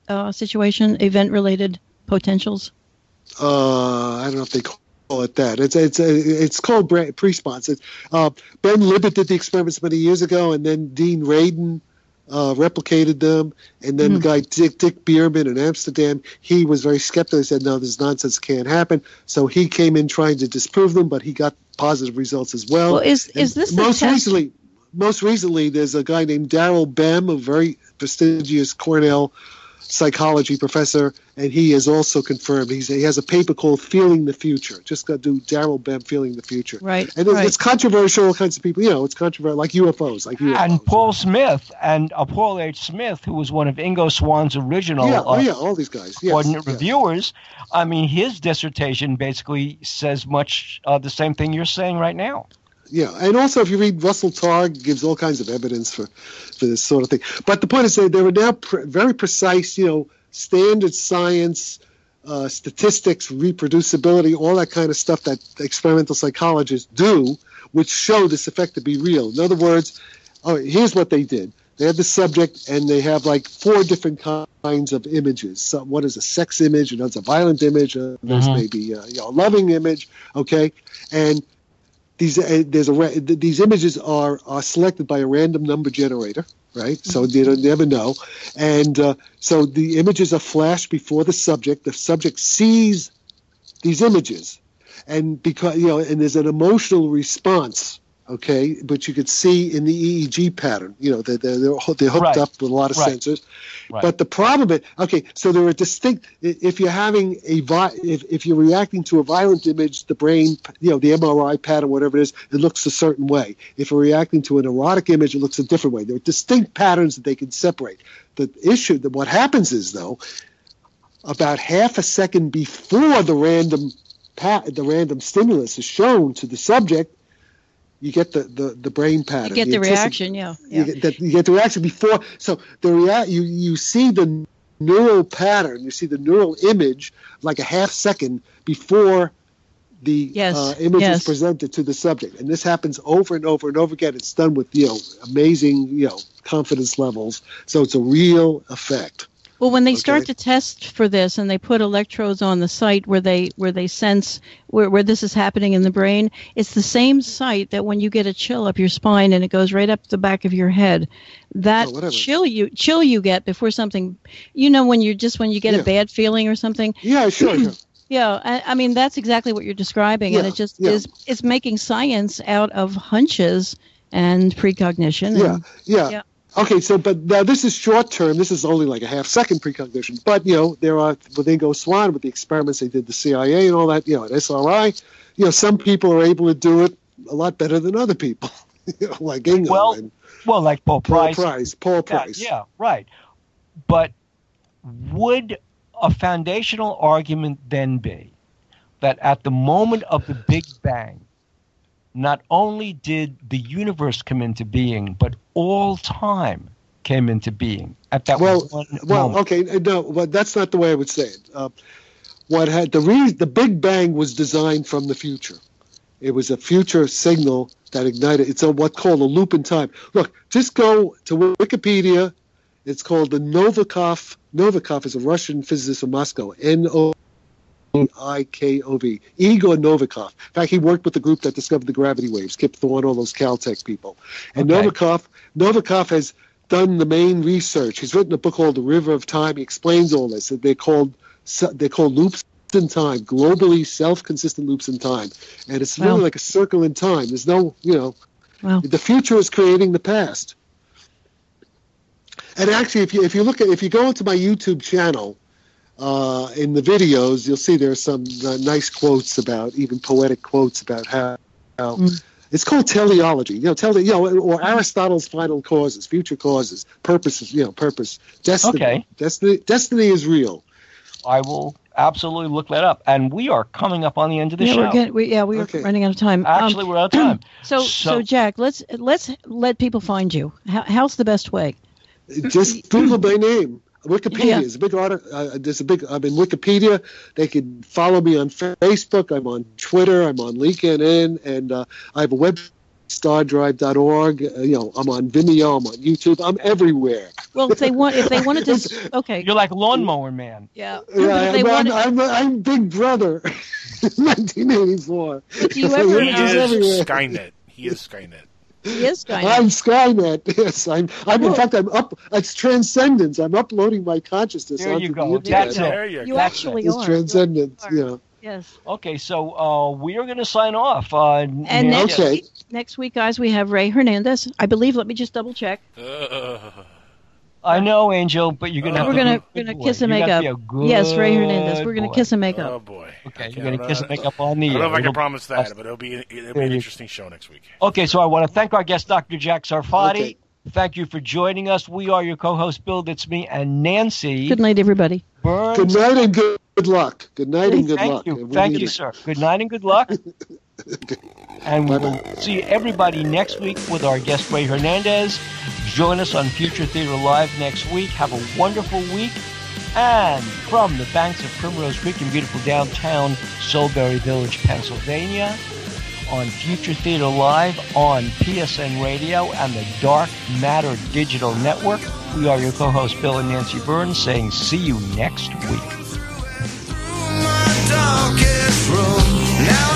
uh, situation, event-related potentials? uh, I don't know if they call it that. It's it's it's called. It's, uh, ben Libet did the experiments many years ago, and then Dean Radin uh, replicated them, and then the guy Dick Dick Bierman in Amsterdam, he was very skeptical. He said, "No, this nonsense can't happen." So he came in trying to disprove them, but he got positive results as well. Well, is- And is this the most test- recently? Most recently, there's a guy named Daryl Bem, a very prestigious Cornell psychology professor, and he has also confirmed. He's, he has a paper called "Feeling the Future." Just got to do Daryl Bem, "Feeling the Future." Right. And it's, right. it's controversial. All kinds of people, you know, it's controversial, like UFOs, like UFOs. And Paul Smith and uh, Paul H. Smith, who was one of Ingo Swann's original yeah, uh, oh yeah, all these guys. Yes, coordinate yeah. reviewers. I mean, his dissertation basically says much uh, the same thing you're saying right now. Yeah, and also if you read Russell Targ, gives all kinds of evidence for, for this sort of thing. But the point is that there are now pr- very precise, you know, standard science, uh, statistics, reproducibility, all that kind of stuff that experimental psychologists do, which show this effect to be real. In other words, oh, here's what they did. They have the subject, and they have like four different kinds of images. So one is a sex image, another's a violent image, there's Mhm. maybe uh, you know, a loving image, okay? And these uh, there's a ra- these images are are selected by a random number generator, right? So you don't never know, and uh, so the images are flashed before the subject. The subject sees these images, and because you know, and there's an emotional response. Okay, but you could see in the EEG pattern, you know, they're, they're, they're they're hooked Right. up with a lot of Right. sensors. Right. But the problem is, okay, so there are distinct. If you're having a vi- if, if you're reacting to a violent image, the brain, you know, the MRI pattern, whatever it is, it looks a certain way. If you're reacting to an erotic image, it looks a different way. There are distinct patterns that they can separate. The issue that what happens is though, about half a second before the random pat, the random stimulus is shown to the subject, you get the, the, the brain pattern. You get the antici- reaction, yeah. you get, that, you get the reaction before. So the rea- you you see the neural pattern, you see the neural image like a half second before the Yes, uh, image yes. is presented to the subject, and this happens over and over and over again. It's done with you know amazing you know confidence levels, so it's a real effect. Well, when they start to test for this and they put electrodes on the site where they where they sense where, where this is happening in the brain, it's the same site that when you get a chill up your spine and it goes right up the back of your head, that Oh, chill you chill you get before something, you know, when you're just when you get Yeah. a bad feeling or something. Yeah, sure. sure. Yeah, I, I mean that's exactly what you're describing, and it just yeah. is it's making science out of hunches and precognition. Yeah, and- yeah. Yeah. Okay, so but now this is short term. This is only like a half second precognition. But you know, there are with Ingo Swann with the experiments they did the CIA and all that. You know, at SRI, you know, some people are able to do it a lot better than other people. you know, like Ingo Well, and Well, like Paul Paul Price. Price. Paul Yeah, Price. yeah, right. But would a foundational argument then be that at the moment of the Big Bang, not only did the universe come into being, but all time came into being at that Well, one well, moment? okay, no, but that's not the way I would say it. Uh, what had the re- the Big Bang was designed from the future. It was a future signal that ignited. It's a what's called a loop in time. Look, just go to Wikipedia. It's called the Novikov. Novikov is a Russian physicist from Moscow. N O I K O V. Igor Novikov. In fact, he worked with the group that discovered the gravity waves. Kip Thorne, all those Caltech people. And Okay. Novikov, Novikov has done the main research. He's written a book called The River of Time. He explains all this. They're called they're called loops in time, globally self-consistent loops in time, and it's Wow. really like a circle in time. There's no, you know, Wow. the future is creating the past. And actually, if you if you look at if you go into my YouTube channel, uh, in the videos, you'll see there are some uh, nice quotes about even poetic quotes about how. how Mm. It's called teleology, you know, tele, you know, or Aristotle's final causes, future causes, purposes, you know, purpose, destiny. Okay. Destiny, destiny is real. I will absolutely look that up. And we are coming up on the end of the yeah, show. we're getting, we, yeah, we are Okay. running out of time. Um, Actually, we're out of time. so, so- so, Jack, let's let's let people find you. How, how's the best way? Just Google my name. Wikipedia Yeah. is a big article. Uh, there's a big. I'm in Wikipedia. They can follow me on Facebook. I'm on Twitter. I'm on LinkedIn, and uh, I have a web stardrive.org. Uh, you know, I'm on Vimeo. I'm on YouTube. I'm everywhere. Well, if they want, if they wanted to, s- okay, You're like lawnmower man. yeah. Yeah, I'm, wanted, I'm, I'm, I'm Big Brother. 1984. do you ever- He Images is everywhere. Skynet. He is Skynet. He is kind I'm of. Skynet. Yes, I'm. I'm. In fact, I'm up. It's transcendence. I'm uploading my consciousness There onto you the go. internet. That's it. There you You go. actually It's are. transcendence. Are. Yeah. Yes. Okay, so uh, we are going to sign off. Uh, And next Okay. week, next week, guys, we have Ray Hernandez. I believe. Let me just double check. I know, Angel, but you're going to have We're to gonna be a we're good gonna boy. kiss and make up. be a good Yes, Ray Hernandez. We're gonna boy. kiss and make up. Oh boy. Okay, I you're going to can't- kiss and make up on the I don't know if I can It'll- promise that, but it'll be it'll be an interesting show next week. Okay, so I want to thank our guest, Dr. Jack Sarfatti. Okay. Thank you for joining us. We are your co-host, Bill. That's me and Nancy Good night, everybody. Birnes. Good night and good, good luck. Good night and good luck. Thank luck. you. Thank you, sir. Good night and good luck. and we will see everybody next week with our guest, Ray Hernandez. Join us on Future Theater Live next week. Have a wonderful week. And from the banks of Primrose Creek in beautiful downtown Solebury Village, Pennsylvania, on Future Theater Live on PSN Radio and the Dark Matter Digital Network. We are your co-host Bill and Nancy Birnes saying see you next week darkest room. Now